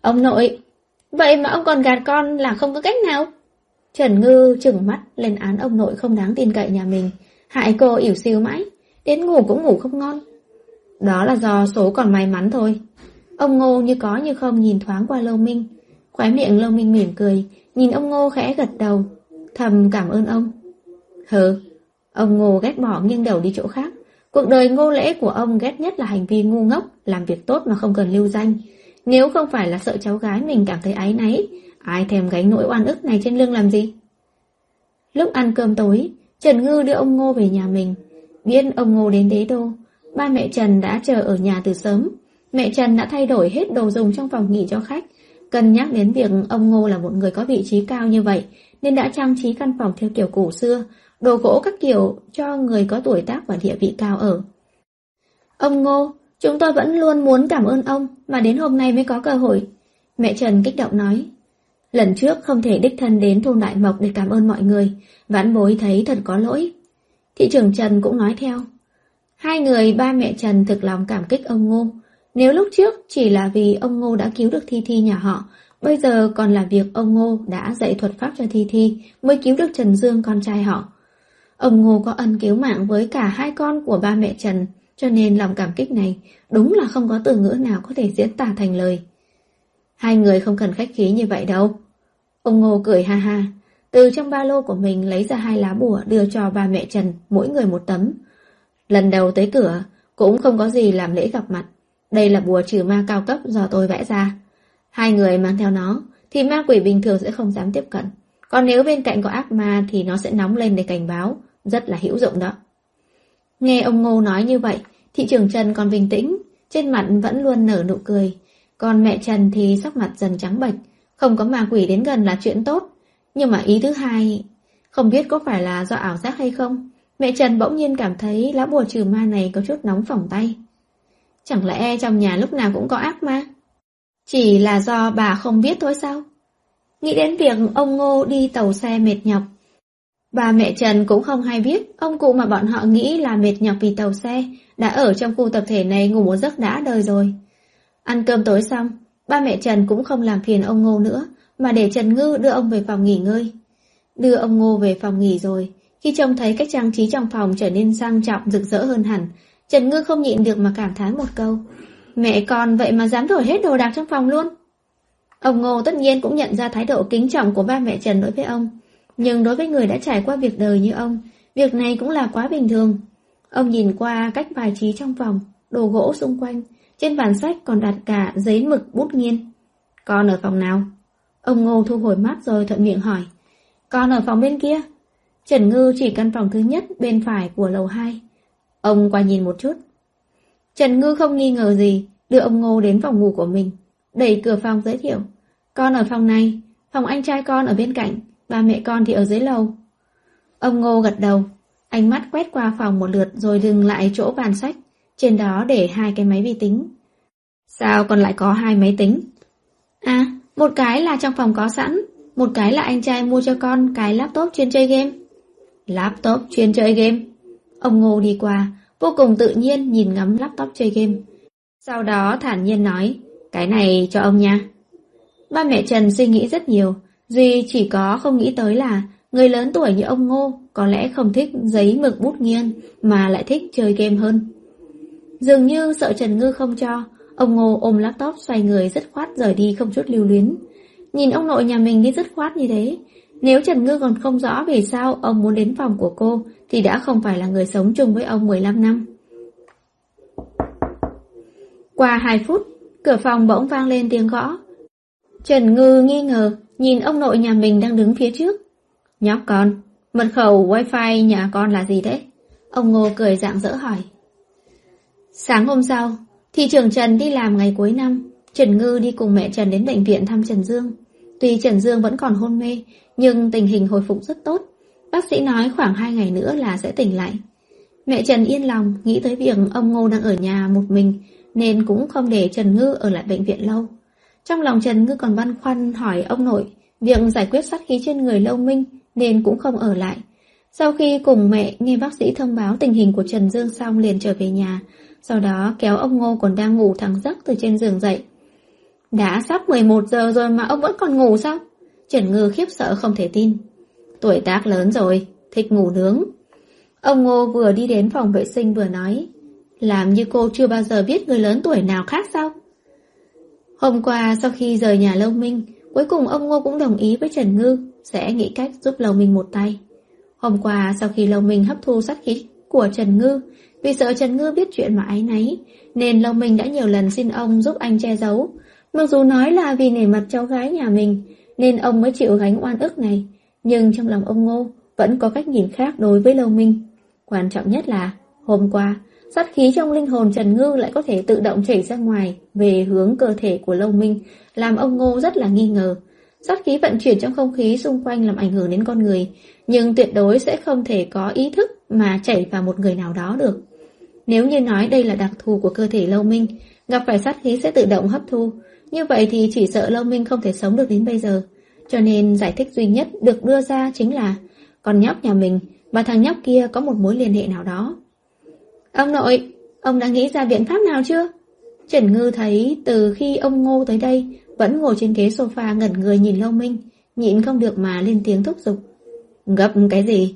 Ông nội, vậy mà ông còn gạt con là không có cách nào? Trần Ngư trừng mắt lên án ông nội không đáng tin cậy nhà mình, hại cô ỉu xìu mãi, đến ngủ cũng ngủ không ngon. Đó là do số còn may mắn thôi. Ông Ngô như có như không nhìn thoáng qua Lâu Minh. Khóe miệng Lâu Minh mỉm cười, nhìn ông Ngô khẽ gật đầu, thầm cảm ơn ông. Hừ, ông Ngô ghét bỏ nghiêng đầu đi chỗ khác. Cuộc đời ngô lễ của ông ghét nhất là hành vi ngu ngốc, làm việc tốt mà không cần lưu danh. Nếu không phải là sợ cháu gái mình cảm thấy áy náy, ai thèm gánh nỗi oan ức này trên lưng làm gì? Lúc ăn cơm tối, Trần Ngư đưa ông Ngô về nhà mình. Biết ông Ngô đến đế đô, ba mẹ Trần đã chờ ở nhà từ sớm. Mẹ Trần đã thay đổi hết đồ dùng trong phòng nghỉ cho khách. Cân nhắc đến việc ông Ngô là một người có vị trí cao như vậy, nên đã trang trí căn phòng theo kiểu cổ xưa, đồ gỗ các kiểu cho người có tuổi tác và địa vị cao ở. Ông Ngô, chúng tôi vẫn luôn muốn cảm ơn ông, mà đến hôm nay mới có cơ hội. Mẹ Trần kích động nói. Lần trước không thể đích thân đến thôn Đại Mộc để cảm ơn mọi người, vãn bối thấy thật có lỗi. Thị trưởng Trần cũng nói theo. Hai người ba mẹ Trần thực lòng cảm kích ông Ngô, nếu lúc trước chỉ là vì ông Ngô đã cứu được Thi Thi nhà họ, bây giờ còn là việc ông Ngô đã dạy thuật pháp cho Thi Thi mới cứu được Trần Dương con trai họ. Ông Ngô có ân cứu mạng với cả hai con của ba mẹ Trần, cho nên lòng cảm kích này đúng là không có từ ngữ nào có thể diễn tả thành lời. Hai người không cần khách khí như vậy đâu. Ông Ngô cười ha ha, từ trong ba lô của mình lấy ra hai lá bùa đưa cho ba mẹ Trần, mỗi người một tấm. Lần đầu tới cửa, cũng không có gì làm lễ gặp mặt. Đây là bùa trừ ma cao cấp do tôi vẽ ra. Hai người mang theo nó, thì ma quỷ bình thường sẽ không dám tiếp cận. Còn nếu bên cạnh có ác ma thì nó sẽ nóng lên để cảnh báo, rất là hữu dụng đó. Nghe ông Ngô nói như vậy, thị trưởng Trần còn bình tĩnh, trên mặt vẫn luôn nở nụ cười. Còn mẹ Trần thì sắc mặt dần trắng bệch, không có ma quỷ đến gần là chuyện tốt. Nhưng mà ý thứ hai, không biết có phải là do ảo giác hay không, mẹ Trần bỗng nhiên cảm thấy lá bùa trừ ma này có chút nóng phỏng tay. Chẳng lẽ trong nhà lúc nào cũng có ác ma? Chỉ là do bà không biết thôi sao? Nghĩ đến việc ông Ngô đi tàu xe mệt nhọc. Bà mẹ Trần cũng không hay biết, ông cụ mà bọn họ nghĩ là mệt nhọc vì tàu xe, đã ở trong khu tập thể này ngủ một giấc đã đời rồi. Ăn cơm tối xong, ba mẹ Trần cũng không làm phiền ông Ngô nữa, mà để Trần Ngư đưa ông về phòng nghỉ ngơi. Đưa ông Ngô về phòng nghỉ rồi, khi trông thấy cách trang trí trong phòng trở nên sang trọng rực rỡ hơn hẳn, Trần Ngư không nhịn được mà cảm thán một câu. Mẹ con vậy mà dám đổi hết đồ đạc trong phòng luôn. Ông Ngô tất nhiên cũng nhận ra thái độ kính trọng của ba mẹ Trần đối với ông. Nhưng đối với người đã trải qua việc đời như ông, việc này cũng là quá bình thường. Ông nhìn qua cách bài trí trong phòng, đồ gỗ xung quanh, trên bàn sách còn đặt cả giấy mực bút nghiên. Con ở phòng nào? Ông Ngô thu hồi mắt rồi thuận miệng hỏi. Con ở phòng bên kia. Trần Ngư chỉ căn phòng thứ nhất bên phải của lầu 2. Ông qua nhìn một chút. Trần Ngư không nghi ngờ gì, đưa ông Ngô đến phòng ngủ của mình, đẩy cửa phòng giới thiệu. Con ở phòng này, phòng anh trai con ở bên cạnh, ba mẹ con thì ở dưới lầu. Ông Ngô gật đầu, ánh mắt quét qua phòng một lượt rồi dừng lại chỗ bàn sách, trên đó để hai cái máy vi tính. Sao còn lại có hai máy tính? À, một cái là trong phòng có sẵn, một cái là anh trai mua cho con cái laptop chuyên chơi game. Laptop chuyên chơi game? Ông Ngô đi qua, vô cùng tự nhiên nhìn ngắm laptop chơi game. Sau đó thản nhiên nói, cái này cho ông nha. Ba mẹ Trần suy nghĩ rất nhiều, Duy chỉ có không nghĩ tới là người lớn tuổi như ông Ngô có lẽ không thích giấy mực bút nghiêng mà lại thích chơi game hơn. Dường như sợ Trần Ngư không cho, ông Ngô ôm laptop xoay người rất khoát rời đi không chút lưu luyến. Nhìn ông nội nhà mình đi rất khoát như thế, nếu Trần Ngư còn không rõ vì sao ông muốn đến phòng của cô thì đã không phải là người sống chung với ông 15 năm. Qua 2 phút, cửa phòng bỗng vang lên tiếng gõ. Trần Ngư nghi ngờ, nhìn ông nội nhà mình đang đứng phía trước. Nhóc con, mật khẩu wifi nhà con là gì thế? Ông Ngô cười dạng dỡ hỏi. Sáng hôm sau, thị trưởng Trần đi làm ngày cuối năm, Trần Ngư đi cùng mẹ Trần đến bệnh viện thăm Trần Dương. Tuy Trần Dương vẫn còn hôn mê, nhưng tình hình hồi phục rất tốt. Bác sĩ nói khoảng 2 ngày nữa là sẽ tỉnh lại. Mẹ Trần yên lòng, nghĩ tới việc ông Ngô đang ở nhà một mình, nên cũng không để Trần Ngư ở lại bệnh viện lâu. Trong lòng Trần Ngư còn băn khoăn hỏi ông nội, việc giải quyết sát khí trên người Lâu Minh nên cũng không ở lại. Sau khi cùng mẹ nghe bác sĩ thông báo tình hình của Trần Dương xong liền trở về nhà, sau đó kéo ông Ngô còn đang ngủ thẳng giấc từ trên giường dậy. Đã sắp 11 giờ rồi mà ông vẫn còn ngủ sao? Trần Ngư khiếp sợ không thể tin. Tuổi tác lớn rồi, thích ngủ nướng. Ông Ngô vừa đi đến phòng vệ sinh vừa nói, làm như cô chưa bao giờ biết người lớn tuổi nào khác sao? Hôm qua sau khi rời nhà Lâu Minh, cuối cùng ông Ngô cũng đồng ý với Trần Ngư sẽ nghĩ cách giúp Lâu Minh một tay. Hôm qua sau khi Lâu Minh hấp thu sát khí của Trần Ngư, vì sợ Trần Ngư biết chuyện mà ái nấy, nên Lâu Minh đã nhiều lần xin ông giúp anh che giấu. Mặc dù nói là vì nể mặt cháu gái nhà mình, nên ông mới chịu gánh oan ức này, nhưng trong lòng ông Ngô vẫn có cách nhìn khác đối với Lâu Minh. Quan trọng nhất là, hôm qua, sát khí trong linh hồn Trần Ngư lại có thể tự động chảy ra ngoài về hướng cơ thể của Lâu Minh, làm ông Ngô rất là nghi ngờ. Sát khí vận chuyển trong không khí xung quanh làm ảnh hưởng đến con người, nhưng tuyệt đối sẽ không thể có ý thức mà chảy vào một người nào đó được. Nếu như nói đây là đặc thù của cơ thể Lâu Minh, gặp phải sát khí sẽ tự động hấp thu, như vậy thì chỉ sợ Lâu Minh không thể sống được đến bây giờ. Cho nên giải thích duy nhất được đưa ra chính là con nhóc nhà mình và thằng nhóc kia có một mối liên hệ nào đó. Ông nội, ông đã nghĩ ra biện pháp nào chưa? Trần Ngư thấy từ khi ông Ngô tới đây vẫn ngồi trên ghế sofa ngẩn người nhìn Lâu Minh, nhịn không được mà lên tiếng thúc giục. Gấp cái gì?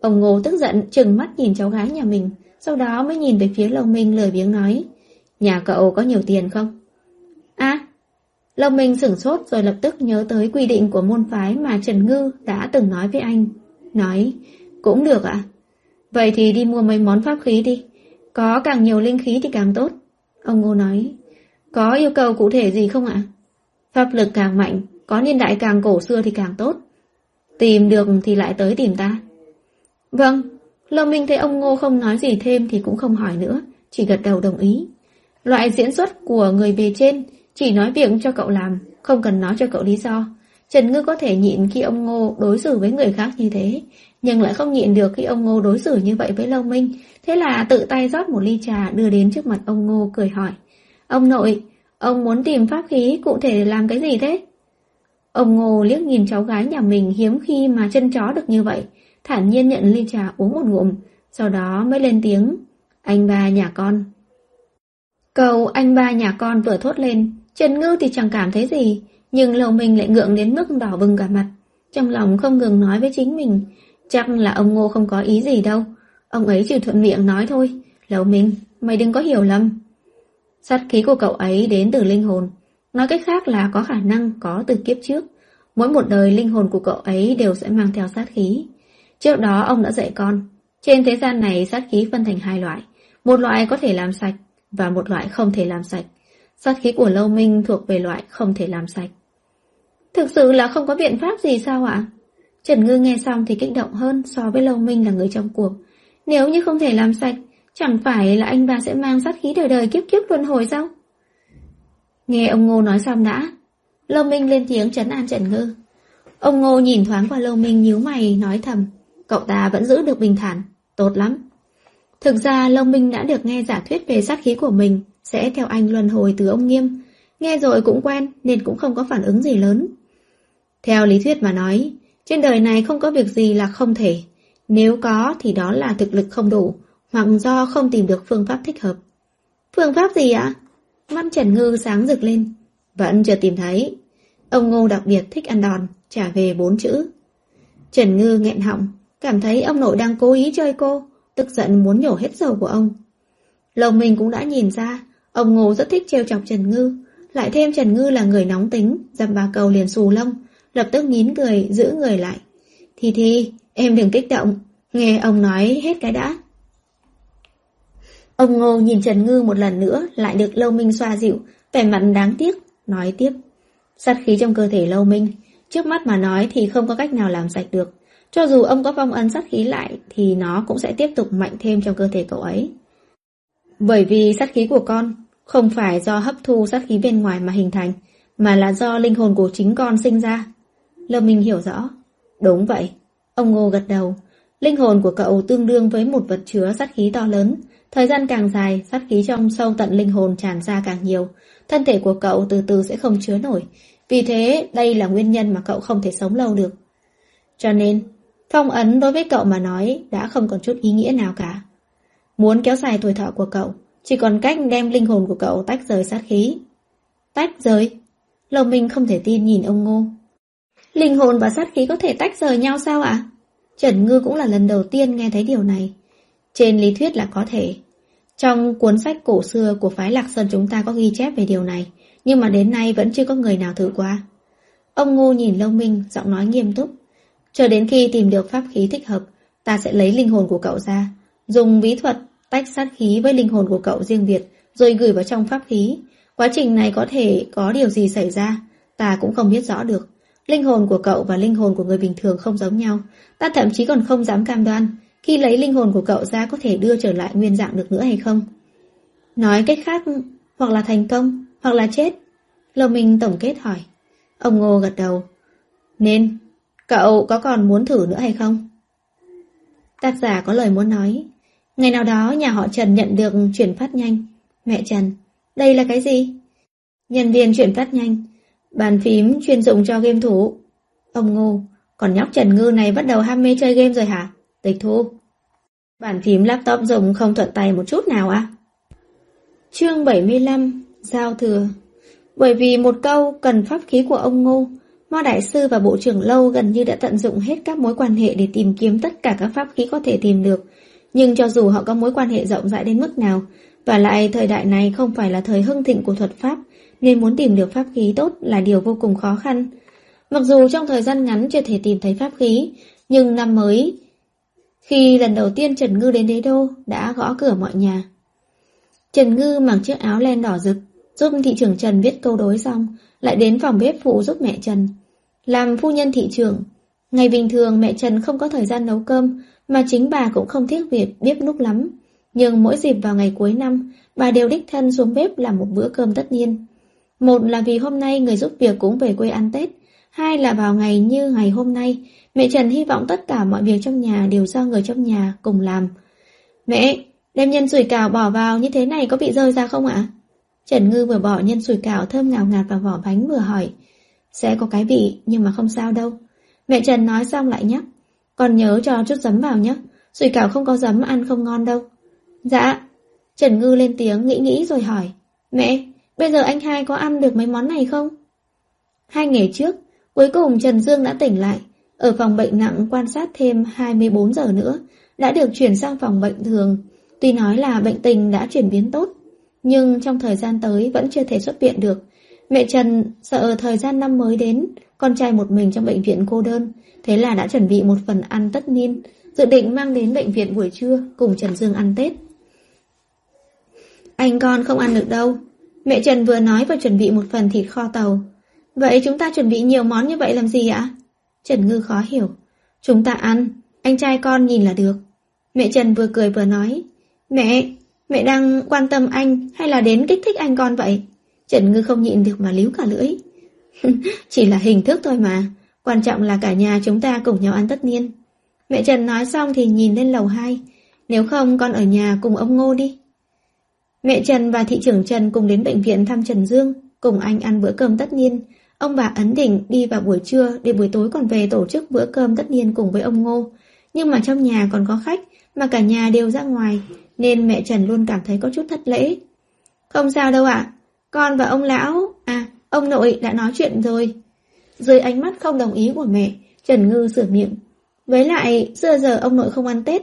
Ông Ngô tức giận trừng mắt nhìn cháu gái nhà mình, sau đó mới nhìn về phía Lâu Minh lười biếng nói. Nhà cậu có nhiều tiền không? À, Lâu Minh sửng sốt rồi lập tức nhớ tới quy định của môn phái mà Trần Ngư đã từng nói với anh. Nói, cũng được ạ. Vậy thì đi mua mấy món pháp khí đi. Có càng nhiều linh khí thì càng tốt. Ông Ngô nói, có yêu cầu cụ thể gì không ạ? Pháp lực càng mạnh, có niên đại càng cổ xưa thì càng tốt. Tìm được thì lại tới tìm ta. Vâng, Lâm Minh thấy ông Ngô không nói gì thêm thì cũng không hỏi nữa, chỉ gật đầu đồng ý. Loại diễn xuất của người bề trên chỉ nói việc cho cậu làm, không cần nói cho cậu lý do. Trần Ngư có thể nhịn khi ông Ngô đối xử với người khác như thế, nhưng lại không nhịn được khi ông Ngô đối xử như vậy với Lâu Minh, thế là tự tay rót một ly trà đưa đến trước mặt ông Ngô cười hỏi. Ông nội, ông muốn tìm pháp khí cụ thể để làm cái gì thế? Ông Ngô liếc nhìn cháu gái nhà mình hiếm khi mà chân chó được như vậy, thản nhiên nhận ly trà uống một ngụm, sau đó mới lên tiếng. Anh ba nhà con. Cầu anh ba nhà con vừa thốt lên, Trần Ngư thì chẳng cảm thấy gì, nhưng lầu mình lại ngượng đến mức đỏ bừng cả mặt. Trong lòng không ngừng nói với chính mình, chắc là ông Ngô không có ý gì đâu. Ông ấy chỉ thuận miệng nói thôi. Lầu mình, mày đừng có hiểu lầm. Sát khí của cậu ấy đến từ linh hồn. Nói cách khác là có khả năng có từ kiếp trước. Mỗi một đời linh hồn của cậu ấy đều sẽ mang theo sát khí. Trước đó ông đã dạy con. Trên thế gian này sát khí phân thành hai loại. Một loại có thể làm sạch và một loại không thể làm sạch. Sát khí của Lâu Minh thuộc về loại không thể làm sạch. Thực sự là không có biện pháp gì sao ạ? Trần Ngư nghe xong thì kích động hơn so với Lâu Minh là người trong cuộc. Nếu như không thể làm sạch, chẳng phải là anh ta sẽ mang sát khí đời đời kiếp kiếp luân hồi sao? Nghe ông Ngô nói xong đã. Lâu Minh lên tiếng trấn an Trần Ngư. Ông Ngô nhìn thoáng qua Lâu Minh nhíu mày nói thầm. Cậu ta vẫn giữ được bình thản. Tốt lắm. Thực ra Lâu Minh đã được nghe giả thuyết về sát khí của mình sẽ theo anh luân hồi từ ông Nghiêm. Nghe rồi cũng quen nên cũng không có phản ứng gì lớn. Theo lý thuyết mà nói, trên đời này không có việc gì là không thể. Nếu có thì đó là thực lực không đủ, hoặc do không tìm được phương pháp thích hợp. Phương pháp gì ạ? Mắt Trần Ngư sáng rực lên. Vẫn chưa tìm thấy. Ông Ngô đặc biệt thích ăn đòn, trả về bốn chữ. Trần Ngư nghẹn họng, cảm thấy ông nội đang cố ý chơi cô, tức giận muốn nhổ hết dầu của ông. lòng mình cũng đã nhìn ra, ông Ngô rất thích trêu chọc Trần Ngư, lại thêm Trần Ngư là người nóng tính, dăm ba cầu liền xù lông, lập tức nín cười, giữ người lại. Thì thì, em đừng kích động, nghe ông nói hết cái đã. Ông Ngô nhìn Trần Ngư một lần nữa lại được Lâu Minh xoa dịu, vẻ mặt đáng tiếc, nói tiếp. Sát khí trong cơ thể Lâu Minh, trước mắt mà nói thì không có cách nào làm sạch được. Cho dù ông có phong ấn sát khí lại thì nó cũng sẽ tiếp tục mạnh thêm trong cơ thể cậu ấy. Bởi vì sát khí của con không phải do hấp thu sát khí bên ngoài mà hình thành, mà là do linh hồn của chính con sinh ra. Lâm Minh hiểu rõ. Đúng vậy. Ông Ngô gật đầu. Linh hồn của cậu tương đương với một vật chứa sát khí to lớn. Thời gian càng dài, sát khí trong sâu tận linh hồn tràn ra càng nhiều. Thân thể của cậu từ từ sẽ không chứa nổi. Vì thế, đây là nguyên nhân mà cậu không thể sống lâu được. Cho nên, phong ấn đối với cậu mà nói đã không còn chút ý nghĩa nào cả. Muốn kéo dài tuổi thọ của cậu, chỉ còn cách đem linh hồn của cậu tách rời sát khí. Tách rời? Lầu mình không thể tin nhìn ông Ngô. Linh hồn và sát khí có thể tách rời nhau sao ạ? Trần Ngư cũng là lần đầu tiên nghe thấy điều này. Trên lý thuyết là có thể. Trong cuốn sách cổ xưa của phái Lạc Sơn chúng ta có ghi chép về điều này, nhưng mà đến nay vẫn chưa có người nào thử qua. Ông Ngô nhìn Lâu Minh, giọng nói nghiêm túc. Chờ đến khi tìm được pháp khí thích hợp, ta sẽ lấy linh hồn của cậu ra, dùng bí thuật tách sát khí với linh hồn của cậu riêng biệt, rồi gửi vào trong pháp khí. Quá trình này có thể có điều gì xảy ra, ta cũng không biết rõ được. Linh hồn của cậu và linh hồn của người bình thường không giống nhau. Ta thậm chí còn không dám cam đoan khi lấy linh hồn của cậu ra có thể đưa trở lại nguyên dạng được nữa hay không. Nói cách khác, hoặc là thành công, hoặc là chết. Lầu Minh tổng kết hỏi. Ông Ngô gật đầu. Nên, cậu có còn muốn thử nữa hay không? Tác giả có lời muốn nói. Ngày nào đó nhà họ Trần nhận được chuyển phát nhanh. Mẹ Trần, đây là cái gì? Nhân viên chuyển phát nhanh. Bàn phím chuyên dụng cho game thủ. Ông Ngô, còn nhóc Trần Ngư này bắt đầu ham mê chơi game rồi hả? Tịch thu. Bàn phím laptop dùng không thuận tay một chút nào à? Chương 75 Giao thừa Bởi vì một câu cần pháp khí của ông Ngô, Ma Đại Sư và Bộ trưởng Lâu gần như đã tận dụng hết các mối quan hệ để tìm kiếm tất cả các pháp khí có thể tìm được. Nhưng cho dù họ có mối quan hệ rộng rãi đến mức nào, và lại thời đại này không phải là thời hưng thịnh của thuật pháp, nên muốn tìm được pháp khí tốt là điều vô cùng khó khăn. Mặc dù trong thời gian ngắn chưa thể tìm thấy pháp khí, nhưng năm mới, khi lần đầu tiên Trần Ngư đến đế đô, đã gõ cửa mọi nhà. Trần Ngư mặc chiếc áo len đỏ rực, giúp thị trưởng Trần viết câu đối xong, lại đến phòng bếp phụ giúp mẹ Trần. Làm phu nhân thị trưởng, ngày bình thường mẹ Trần không có thời gian nấu cơm, mà chính bà cũng không tiếc việc bếp núc lắm. Nhưng mỗi dịp vào ngày cuối năm, bà đều đích thân xuống bếp làm một bữa cơm tất niên. Một là vì hôm nay người giúp việc cũng về quê ăn Tết, hai là vào ngày như ngày hôm nay, mẹ Trần hy vọng tất cả mọi việc trong nhà đều do người trong nhà cùng làm. Mẹ, đem nhân sủi cảo bỏ vào như thế này có bị rơi ra không ạ? Trần Ngư vừa bỏ nhân sủi cảo thơm ngào ngạt vào vỏ bánh vừa hỏi. Sẽ có cái vị nhưng mà không sao đâu. Mẹ Trần nói xong lại nhắc. Còn nhớ cho chút giấm vào nhé. Sủi cảo không có giấm ăn không ngon đâu. Dạ. Trần Ngư lên tiếng nghĩ nghĩ rồi hỏi. Mẹ, bây giờ anh hai có ăn được mấy món này không? Hai ngày trước, cuối cùng Trần Dương đã tỉnh lại. Ở phòng bệnh nặng quan sát thêm 24 giờ nữa, đã được chuyển sang phòng bệnh thường. Tuy nói là bệnh tình đã chuyển biến tốt, nhưng trong thời gian tới vẫn chưa thể xuất viện được. Mẹ Trần sợ thời gian năm mới đến, con trai một mình trong bệnh viện cô đơn, thế là đã chuẩn bị một phần ăn tất niên, dự định mang đến bệnh viện buổi trưa cùng Trần Dương ăn Tết. Anh con không ăn được đâu. Mẹ Trần vừa nói và chuẩn bị một phần thịt kho tàu. Vậy chúng ta chuẩn bị nhiều món như vậy làm gì ạ? Trần Ngư khó hiểu. Chúng ta ăn, anh trai con nhìn là được. Mẹ Trần vừa cười vừa nói. Mẹ, mẹ đang quan tâm anh hay là đến kích thích anh con vậy? Trần Ngư không nhịn được mà líu cả lưỡi. (laughs) Chỉ là hình thức thôi mà. Quan trọng là cả nhà chúng ta cùng nhau ăn tất niên. Mẹ Trần nói xong thì nhìn lên lầu 2. Nếu không con ở nhà cùng ông Ngô đi. Mẹ Trần và thị trưởng Trần cùng đến bệnh viện thăm Trần Dương, cùng anh ăn bữa cơm tất niên. Ông bà ấn định đi vào buổi trưa để buổi tối còn về tổ chức bữa cơm tất niên cùng với ông Ngô. Nhưng mà trong nhà còn có khách mà cả nhà đều ra ngoài, nên mẹ Trần luôn cảm thấy có chút thất lễ. Không sao đâu ạ, con và ông lão, à, ông nội đã nói chuyện rồi. Dưới ánh mắt không đồng ý của mẹ, Trần Ngư sửa miệng. Với lại, xưa giờ ông nội không ăn Tết.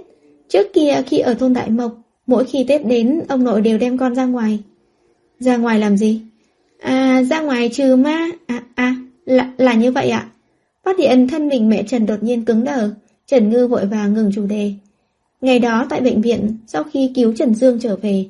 Trước kia khi ở thôn Đại Mộc, mỗi khi Tết đến, ông nội đều đem con ra ngoài. Ra ngoài làm gì? À, ra ngoài trừ ma. À, à, là, là như vậy ạ. Phát hiện thân mình mẹ Trần đột nhiên cứng đờ. Trần Ngư vội vàng ngừng chủ đề. Ngày đó tại bệnh viện, sau khi cứu Trần Dương trở về,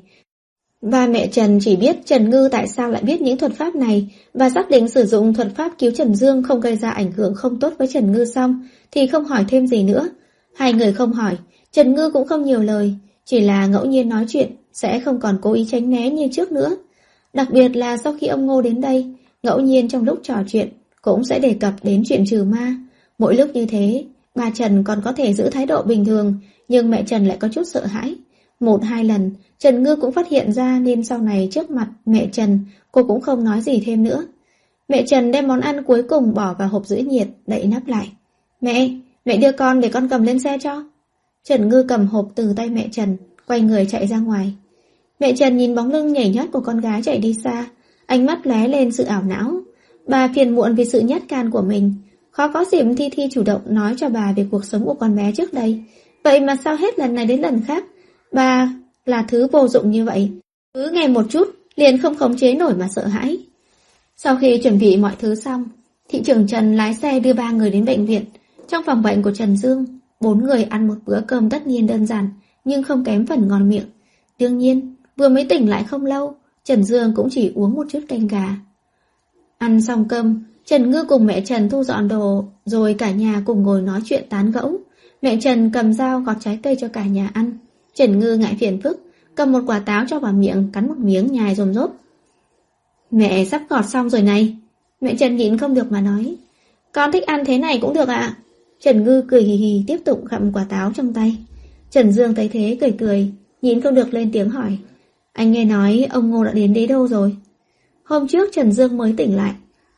và mẹ Trần chỉ biết Trần Ngư tại sao lại biết những thuật pháp này và xác định sử dụng thuật pháp cứu Trần Dương không gây ra ảnh hưởng không tốt với Trần Ngư xong thì không hỏi thêm gì nữa. Hai người không hỏi, Trần Ngư cũng không nhiều lời, chỉ là ngẫu nhiên nói chuyện, sẽ không còn cố ý tránh né như trước nữa. Đặc biệt là sau khi ông Ngô đến đây, ngẫu nhiên trong lúc trò chuyện cũng sẽ đề cập đến chuyện trừ ma. Mỗi lúc như thế, bà Trần còn có thể giữ thái độ bình thường, nhưng mẹ Trần lại có chút sợ hãi. Một hai lần, Trần Ngư cũng phát hiện ra nên sau này trước mặt mẹ Trần, cô cũng không nói gì thêm nữa. Mẹ Trần đem món ăn cuối cùng bỏ vào hộp giữ nhiệt, đậy nắp lại. Mẹ, mẹ đưa con để con cầm lên xe cho. Trần Ngư cầm hộp từ tay mẹ Trần, quay người chạy ra ngoài. Mẹ Trần nhìn bóng lưng nhảy nhót của con gái chạy đi xa, ánh mắt lóe lên sự ảo não. Bà phiền muộn vì sự nhát can của mình, khó có dịp Thi Thi chủ động nói cho bà về cuộc sống của con bé trước đây. Vậy mà sao hết lần này đến lần khác, bà là thứ vô dụng như vậy. Cứ nghe một chút, liền không khống chế nổi mà sợ hãi. Sau khi chuẩn bị mọi thứ xong, thị trưởng Trần lái xe đưa ba người đến bệnh viện. Trong phòng bệnh của Trần Dương, bốn người ăn một bữa cơm tất nhiên đơn giản, nhưng không kém phần ngon miệng. Đương nhiên, vừa mới tỉnh lại không lâu, Trần Dương cũng chỉ uống một chút canh gà. Ăn xong cơm, Trần Ngư cùng mẹ Trần thu dọn đồ, rồi cả nhà cùng ngồi nói chuyện tán gẫu. Mẹ Trần cầm dao gọt trái cây cho cả nhà ăn. Trần Ngư ngại phiền phức, cầm một quả táo cho vào miệng, cắn một miếng nhai rồm rốp. Mẹ sắp gọt xong rồi này. Mẹ Trần nhịn không được mà nói. Con thích ăn thế này cũng được ạ. Trần Ngư cười hì hì tiếp tục gặm quả táo trong tay. Trần Dương thấy thế cười cười, nhịn không được lên tiếng hỏi. Anh nghe nói ông Ngô đã đến đế đô rồi. Hôm trước Trần Dương mới tỉnh lại.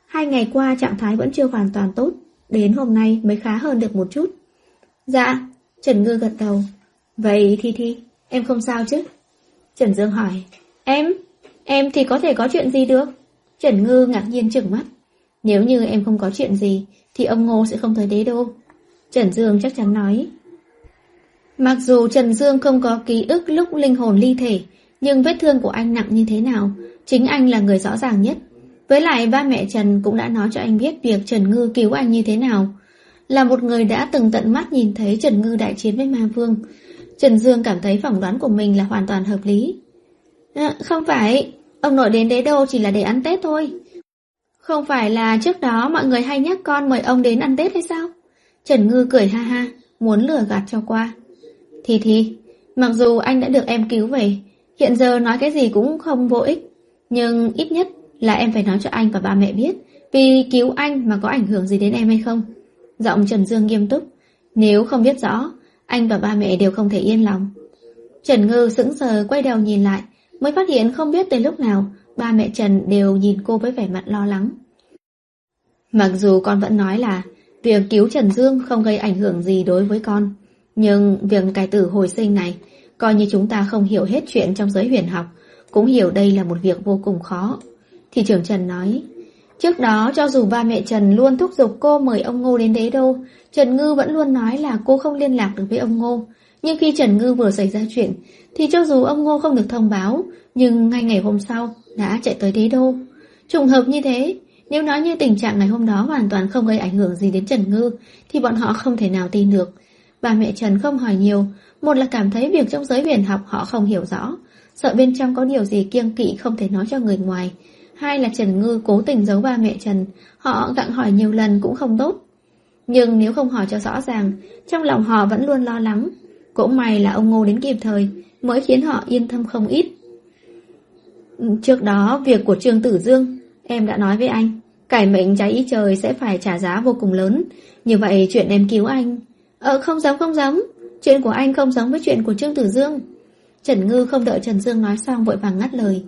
Hai ngày qua trạng thái vẫn chưa hoàn toàn tốt. Đến hôm nay mới khá hơn được một chút. Dạ, Trần Ngư gật đầu. Vậy Thi Thi, em không sao chứ? Trần Dương hỏi. Em? Em thì có thể có chuyện gì được? Trần Ngư ngạc nhiên trừng mắt. Nếu như em không có chuyện gì, thì ông Ngô sẽ không tới đế đô. Trần Dương chắc chắn nói. Mặc dù Trần Dương không có ký ức lúc linh hồn ly thể, nhưng vết thương của anh nặng như thế nào, chính anh là người rõ ràng nhất. Với lại ba mẹ Trần cũng đã nói cho anh biết việc Trần Ngư cứu anh như thế nào. Là một người đã từng tận mắt nhìn thấy Trần Ngư đại chiến với Ma Vương. Trần Dương cảm thấy phỏng đoán của mình là hoàn toàn hợp lý. À, không phải, ông nội đến đế đô chỉ là để ăn Tết thôi. Không phải là trước đó mọi người hay nhắc con mời ông đến ăn Tết hay sao? Trần Ngư cười ha ha, muốn lừa gạt cho qua. Thì thì, mặc dù anh đã được em cứu về, hiện giờ nói cái gì cũng không vô ích. Nhưng ít nhất là em phải nói cho anh và ba mẹ biết, vì cứu anh mà có ảnh hưởng gì đến em hay không. Giọng Trần Dương nghiêm túc, nếu không biết rõ, anh và ba mẹ đều không thể yên lòng. Trần Ngư sững sờ quay đầu nhìn lại, mới phát hiện không biết từ lúc nào, ba mẹ Trần đều nhìn cô với vẻ mặt lo lắng. Mặc dù con vẫn nói là việc cứu Trần Dương không gây ảnh hưởng gì đối với con, nhưng việc cải tử hồi sinh này, coi như chúng ta không hiểu hết chuyện trong giới huyền học, cũng hiểu đây là một việc vô cùng khó. Thị trưởng Trần nói, trước đó cho dù ba mẹ Trần luôn thúc giục cô mời ông Ngô đến đế đô, Trần Ngư vẫn luôn nói là cô không liên lạc được với ông Ngô. Nhưng khi Trần Ngư vừa xảy ra chuyện, thì cho dù ông Ngô không được thông báo, nhưng ngay ngày hôm sau đã chạy tới đế đô. Trùng hợp như thế, nếu nói như tình trạng ngày hôm đó hoàn toàn không gây ảnh hưởng gì đến Trần Ngư, thì bọn họ không thể nào tin được. Ba mẹ Trần không hỏi nhiều, một là cảm thấy việc trong giới huyền học họ không hiểu rõ, sợ bên trong có điều gì kiêng kỵ không thể nói cho người ngoài. Hai là Trần Ngư cố tình giấu ba mẹ Trần, họ gặng hỏi nhiều lần cũng không tốt. Nhưng nếu không hỏi cho rõ ràng, trong lòng họ vẫn luôn lo lắng. Cũng may là ông Ngô đến kịp thời, mới khiến họ yên tâm không ít. Trước đó, việc của Trương Tử Dương, em đã nói với anh, cải mệnh trái ý trời sẽ phải trả giá vô cùng lớn. Như vậy chuyện em cứu anh... Ờ, không giống không giống. Chuyện của anh không giống với chuyện của Trương Tử Dương. Trần Ngư không đợi Trần Dương nói xong vội vàng ngắt lời.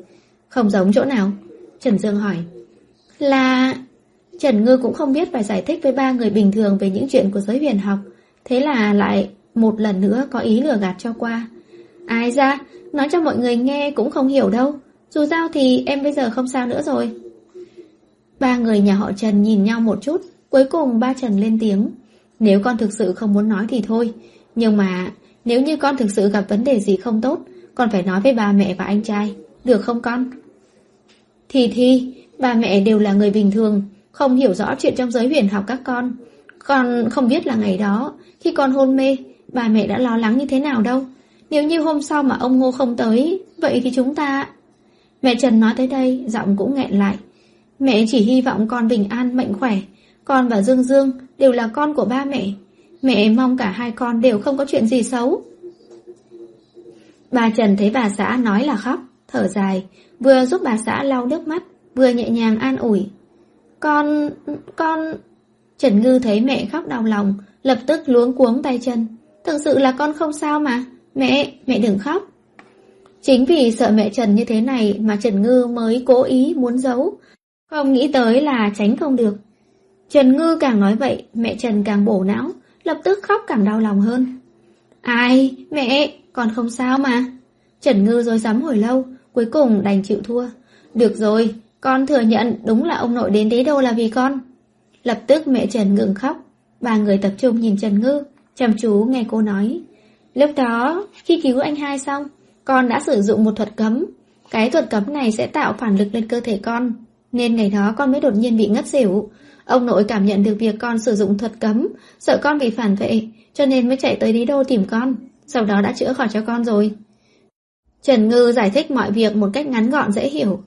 Không giống chỗ nào? Trần Dương hỏi. Là... Trần Ngư cũng không biết phải giải thích với ba người bình thường về những chuyện của giới huyền học. Thế là lại một lần nữa có ý lừa gạt cho qua. Ai ra, nói cho mọi người nghe cũng không hiểu đâu. Dù sao thì em bây giờ không sao nữa rồi. Ba người nhà họ Trần nhìn nhau một chút, cuối cùng ba Trần lên tiếng. Nếu con thực sự không muốn nói thì thôi. Nhưng mà nếu như con thực sự gặp vấn đề gì không tốt, con phải nói với ba mẹ và anh trai. Được không con? Thì thì, ba mẹ đều là người bình thường, không hiểu rõ chuyện trong giới huyền học các con. Con không biết là ngày đó, khi con hôn mê, ba mẹ đã lo lắng như thế nào đâu. Nếu như hôm sau mà ông Ngô không tới, vậy thì chúng ta... Mẹ Trần nói tới đây, giọng cũng nghẹn lại. Mẹ chỉ hy vọng con bình an, mạnh khỏe. Con và Dương Dương đều là con của ba mẹ. Mẹ mong cả hai con đều không có chuyện gì xấu. Bà Trần thấy bà xã nói là khóc, thở dài, vừa giúp bà xã lau nước mắt, vừa nhẹ nhàng an ủi. Con... con... Trần Ngư thấy mẹ khóc đau lòng, lập tức luống cuống tay chân. Thực sự là con không sao mà. Mẹ, mẹ đừng khóc. Chính vì sợ mẹ Trần như thế này mà Trần Ngư mới cố ý muốn giấu. Không nghĩ tới là tránh không được. Trần Ngư càng nói vậy, mẹ Trần càng bổ não, lập tức khóc càng đau lòng hơn. Ai, mẹ, con không sao mà. Trần Ngư rồi dám hồi lâu, cuối cùng đành chịu thua. Được rồi, con thừa nhận đúng là ông nội đến đế đâu là vì con. Lập tức mẹ Trần ngừng khóc, ba người tập trung nhìn Trần Ngư, chăm chú nghe cô nói. Lúc đó, khi cứu anh hai xong, con đã sử dụng một thuật cấm. Cái thuật cấm này sẽ tạo phản lực lên cơ thể con, nên ngày đó con mới đột nhiên bị ngất xỉu. Ông nội cảm nhận được việc con sử dụng thuật cấm, sợ con bị phản vệ, cho nên mới chạy tới đi đô tìm con. Sau đó đã chữa khỏi cho con rồi. Trần Ngư giải thích mọi việc một cách ngắn gọn dễ hiểu.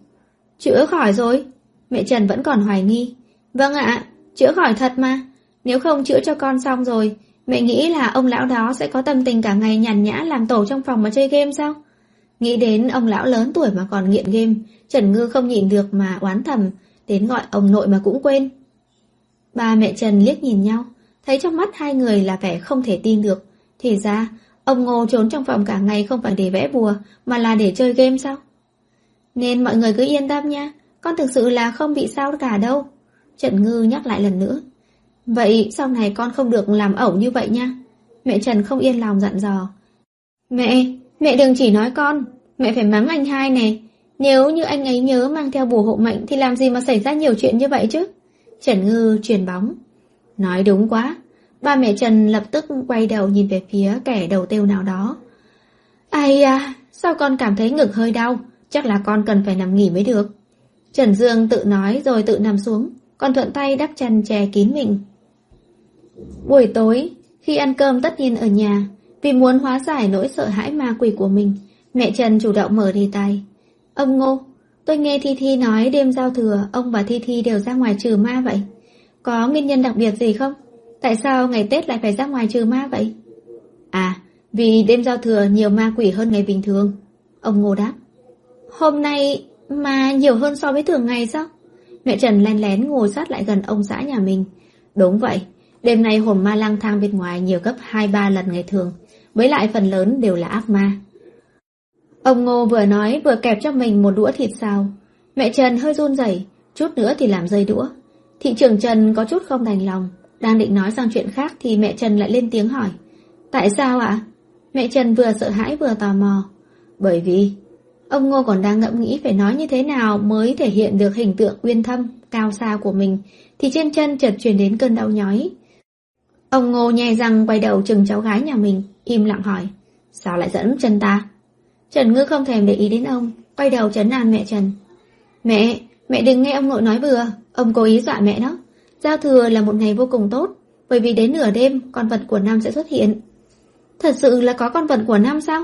Chữa khỏi rồi? Mẹ Trần vẫn còn hoài nghi. Vâng ạ, chữa khỏi thật mà. Nếu không chữa cho con xong rồi, mẹ nghĩ là ông lão đó sẽ có tâm tình cả ngày nhàn nhã làm tổ trong phòng mà chơi game sao? Nghĩ đến ông lão lớn tuổi mà còn nghiện game, Trần Ngư không nhìn được mà oán thầm, đến gọi ông nội mà cũng quên. Ba mẹ Trần liếc nhìn nhau, thấy trong mắt hai người là vẻ không thể tin được. Thì ra, ông Ngô trốn trong phòng cả ngày không phải để vẽ bùa, mà là để chơi game sao? Nên mọi người cứ yên tâm nha, con thực sự là không bị sao cả đâu. Trần Ngư nhắc lại lần nữa. Vậy sau này con không được làm ẩu như vậy nha. Mẹ Trần không yên lòng dặn dò. Mẹ, mẹ đừng chỉ nói con, mẹ phải mắng anh hai nè. Nếu như anh ấy nhớ mang theo bùa hộ mệnh thì làm gì mà xảy ra nhiều chuyện như vậy chứ? Trần Ngư truyền bóng. Nói đúng quá. Ba mẹ Trần lập tức quay đầu nhìn về phía kẻ đầu tiêu nào đó. Ai à, sao con cảm thấy ngực hơi đau? Chắc là con cần phải nằm nghỉ mới được. Trần Dương tự nói rồi tự nằm xuống, còn thuận tay đắp chăn che kín mình. Buổi tối, khi ăn cơm tất nhiên ở nhà, vì muốn hóa giải nỗi sợ hãi ma quỷ của mình, mẹ Trần chủ động mở đề tài. Ông Ngô, tôi nghe Thi Thi nói đêm giao thừa, ông và Thi Thi đều ra ngoài trừ ma vậy. Có nguyên nhân đặc biệt gì không? Tại sao ngày Tết lại phải ra ngoài trừ ma vậy? À, vì đêm giao thừa nhiều ma quỷ hơn ngày bình thường. Ông Ngô đáp. Hôm nay mà nhiều hơn so với thường ngày sao? Mẹ Trần len lén ngồi sát lại gần ông xã nhà mình. Đúng vậy, đêm nay hồn ma lang thang bên ngoài nhiều gấp 2-3 lần ngày thường, với lại phần lớn đều là ác ma. Ông Ngô vừa nói vừa kẹp cho mình một đũa thịt xào. Mẹ Trần hơi run rẩy, chút nữa thì làm rơi đũa. Thị trưởng Trần có chút không đành lòng, đang định nói sang chuyện khác thì mẹ Trần lại lên tiếng hỏi. Tại sao ạ? Mẹ Trần vừa sợ hãi vừa tò mò. Bởi vì, ông Ngô còn đang ngẫm nghĩ phải nói như thế nào mới thể hiện được hình tượng uyên thâm, cao xa của mình, thì trên chân chợt truyền đến cơn đau nhói. Ông Ngô nhai răng quay đầu chừng cháu gái nhà mình, im lặng hỏi. Sao lại dẫn chân ta? Trần Ngư không thèm để ý đến ông, quay đầu chấn an mẹ Trần. Mẹ, mẹ đừng nghe ông nội nói vừa, ông cố ý dọa mẹ đó. Giao thừa là một ngày vô cùng tốt, bởi vì đến nửa đêm con vật của năm sẽ xuất hiện. Thật sự là có con vật của năm sao?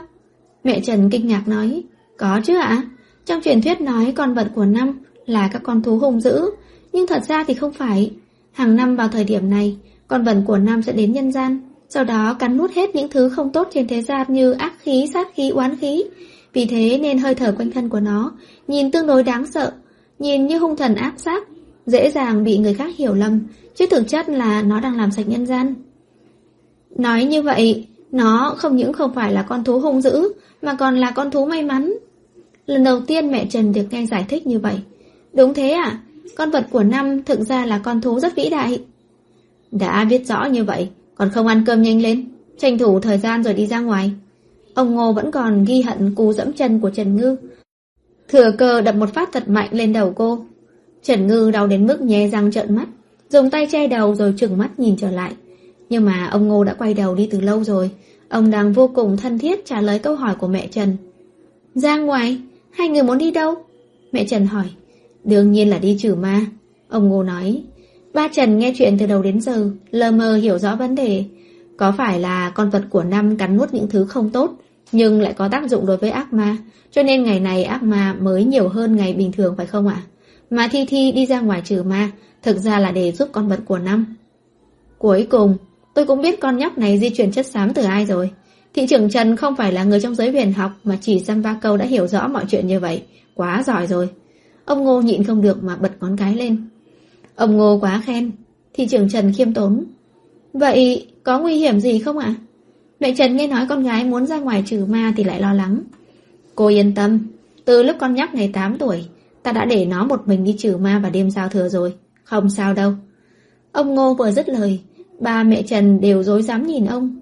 Mẹ Trần kinh ngạc nói, có chứ ạ. Trong truyền thuyết nói con vật của năm là các con thú hung dữ, nhưng thật ra thì không phải. Hàng năm vào thời điểm này, con vật của năm sẽ đến nhân gian, sau đó cắn nuốt hết những thứ không tốt trên thế gian như ác khí, sát khí, oán khí. Vì thế nên hơi thở quanh thân của nó nhìn tương đối đáng sợ, nhìn như hung thần ác sát, dễ dàng bị người khác hiểu lầm, chứ thực chất là nó đang làm sạch nhân gian. Nói như vậy, nó không những không phải là con thú hung dữ, mà còn là con thú may mắn. Lần đầu tiên mẹ Trần được nghe giải thích như vậy. Đúng thế à? Con vật của năm thực ra là con thú rất vĩ đại. Đã biết rõ như vậy, còn không ăn cơm nhanh lên, tranh thủ thời gian rồi đi ra ngoài. Ông Ngô vẫn còn ghi hận cú dẫm chân của Trần Ngư. Thừa cơ đập một phát thật mạnh lên đầu cô. Trần Ngư đau đến mức nhè răng trợn mắt, dùng tay che đầu rồi trừng mắt nhìn trở lại. Nhưng mà ông Ngô đã quay đầu đi từ lâu rồi, ông đang vô cùng thân thiết trả lời câu hỏi của mẹ Trần. Ra ngoài, hai người muốn đi đâu? Mẹ Trần hỏi. Đương nhiên là đi trừ ma. Ông Ngô nói. Ba Trần nghe chuyện từ đầu đến giờ, lờ mờ hiểu rõ vấn đề. Có phải là con vật của năm cắn nuốt những thứ không tốt, nhưng lại có tác dụng đối với ác ma, cho nên ngày này ác ma mới nhiều hơn ngày bình thường phải không ạ? Mà Thi Thi đi ra ngoài trừ ma, thực ra là để giúp con vật của năm. Cuối cùng, tôi cũng biết con nhóc này di chuyển chất xám từ ai rồi. Thị trưởng Trần không phải là người trong giới huyền học mà chỉ dăm ba câu đã hiểu rõ mọi chuyện như vậy. Quá giỏi rồi. Ông Ngô nhịn không được mà bật ngón cái lên. Ông Ngô quá khen. Thị trưởng Trần khiêm tốn. Vậy có nguy hiểm gì không ạ? Mẹ Trần nghe nói con gái muốn ra ngoài trừ ma thì lại lo lắng. Cô yên tâm. Từ lúc con nhóc ngày 8 tuổi, ta đã để nó một mình đi trừ ma vào đêm giao thừa rồi. Không sao đâu. Ông Ngô vừa dứt lời, ba mẹ Trần đều dối dám nhìn ông.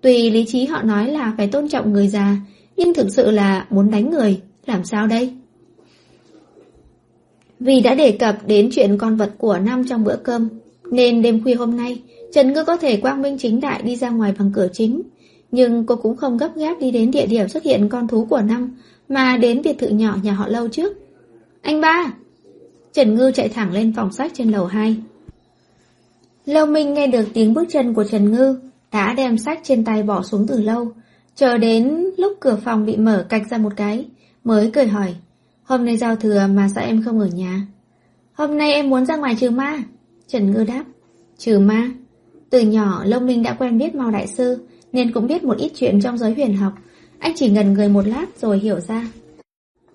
Tùy lý trí họ nói là phải tôn trọng người già, nhưng thực sự là muốn đánh người, làm sao đây? Vì đã đề cập đến chuyện con vật của Nam trong bữa cơm, nên đêm khuya hôm nay, Trần Ngư có thể quang minh chính đại đi ra ngoài bằng cửa chính. Nhưng cô cũng không gấp gáp đi đến địa điểm xuất hiện con thú của Nam mà đến biệt thự nhỏ nhà họ lâu trước. Anh ba! Trần Ngư chạy thẳng lên phòng sách trên lầu 2. Lâu Minh nghe được tiếng bước chân của Trần Ngư, đã đem sách trên tay bỏ xuống từ lâu, chờ đến lúc cửa phòng bị mở cạch ra một cái, mới cười hỏi. Hôm nay giao thừa mà sao em không ở nhà? Hôm nay em muốn ra ngoài trừ ma. Trần Ngư đáp. Trừ ma? Từ nhỏ Lông Minh đã quen biết Mao Đại Sư, nên cũng biết một ít chuyện trong giới huyền học. Anh chỉ ngần người một lát rồi hiểu ra.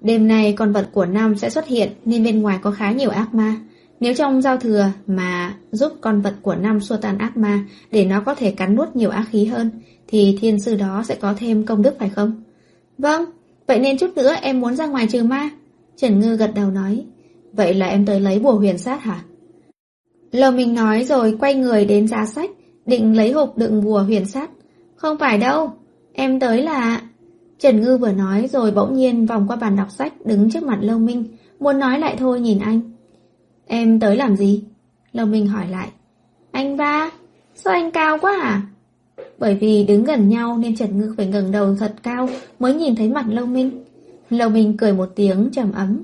Đêm nay con vật của Nam sẽ xuất hiện nên bên ngoài có khá nhiều ác ma. Nếu trong giao thừa mà giúp con vật của Nam xua tan ác ma để nó có thể cắn nuốt nhiều ác khí hơn, thì thiên sư đó sẽ có thêm công đức phải không? Vâng, vậy nên chút nữa em muốn ra ngoài trừ ma. Trần Ngư gật đầu nói. Vậy là em tới lấy bùa huyền sát hả? Lầu mình nói rồi quay người đến giá sách, định lấy hộp đựng bùa huyền sát. Không phải đâu, em tới là... Trần Ngư vừa nói rồi bỗng nhiên vòng qua bàn đọc sách đứng trước mặt Lâu Minh, muốn nói lại thôi nhìn anh. Em tới làm gì? Lâu Minh hỏi lại. Anh ba, sao anh cao quá à? Bởi vì đứng gần nhau nên Trần Ngư phải ngẩng đầu thật cao mới nhìn thấy mặt Lâu Minh lầu Minh cười một tiếng trầm ấm.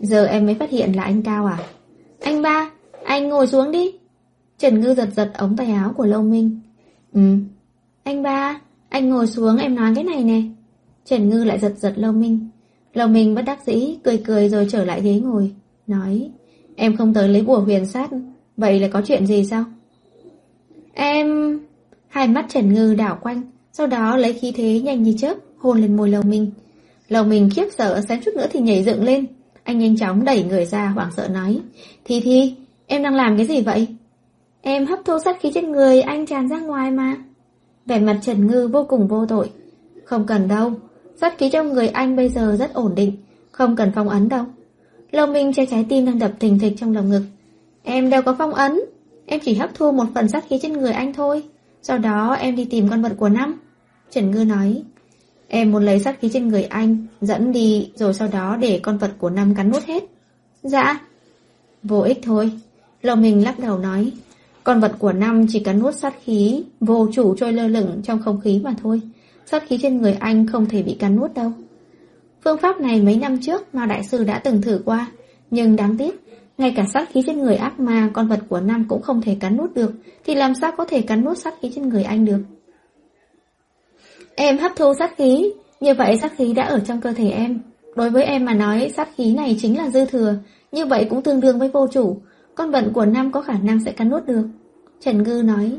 Giờ em mới phát hiện là anh Cao à? Anh ba, anh ngồi xuống đi. Trần Ngư giật giật ống tay áo của Lâu Minh. Ừ. Anh ba, anh ngồi xuống em nói cái này nè. Trần Ngư lại giật giật Lâu Minh. Lâu Minh bất đắc dĩ, cười cười rồi trở lại ghế ngồi. Nói, em không tới lấy bùa huyền sát, vậy là có chuyện gì sao? Em... Hai mắt Trần Ngư đảo quanh, sau đó lấy khí thế nhanh như chớp, hôn lên môi Lâu Minh. Lầu mình khiếp sợ xém chút nữa thì nhảy dựng lên. Anh nhanh chóng đẩy người ra hoảng sợ nói. Thi Thi, em đang làm cái gì vậy? Em hấp thu sát khí trên người anh tràn ra ngoài mà. Vẻ mặt Trần Ngư vô cùng vô tội. Không cần đâu, sát khí trong người anh bây giờ rất ổn định, không cần phong ấn đâu. Lầu Minh che trái tim đang đập thình thịch trong lòng ngực. Em đâu có phong ấn, em chỉ hấp thu một phần sát khí trên người anh thôi. Sau đó em đi tìm con vật của năm. Trần Ngư nói, em muốn lấy sát khí trên người anh, dẫn đi rồi sau đó để con vật của năm cắn nuốt hết. Dạ. Vô ích thôi. Lòng mình lắc đầu nói, con vật của năm chỉ cắn nuốt sát khí, vô chủ trôi lơ lửng trong không khí mà thôi. Sát khí trên người anh không thể bị cắn nuốt đâu. Phương pháp này mấy năm trước mà đại sư đã từng thử qua, nhưng đáng tiếc, ngay cả sát khí trên người ác ma con vật của Nam cũng không thể cắn nuốt được, thì làm sao có thể cắn nuốt sát khí trên người anh được? Em hấp thu sát khí, như vậy sát khí đã ở trong cơ thể em. Đối với em mà nói sát khí này chính là dư thừa, như vậy cũng tương đương với vô chủ, con vận của Nam có khả năng sẽ cắn nuốt được. Trần Ngư nói,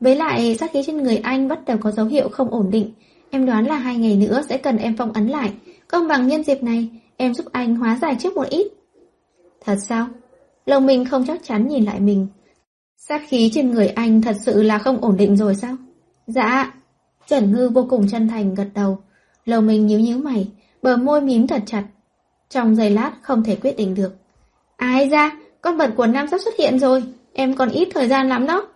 với lại sát khí trên người anh bắt đầu có dấu hiệu không ổn định, em đoán là hai ngày nữa sẽ cần em phong ấn lại, công bằng nhân dịp này, em giúp anh hóa giải trước một ít. Thật sao? Lòng mình không chắc chắn nhìn lại mình. Sát khí trên người anh thật sự là không ổn định rồi sao? Dạ. Trần Ngư vô cùng chân thành gật đầu. Lầu mình nhíu nhíu mày, bờ môi mím thật chặt. Trong giây lát không thể quyết định được. Ai ra, con vật của Nam sắp xuất hiện rồi, em còn ít thời gian lắm đó.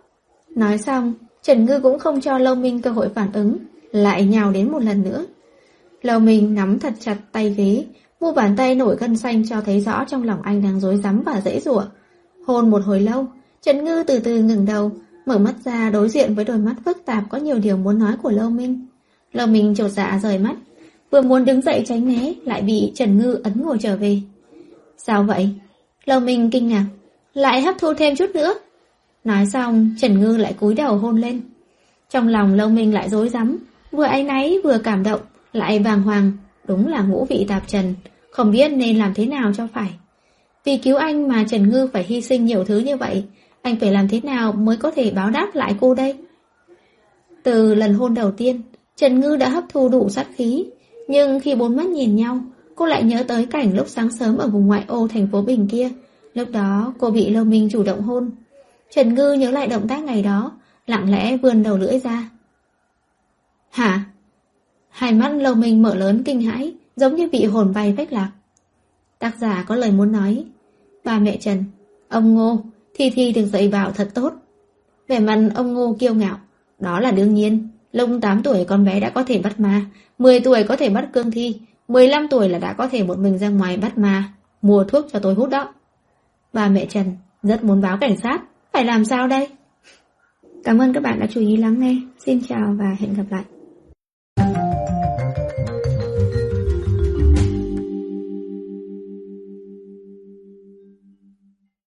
Nói xong, Trần Ngư cũng không cho Lâu Minh cơ hội phản ứng, lại nhào đến một lần nữa. Lâu Minh nắm thật chặt tay ghế, mu bàn tay nổi gân xanh cho thấy rõ trong lòng anh đang rối rắm và dễ dụa. Hôn một hồi lâu, Trần Ngư từ từ ngừng đầu, mở mắt ra đối diện với đôi mắt phức tạp có nhiều điều muốn nói của Lâu Minh. Lâu Minh trột dạ rời mắt, vừa muốn đứng dậy tránh né, lại bị Trần Ngư ấn ngồi trở về. Sao vậy? Lâu Minh kinh ngạc, lại hấp thu thêm chút nữa. Nói xong, Trần Ngư lại cúi đầu hôn lên. Trong lòng Lâu Minh lại rối rắm, vừa áy náy vừa cảm động, lại bàng hoàng, đúng là ngũ vị tạp trần, không biết nên làm thế nào cho phải. Vì cứu anh mà Trần Ngư phải hy sinh nhiều thứ như vậy, anh phải làm thế nào mới có thể báo đáp lại cô đây? Từ lần hôn đầu tiên, Trần Ngư đã hấp thu đủ sát khí, nhưng khi bốn mắt nhìn nhau, cô lại nhớ tới cảnh lúc sáng sớm ở vùng ngoại ô thành phố Bình kia. Lúc đó cô bị Lâu Minh chủ động hôn. Trần Ngư nhớ lại động tác ngày đó, lặng lẽ vươn đầu lưỡi ra. Hả? Hai mắt Lâu Minh mở lớn kinh hãi, giống như bị hồn bay vách lạc. Tác giả có lời muốn nói. Ba mẹ Trần, ông Ngô, Thi Thi được dạy bảo thật tốt. Vẻ mặt ông Ngô kiêu ngạo. Đó là đương nhiên. Lông 8 tuổi con bé đã có thể bắt ma, 10 tuổi có thể bắt cương thi, 15 tuổi là đã có thể một mình ra ngoài bắt ma, mua thuốc cho tôi hút đó. Bà mẹ Trần rất muốn báo cảnh sát, phải làm sao đây? Cảm ơn các bạn đã chú ý lắng nghe. Xin chào và hẹn gặp lại.